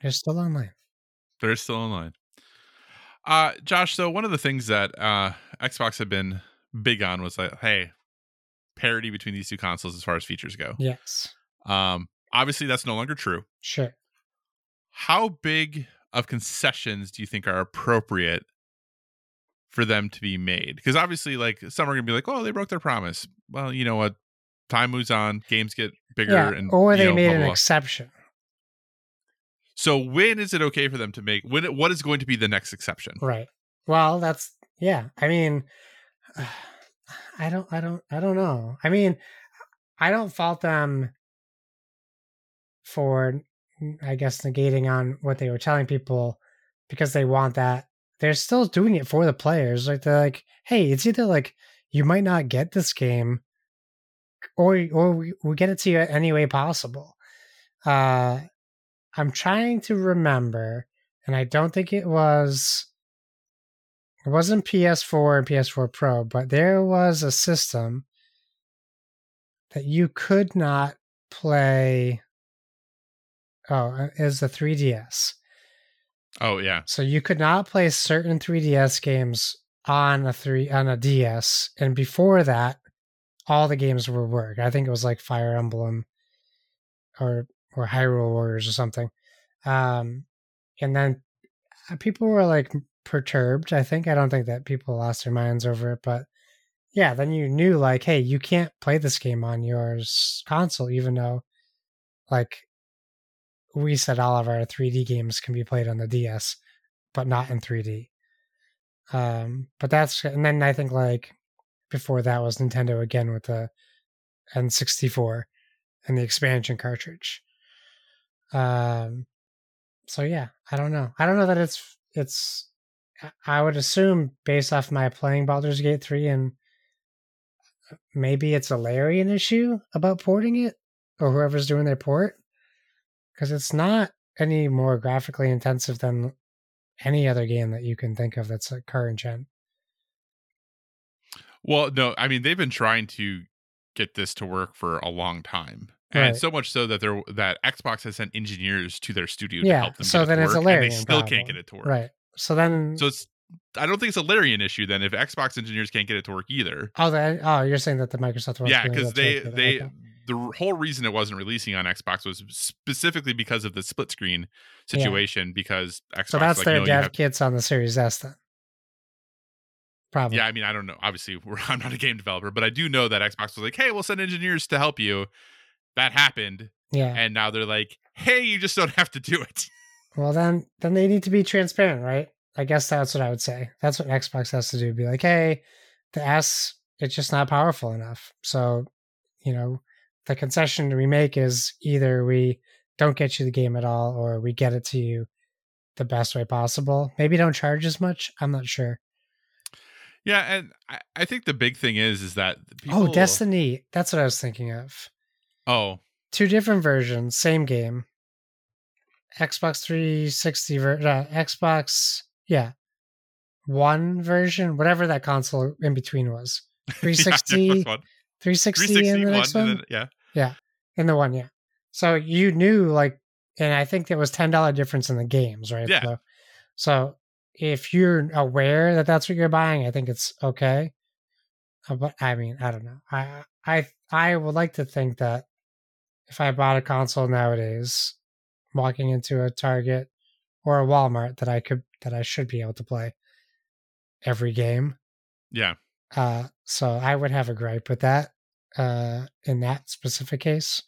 They're still online. They're still online. Uh, Josh, so one of the things that uh, Xbox had been big on was like, hey, parity between these two consoles as far as features go. Yes, Um, obviously, that's no longer true. sure. How big of concessions do you think are appropriate for them to be made? Because obviously, like some are gonna be like, oh, they broke their promise. Well, you know what? Time moves on, games get bigger, Yeah, and or they know, made blah, an blah, blah. exception. So when is it okay for them to make when? What is going to be the next exception? Right. Well, that's yeah. I mean, I don't, I don't, I don't know. I mean, I don't fault them for, I guess, negating on what they were telling people because they want that. They're still doing it for the players. Like they're like, hey, it's either like you might not get this game, or or we, we get it to you any way possible. Uh, I'm trying to remember, and I don't think it was it wasn't PS4 and PS4 Pro, but there was a system that you could not play. Oh, is the 3DS. Oh yeah. So you could not play certain 3DS games on a three on a DS, and before that, all the games would work. I think it was like Fire Emblem or or Hyrule Warriors or something. Um, and then uh, people were like perturbed. I think I don't think that people lost their minds over it, but yeah, then you knew like, hey, you can't play this game on your console, even though like we said all of our 3D games can be played on the DS, but not in 3D. Um, but that's and then I think like before that was Nintendo again with the N64 and the expansion cartridge. Um, so yeah, I don't know. I don't know that it's it's. I would assume based off my playing Baldur's Gate three and maybe it's a Larian issue about porting it or whoever's doing their port because it's not any more graphically intensive than any other game that you can think of that's a current gen. Well, no, I mean they've been trying to get this to work for a long time. And so much so that they're that Xbox has sent engineers to their studio to Yeah, help them. so get it then to it's a work, and they still problem. can't get it to work. Right. So then, So it's I don't think it's a Larian issue then if Xbox engineers can't get it to work either. oh, the, oh, you're saying that the Microsoft yeah, because they they Okay. the whole reason it wasn't releasing on Xbox was specifically because of the split screen situation. Because Xbox So that's like, their no, dev have- kits on the Series S then. Probably. Yeah, I mean, I don't know. Obviously, we're, I'm not a game developer, but I do know that Xbox was like, "Hey, we'll send engineers to help you." That happened, Yeah. and now they're like, "Hey, you just don't have to do it." Well, then, then they need to be transparent, right? I guess that's what I would say. That's what Xbox has to do. Be like, hey, the S, it's just not powerful enough. So, you know, the concession we make is either we don't get you the game at all, or we get it to you the best way possible. Maybe don't charge as much. I'm not sure. Yeah, and I, I think the big thing is is that people, Oh, Destiny. That's what I was thinking of. Oh, Two different versions, same game. Xbox 360 ver- uh, Xbox, yeah. One version, whatever that console in between was. yeah, 360, Xbox One. 360, 360 in the one, next and one? then- yeah. in the one, yeah. So you knew like, and I think there was ten dollar difference in the games, right? Yeah. So, so if you're aware that that's what you're buying, I think it's okay. Uh, But I mean, I don't know. I I I would like to think that if I bought a console nowadays, walking into a Target or a Walmart, that I could that I should be able to play every game. Yeah. Uh, so I would have a gripe with that uh, in that specific case.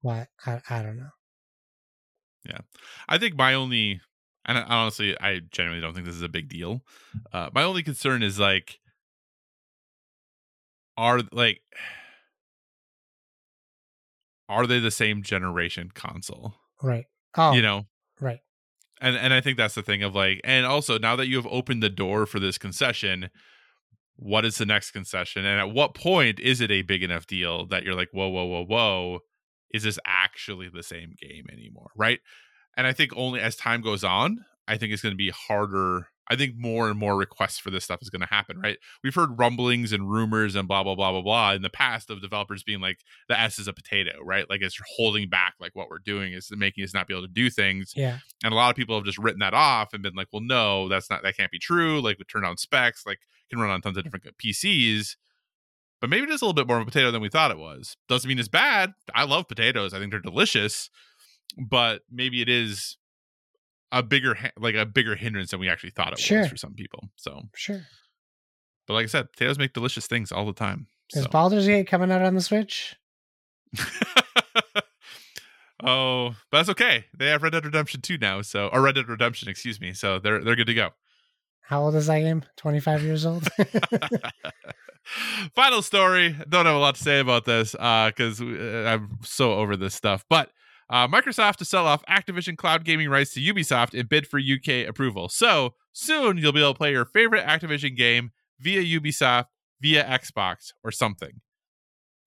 What I, I don't know. Yeah, I think my only, and I- honestly, I genuinely don't think this is a big deal. Uh, my only concern is like, are like, are they the same generation console? Right. Oh, You know, right. and and I think that's the thing of like, and also now that you have opened the door for this concession, what is the next concession, and at what point is it a big enough deal that you're like, whoa, whoa, whoa, whoa, is this actually the same game anymore, right? And I think only as time goes on, I think it's going to be harder. I think more and more requests for this stuff is going to happen, right? We've heard rumblings and rumors and blah blah blah blah blah in the past of developers being like, the S is a potato, right? Like it's holding back, like what we're doing is making us not be able to do things Yeah. and a lot of people have just written that off and been like well no that's not that can't be true like we turn on specs like can run on tons of different pcs but maybe just a little bit more of a potato than we thought it was doesn't mean it's bad i love potatoes i think they're delicious but maybe it is a bigger like a bigger hindrance than we actually thought it Sure. was for some people so Sure. but like i said potatoes make delicious things all the time Is so. Baldur's Gate coming out on the Switch? Oh, but that's okay. They have Red Dead Redemption 2 now, so or Red Dead Redemption, excuse me. So they're they're good to go. How old is that game? 25 years old? Final story. Don't have a lot to say about this because uh, I'm so over this stuff. But uh, Microsoft to sell off Activision cloud gaming rights to Ubisoft and bid for UK approval. So soon you'll be able to play your favorite Activision game via Ubisoft, via Xbox, or something.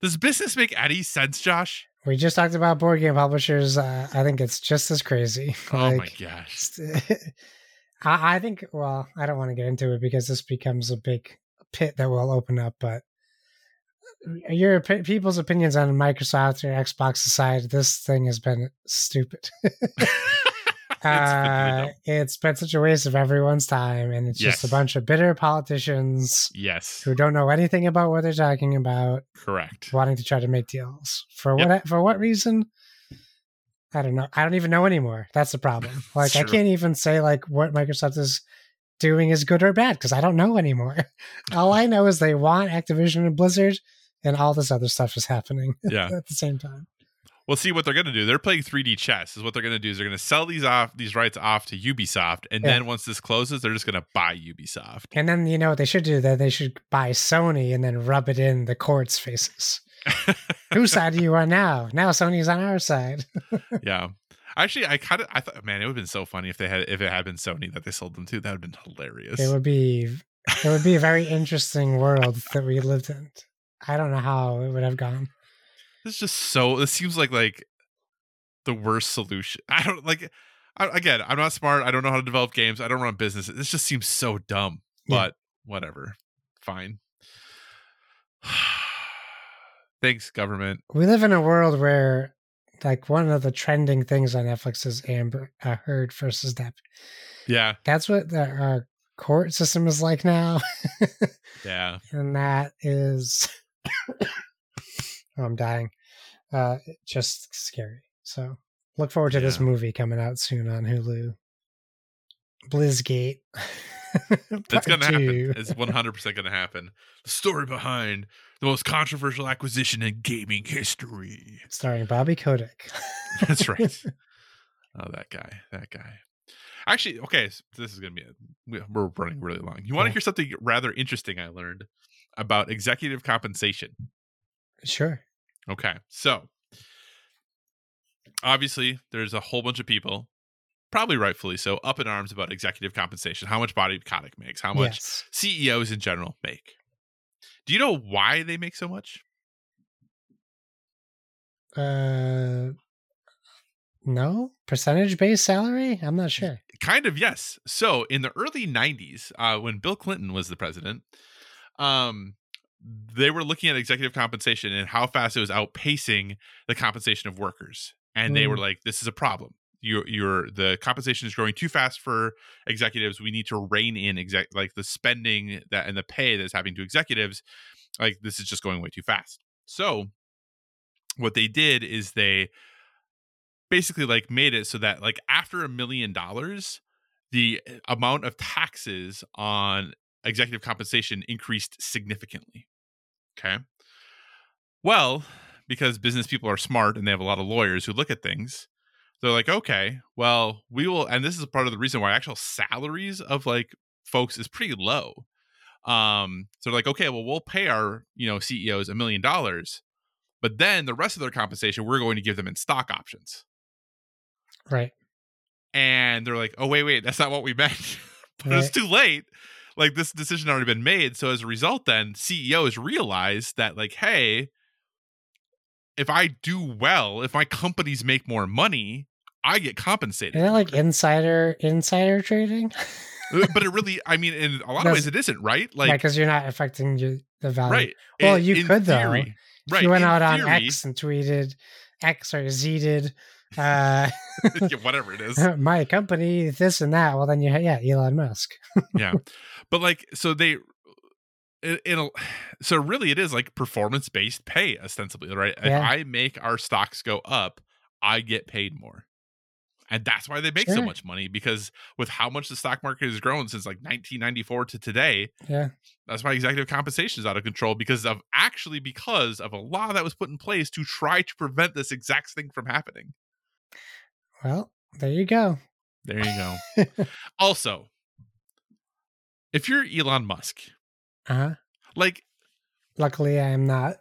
Does business make any sense, Josh? we just talked about board game publishers. Uh, I think it's just as crazy. oh my gosh. I, I think, well, I don't want to get into it because this becomes a big pit that will open up, but your people's opinions on Microsoft or Xbox aside, this thing has been stupid. It's been uh, it's been such a waste of everyone's time, and it's just a bunch of bitter politicians yes, who don't know anything about what they're talking about, correct. wanting to try to make deals for Yep. what for what reason? I don't know. I don't even know anymore. That's the problem. Like I can't even say like what Microsoft is doing is good or bad because I don't know anymore. all I know is they want Activision and Blizzard, and all this other stuff is happening Yeah. at the same time. Well, see what they're going to do. They're playing 3D chess. Is what they're going to do. Is they're going to sell these off, these rights off to Ubisoft, and Yeah. then once this closes, they're just going to buy Ubisoft. And then you know what they should do that they should buy Sony and then rub it in the court's faces. Whose side are you on now? Now Sony's on our side. yeah. Actually, I kind of I thought, man, it would have been so funny if they had if it had been Sony that they sold them to. That would have been hilarious. It would be it would be a very interesting world that we lived in. I don't know how it would have gone. This is just so. This seems like like the worst solution. I don't like. I, again, I'm not smart. I don't know how to develop games. I don't run business. This just seems so dumb. Yeah. But whatever. Fine. Thanks, government. We live in a world where like one of the trending things on Netflix is Amber uh, Heard versus Depp. Yeah, That's what the, our court system is like now, yeah. and that is I'm dying. Uh, just scary. So look forward to this movie coming out soon on Hulu. Blizzgate. It's Part gonna two. happen. It's 100 percent gonna happen. The story behind the most controversial acquisition in gaming history. starring Bobby Kotick. That's right. oh, that guy. That guy. Actually, okay. So this is gonna be. A, we- we're running really long. You want to Yeah. hear something rather interesting? I learned about executive compensation. Sure. Okay, so obviously there's a whole bunch of people, probably rightfully so, up in arms about executive compensation, how much Bobby Kotick makes, how much Yes. CEOs in general make. Do you know why they make so much? Uh, no percentage based salary. I'm not sure. Kind of, yes. So in the early 90s, uh, when Bill Clinton was the president, um, they were looking at executive compensation and how fast it was outpacing the compensation of workers. And they were Mm. like, this is a problem. Your your the compensation is growing too fast for executives. We need to rein in exec like the spending that and the pay that's happening to executives. Like this is just going way too fast. So what they did is they basically like made it so that like after a million dollars the amount of taxes on executive compensation increased significantly okay well because business people are smart and they have a lot of lawyers who look at things they're like okay well we will and this is part of the reason why actual salaries of like folks is pretty low um so they're like okay well we'll pay our you know ceos a million dollars but then the rest of their compensation we're going to give them in stock options Right. and they're like, "Oh wait, wait, that's not what we meant." but it's too late. Like this decision already been made. So as a result, then CEOs realized that, like, hey, if I do well, if my companies make more money, I get compensated. Is that like insider insider trading? Uh, but it really, I mean, in a lot of ways, it isn't right. Like, because you're not affecting your, the value. right? Well, In- you in could, though. theory, If right? you went in out on theory- X and tweeted X or Zed, uh, yeah, whatever it is. my company, this and that. Well, then you, yeah, Elon Musk. yeah but like so they it, it'll so really it is like performance based pay ostensibly right if i make our stocks go up i get paid more and that's why they make so much money because with how much the stock market has grown since like 1994 to today Yeah. that's why executive compensation is out of control because of actually because of a law that was put in place to try to prevent this exact thing from happening Well, there you go. There you go. also, if you're Elon Musk, Uh huh. like Luckily, I am not.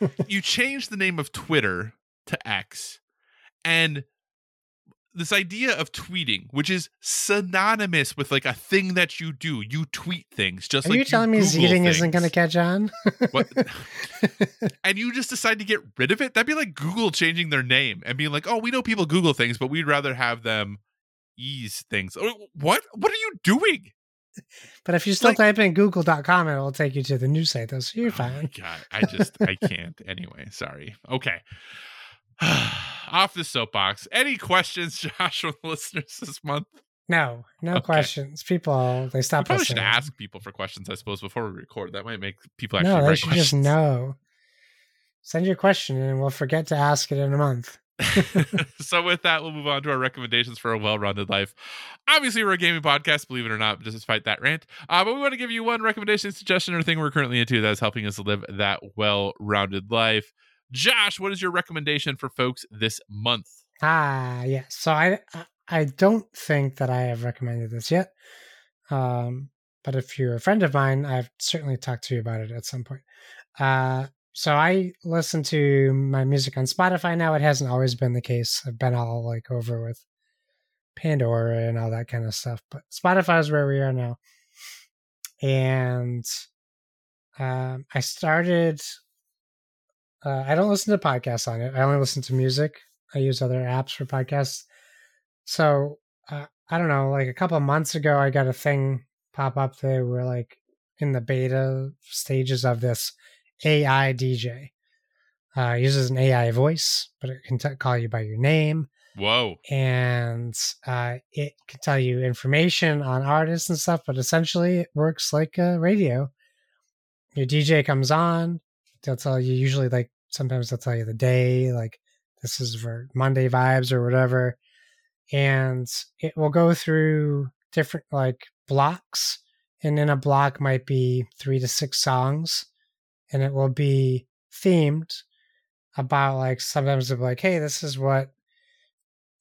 you change the name of Twitter to X, and this idea of tweeting, which is synonymous with like a thing that you do, you tweet things. Just Are like you telling me Google Zeeting isn't going to catch on? And you just decide to get rid of it? That'd be like Google changing their name and being like, "Oh, we know people Google things, but we'd rather have them ease things." Oh, What? What are you doing? But if you still Like- type in google.com, it will take you to the news site, though. So you're Oh fine. God, I just I can't. Anyway, sorry. Okay. Off the soapbox. Any questions, Josh, from the listeners this month? No, no Okay. questions. People, they We stop probably should ask people for questions, I suppose, before we record. That might make people actually No, they should just know. Send your question and we'll forget to ask it in a month. so with that, we'll move on to our recommendations for a well-rounded life. Obviously, we're a gaming podcast, believe it or not, despite that rant. Uh, but we want to give you one recommendation, suggestion, or thing we're currently into that's helping us live that well-rounded life. Josh, what is your recommendation for folks this month? Ah, yes. So I I- I don't think that I have recommended this yet. Um, but if you're a friend of mine, I've certainly talked to you about it at some point. Uh, so I listen to my music on Spotify now. It hasn't always been the case. I've been all like over with Pandora and all that kind of stuff, but Spotify is where we are now. And um, I started. Uh, I don't listen to podcasts on it. I only listen to music. I use other apps for podcasts. So uh, I don't know. Like a couple months ago, I got a thing pop up. They were like in the beta stages of this AI DJ. Uh, it uses an AI voice, but it can t- call you by your name Whoa. and uh, it can tell you information on artists and stuff, but essentially it works like a radio. Your DJ comes on, they'll tell you usually like sometimes they'll tell you the day, like this is for Monday vibes or whatever, and it will go through different like blocks, and in a block might be three to six songs, and it will be themed about like sometimes it'll be like, hey, this is what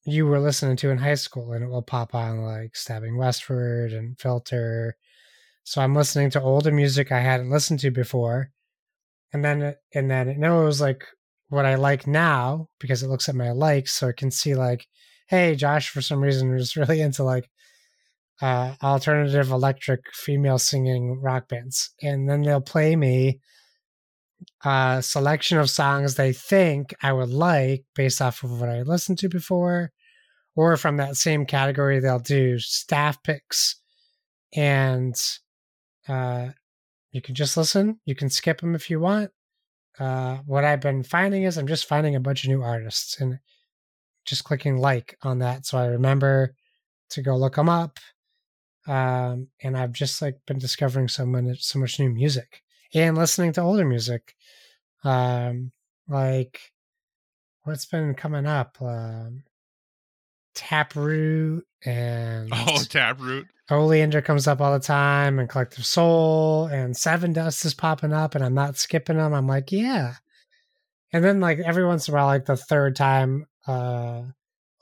you were listening to in high school and it will pop on like stabbing westward and filter. So i'm listening to older music i hadn't listened to before and then and then it knows like what i like now because it looks at my likes so it can see like hey josh for some reason is really into like uh alternative electric female singing rock bands and then they'll play me a selection of songs they think I would like based off of what I listened to before, or from that same category, they'll do staff picks, and uh, you can just listen. You can skip them if you want. Uh, what I've been finding is I'm just finding a bunch of new artists and just clicking like on that, so I remember to go look them up. Um, and I've just like been discovering so much, so much new music and listening to older music um like what's been coming up? Um taproot and Oh, Taproot. oleander comes up all the time and collective soul and Sevendust is popping up and i'm not skipping them i'm like yeah. And then like every once in a while like the third time uh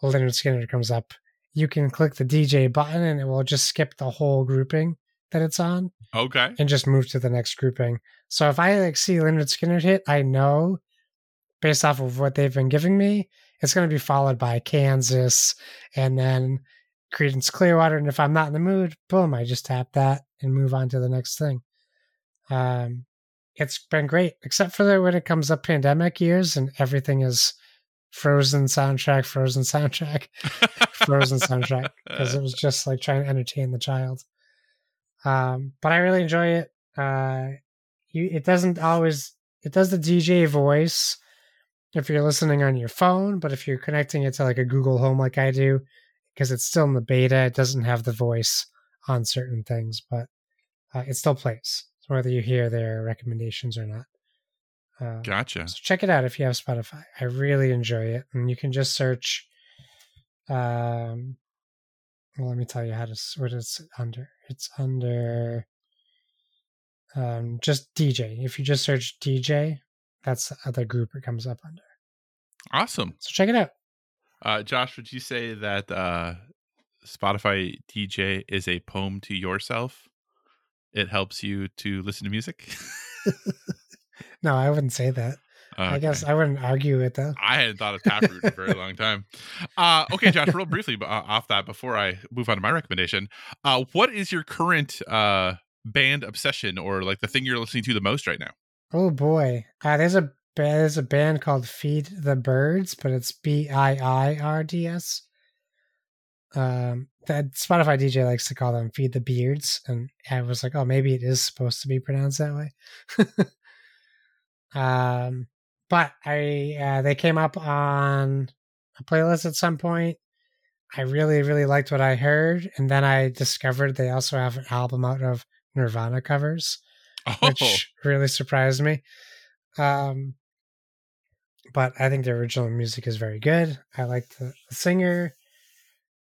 Lynyrd Skynyrd comes up you can click the dj button and it will just skip the whole grouping that it's on Okay. and just move to the next grouping. So if I like see Lynyrd Skynyrd hit, I know based off of what they've been giving me, it's going to be followed by Kansas and then Creedence Clearwater. And if I'm not in the mood, boom, I just tap that and move on to the next thing. Um, it's been great, except for the, when it comes up pandemic years and everything is frozen soundtrack, frozen soundtrack, frozen soundtrack because it was just like trying to entertain the child. Um, but I really enjoy it. Uh, you, it doesn't always it does the DJ voice if you're listening on your phone, but if you're connecting it to like a Google Home like I do, because it's still in the beta, it doesn't have the voice on certain things, but uh, it still plays whether you hear their recommendations or not. Uh, Gotcha. so check it out if you have Spotify. I really enjoy it, and you can just search. Um, well, let me tell you how to what it's under. It's under um just DJ. If you just search DJ, that's the other group it comes up under. Awesome. So check it out. Uh, Josh, would you say that uh, Spotify DJ is a poem to yourself? It helps you to listen to music. no, I wouldn't say that. I guess I wouldn't argue it though. I hadn't thought of Taproot in a very long time. Uh, okay, Josh, real briefly uh, off that before I move on to my recommendation, uh, what is your current uh, band obsession or like the thing you're listening to the most right now? Oh boy, uh, there's a there's a band called Feed the Biirds, but it's B I I R D S. Um, that Spotify DJ likes to call them Feed the Beards, and I was like, oh, maybe it is supposed to be pronounced that way. um, but I uh, they came up on a playlist at some point. I really really liked what I heard, and then I discovered they also have an album out of Nirvana covers, oh. which really surprised me. Um, but I think the original music is very good. I like the, the singer,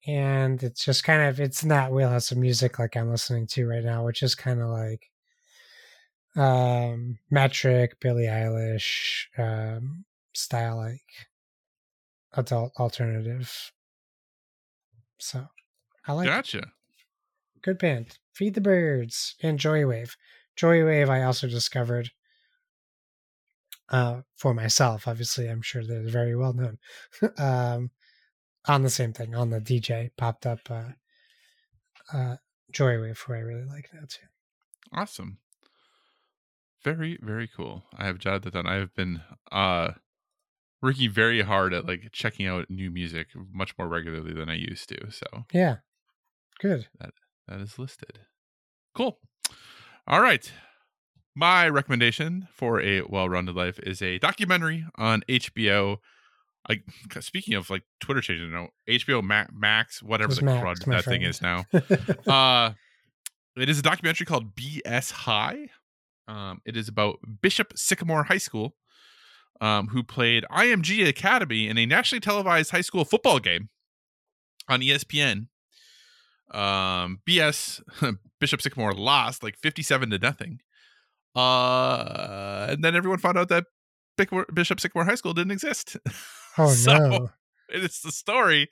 and it's just kind of it's in that wheelhouse of music like I'm listening to right now, which is kind of like um metric billie eilish um style like adult alternative. So i like gotcha. It. good band. Feed the Biirds and joywave. Joywave i also discovered uh for myself. Obviously i'm sure they're very well known. Um on the same thing on the dj popped up uh uh joywave who i really like now too. Awesome very, very cool. I have jotted that down. I have been uh working very hard at like checking out new music much more regularly than I used to. So yeah, good. That that is listed. Cool. All right. My recommendation for a well-rounded life is a documentary on HBO. Like speaking of like Twitter changing, you know, HBO Max, whatever the Max, crud that friend. thing is now. uh, it is a documentary called BS High um, it is about Bishop Sycamore High School, um, who played IMG Academy in a nationally televised high school football game on ESPN. Um, BS Bishop Sycamore lost like fifty-seven to nothing. Uh, and then everyone found out that Bishop Sycamore High School didn't exist. Oh so, no! It's the story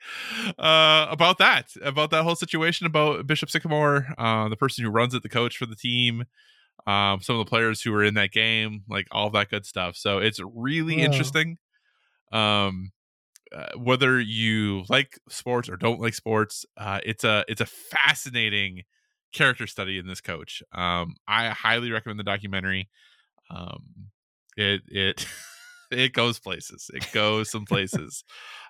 uh, about that, about that whole situation, about Bishop Sycamore, uh, the person who runs it, the coach for the team, um, some of the players who were in that game, like all that good stuff. So it's really interesting. Um, uh, whether you like sports or don't like sports, uh, it's a it's a fascinating character study in this coach. Um, I highly recommend the documentary. Um, it it it goes places. It goes some places.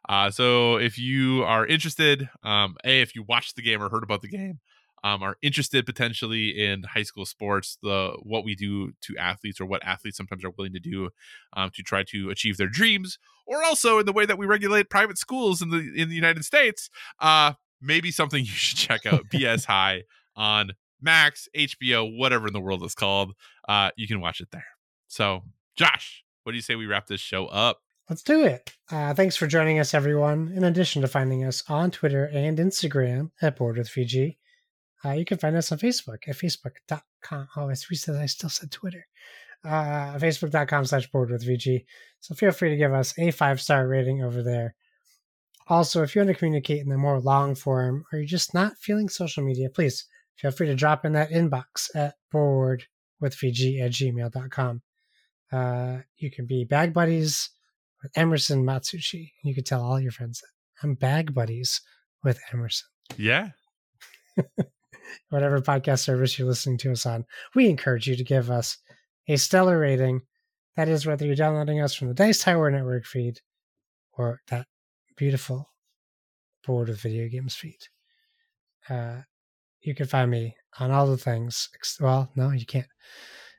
uh, so if you are interested, um, a if you watched the game or heard about the game, um, are interested potentially in high school sports, the what we do to athletes or what athletes sometimes are willing to do um, to try to achieve their dreams, or also in the way that we regulate private schools in the in the United States, uh, maybe something you should check out. BS High on Max, HBO, whatever in the world it's called. Uh, you can watch it there. So, Josh, what do you say we wrap this show up? Let's do it. Uh, thanks for joining us, everyone. In addition to finding us on Twitter and Instagram at Board with VG, uh, you can find us on Facebook at facebook.com. Oh, it's recent. I still said Twitter. Uh, facebook.com slash board with VG. So feel free to give us a five star rating over there. Also, if you want to communicate in the more long form or you're just not feeling social media, please feel free to drop in that inbox at board with VG at gmail.com. Uh, you can be bag buddies with Emerson Matsuuchi. You can tell all your friends that I'm bag buddies with Emerson. Yeah. whatever podcast service you're listening to us on, we encourage you to give us a stellar rating. That is whether you're downloading us from the Dice Tower Network feed or that beautiful board of video games feed. Uh, you can find me on all the things. Well, no, you can't.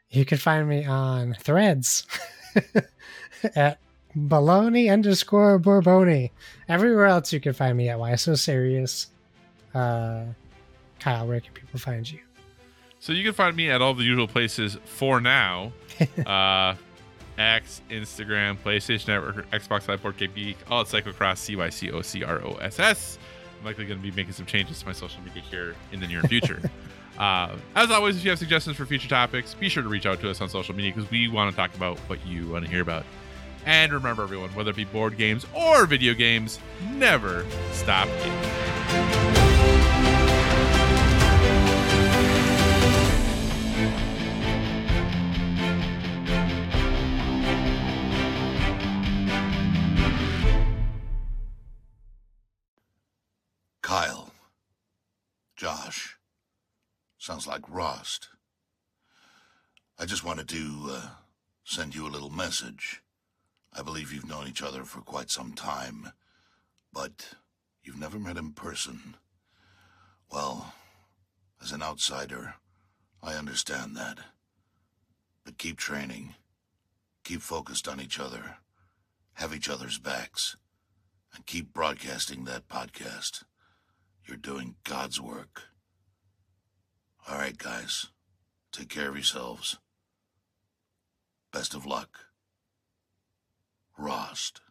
You can find me on threads at baloney underscore Borboni. Everywhere else you can find me at Why So Serious. Uh, Kyle, where can people find you? So you can find me at all the usual places for now. uh, X, Instagram, PlayStation Network, Xbox Live, 4K Geek, all at Cyclocross, C Y C O C R O S S. I'm likely going to be making some changes to my social media here in the near future. uh, as always, if you have suggestions for future topics, be sure to reach out to us on social media because we want to talk about what you want to hear about. And remember, everyone, whether it be board games or video games, never stop gaming. Sounds like Rost. I just wanted to uh, send you a little message. I believe you've known each other for quite some time, but you've never met in person. Well, as an outsider, I understand that. But keep training. Keep focused on each other. Have each other's backs. And keep broadcasting that podcast. You're doing God's work. All right, guys. Take care of yourselves. Best of luck. Rost.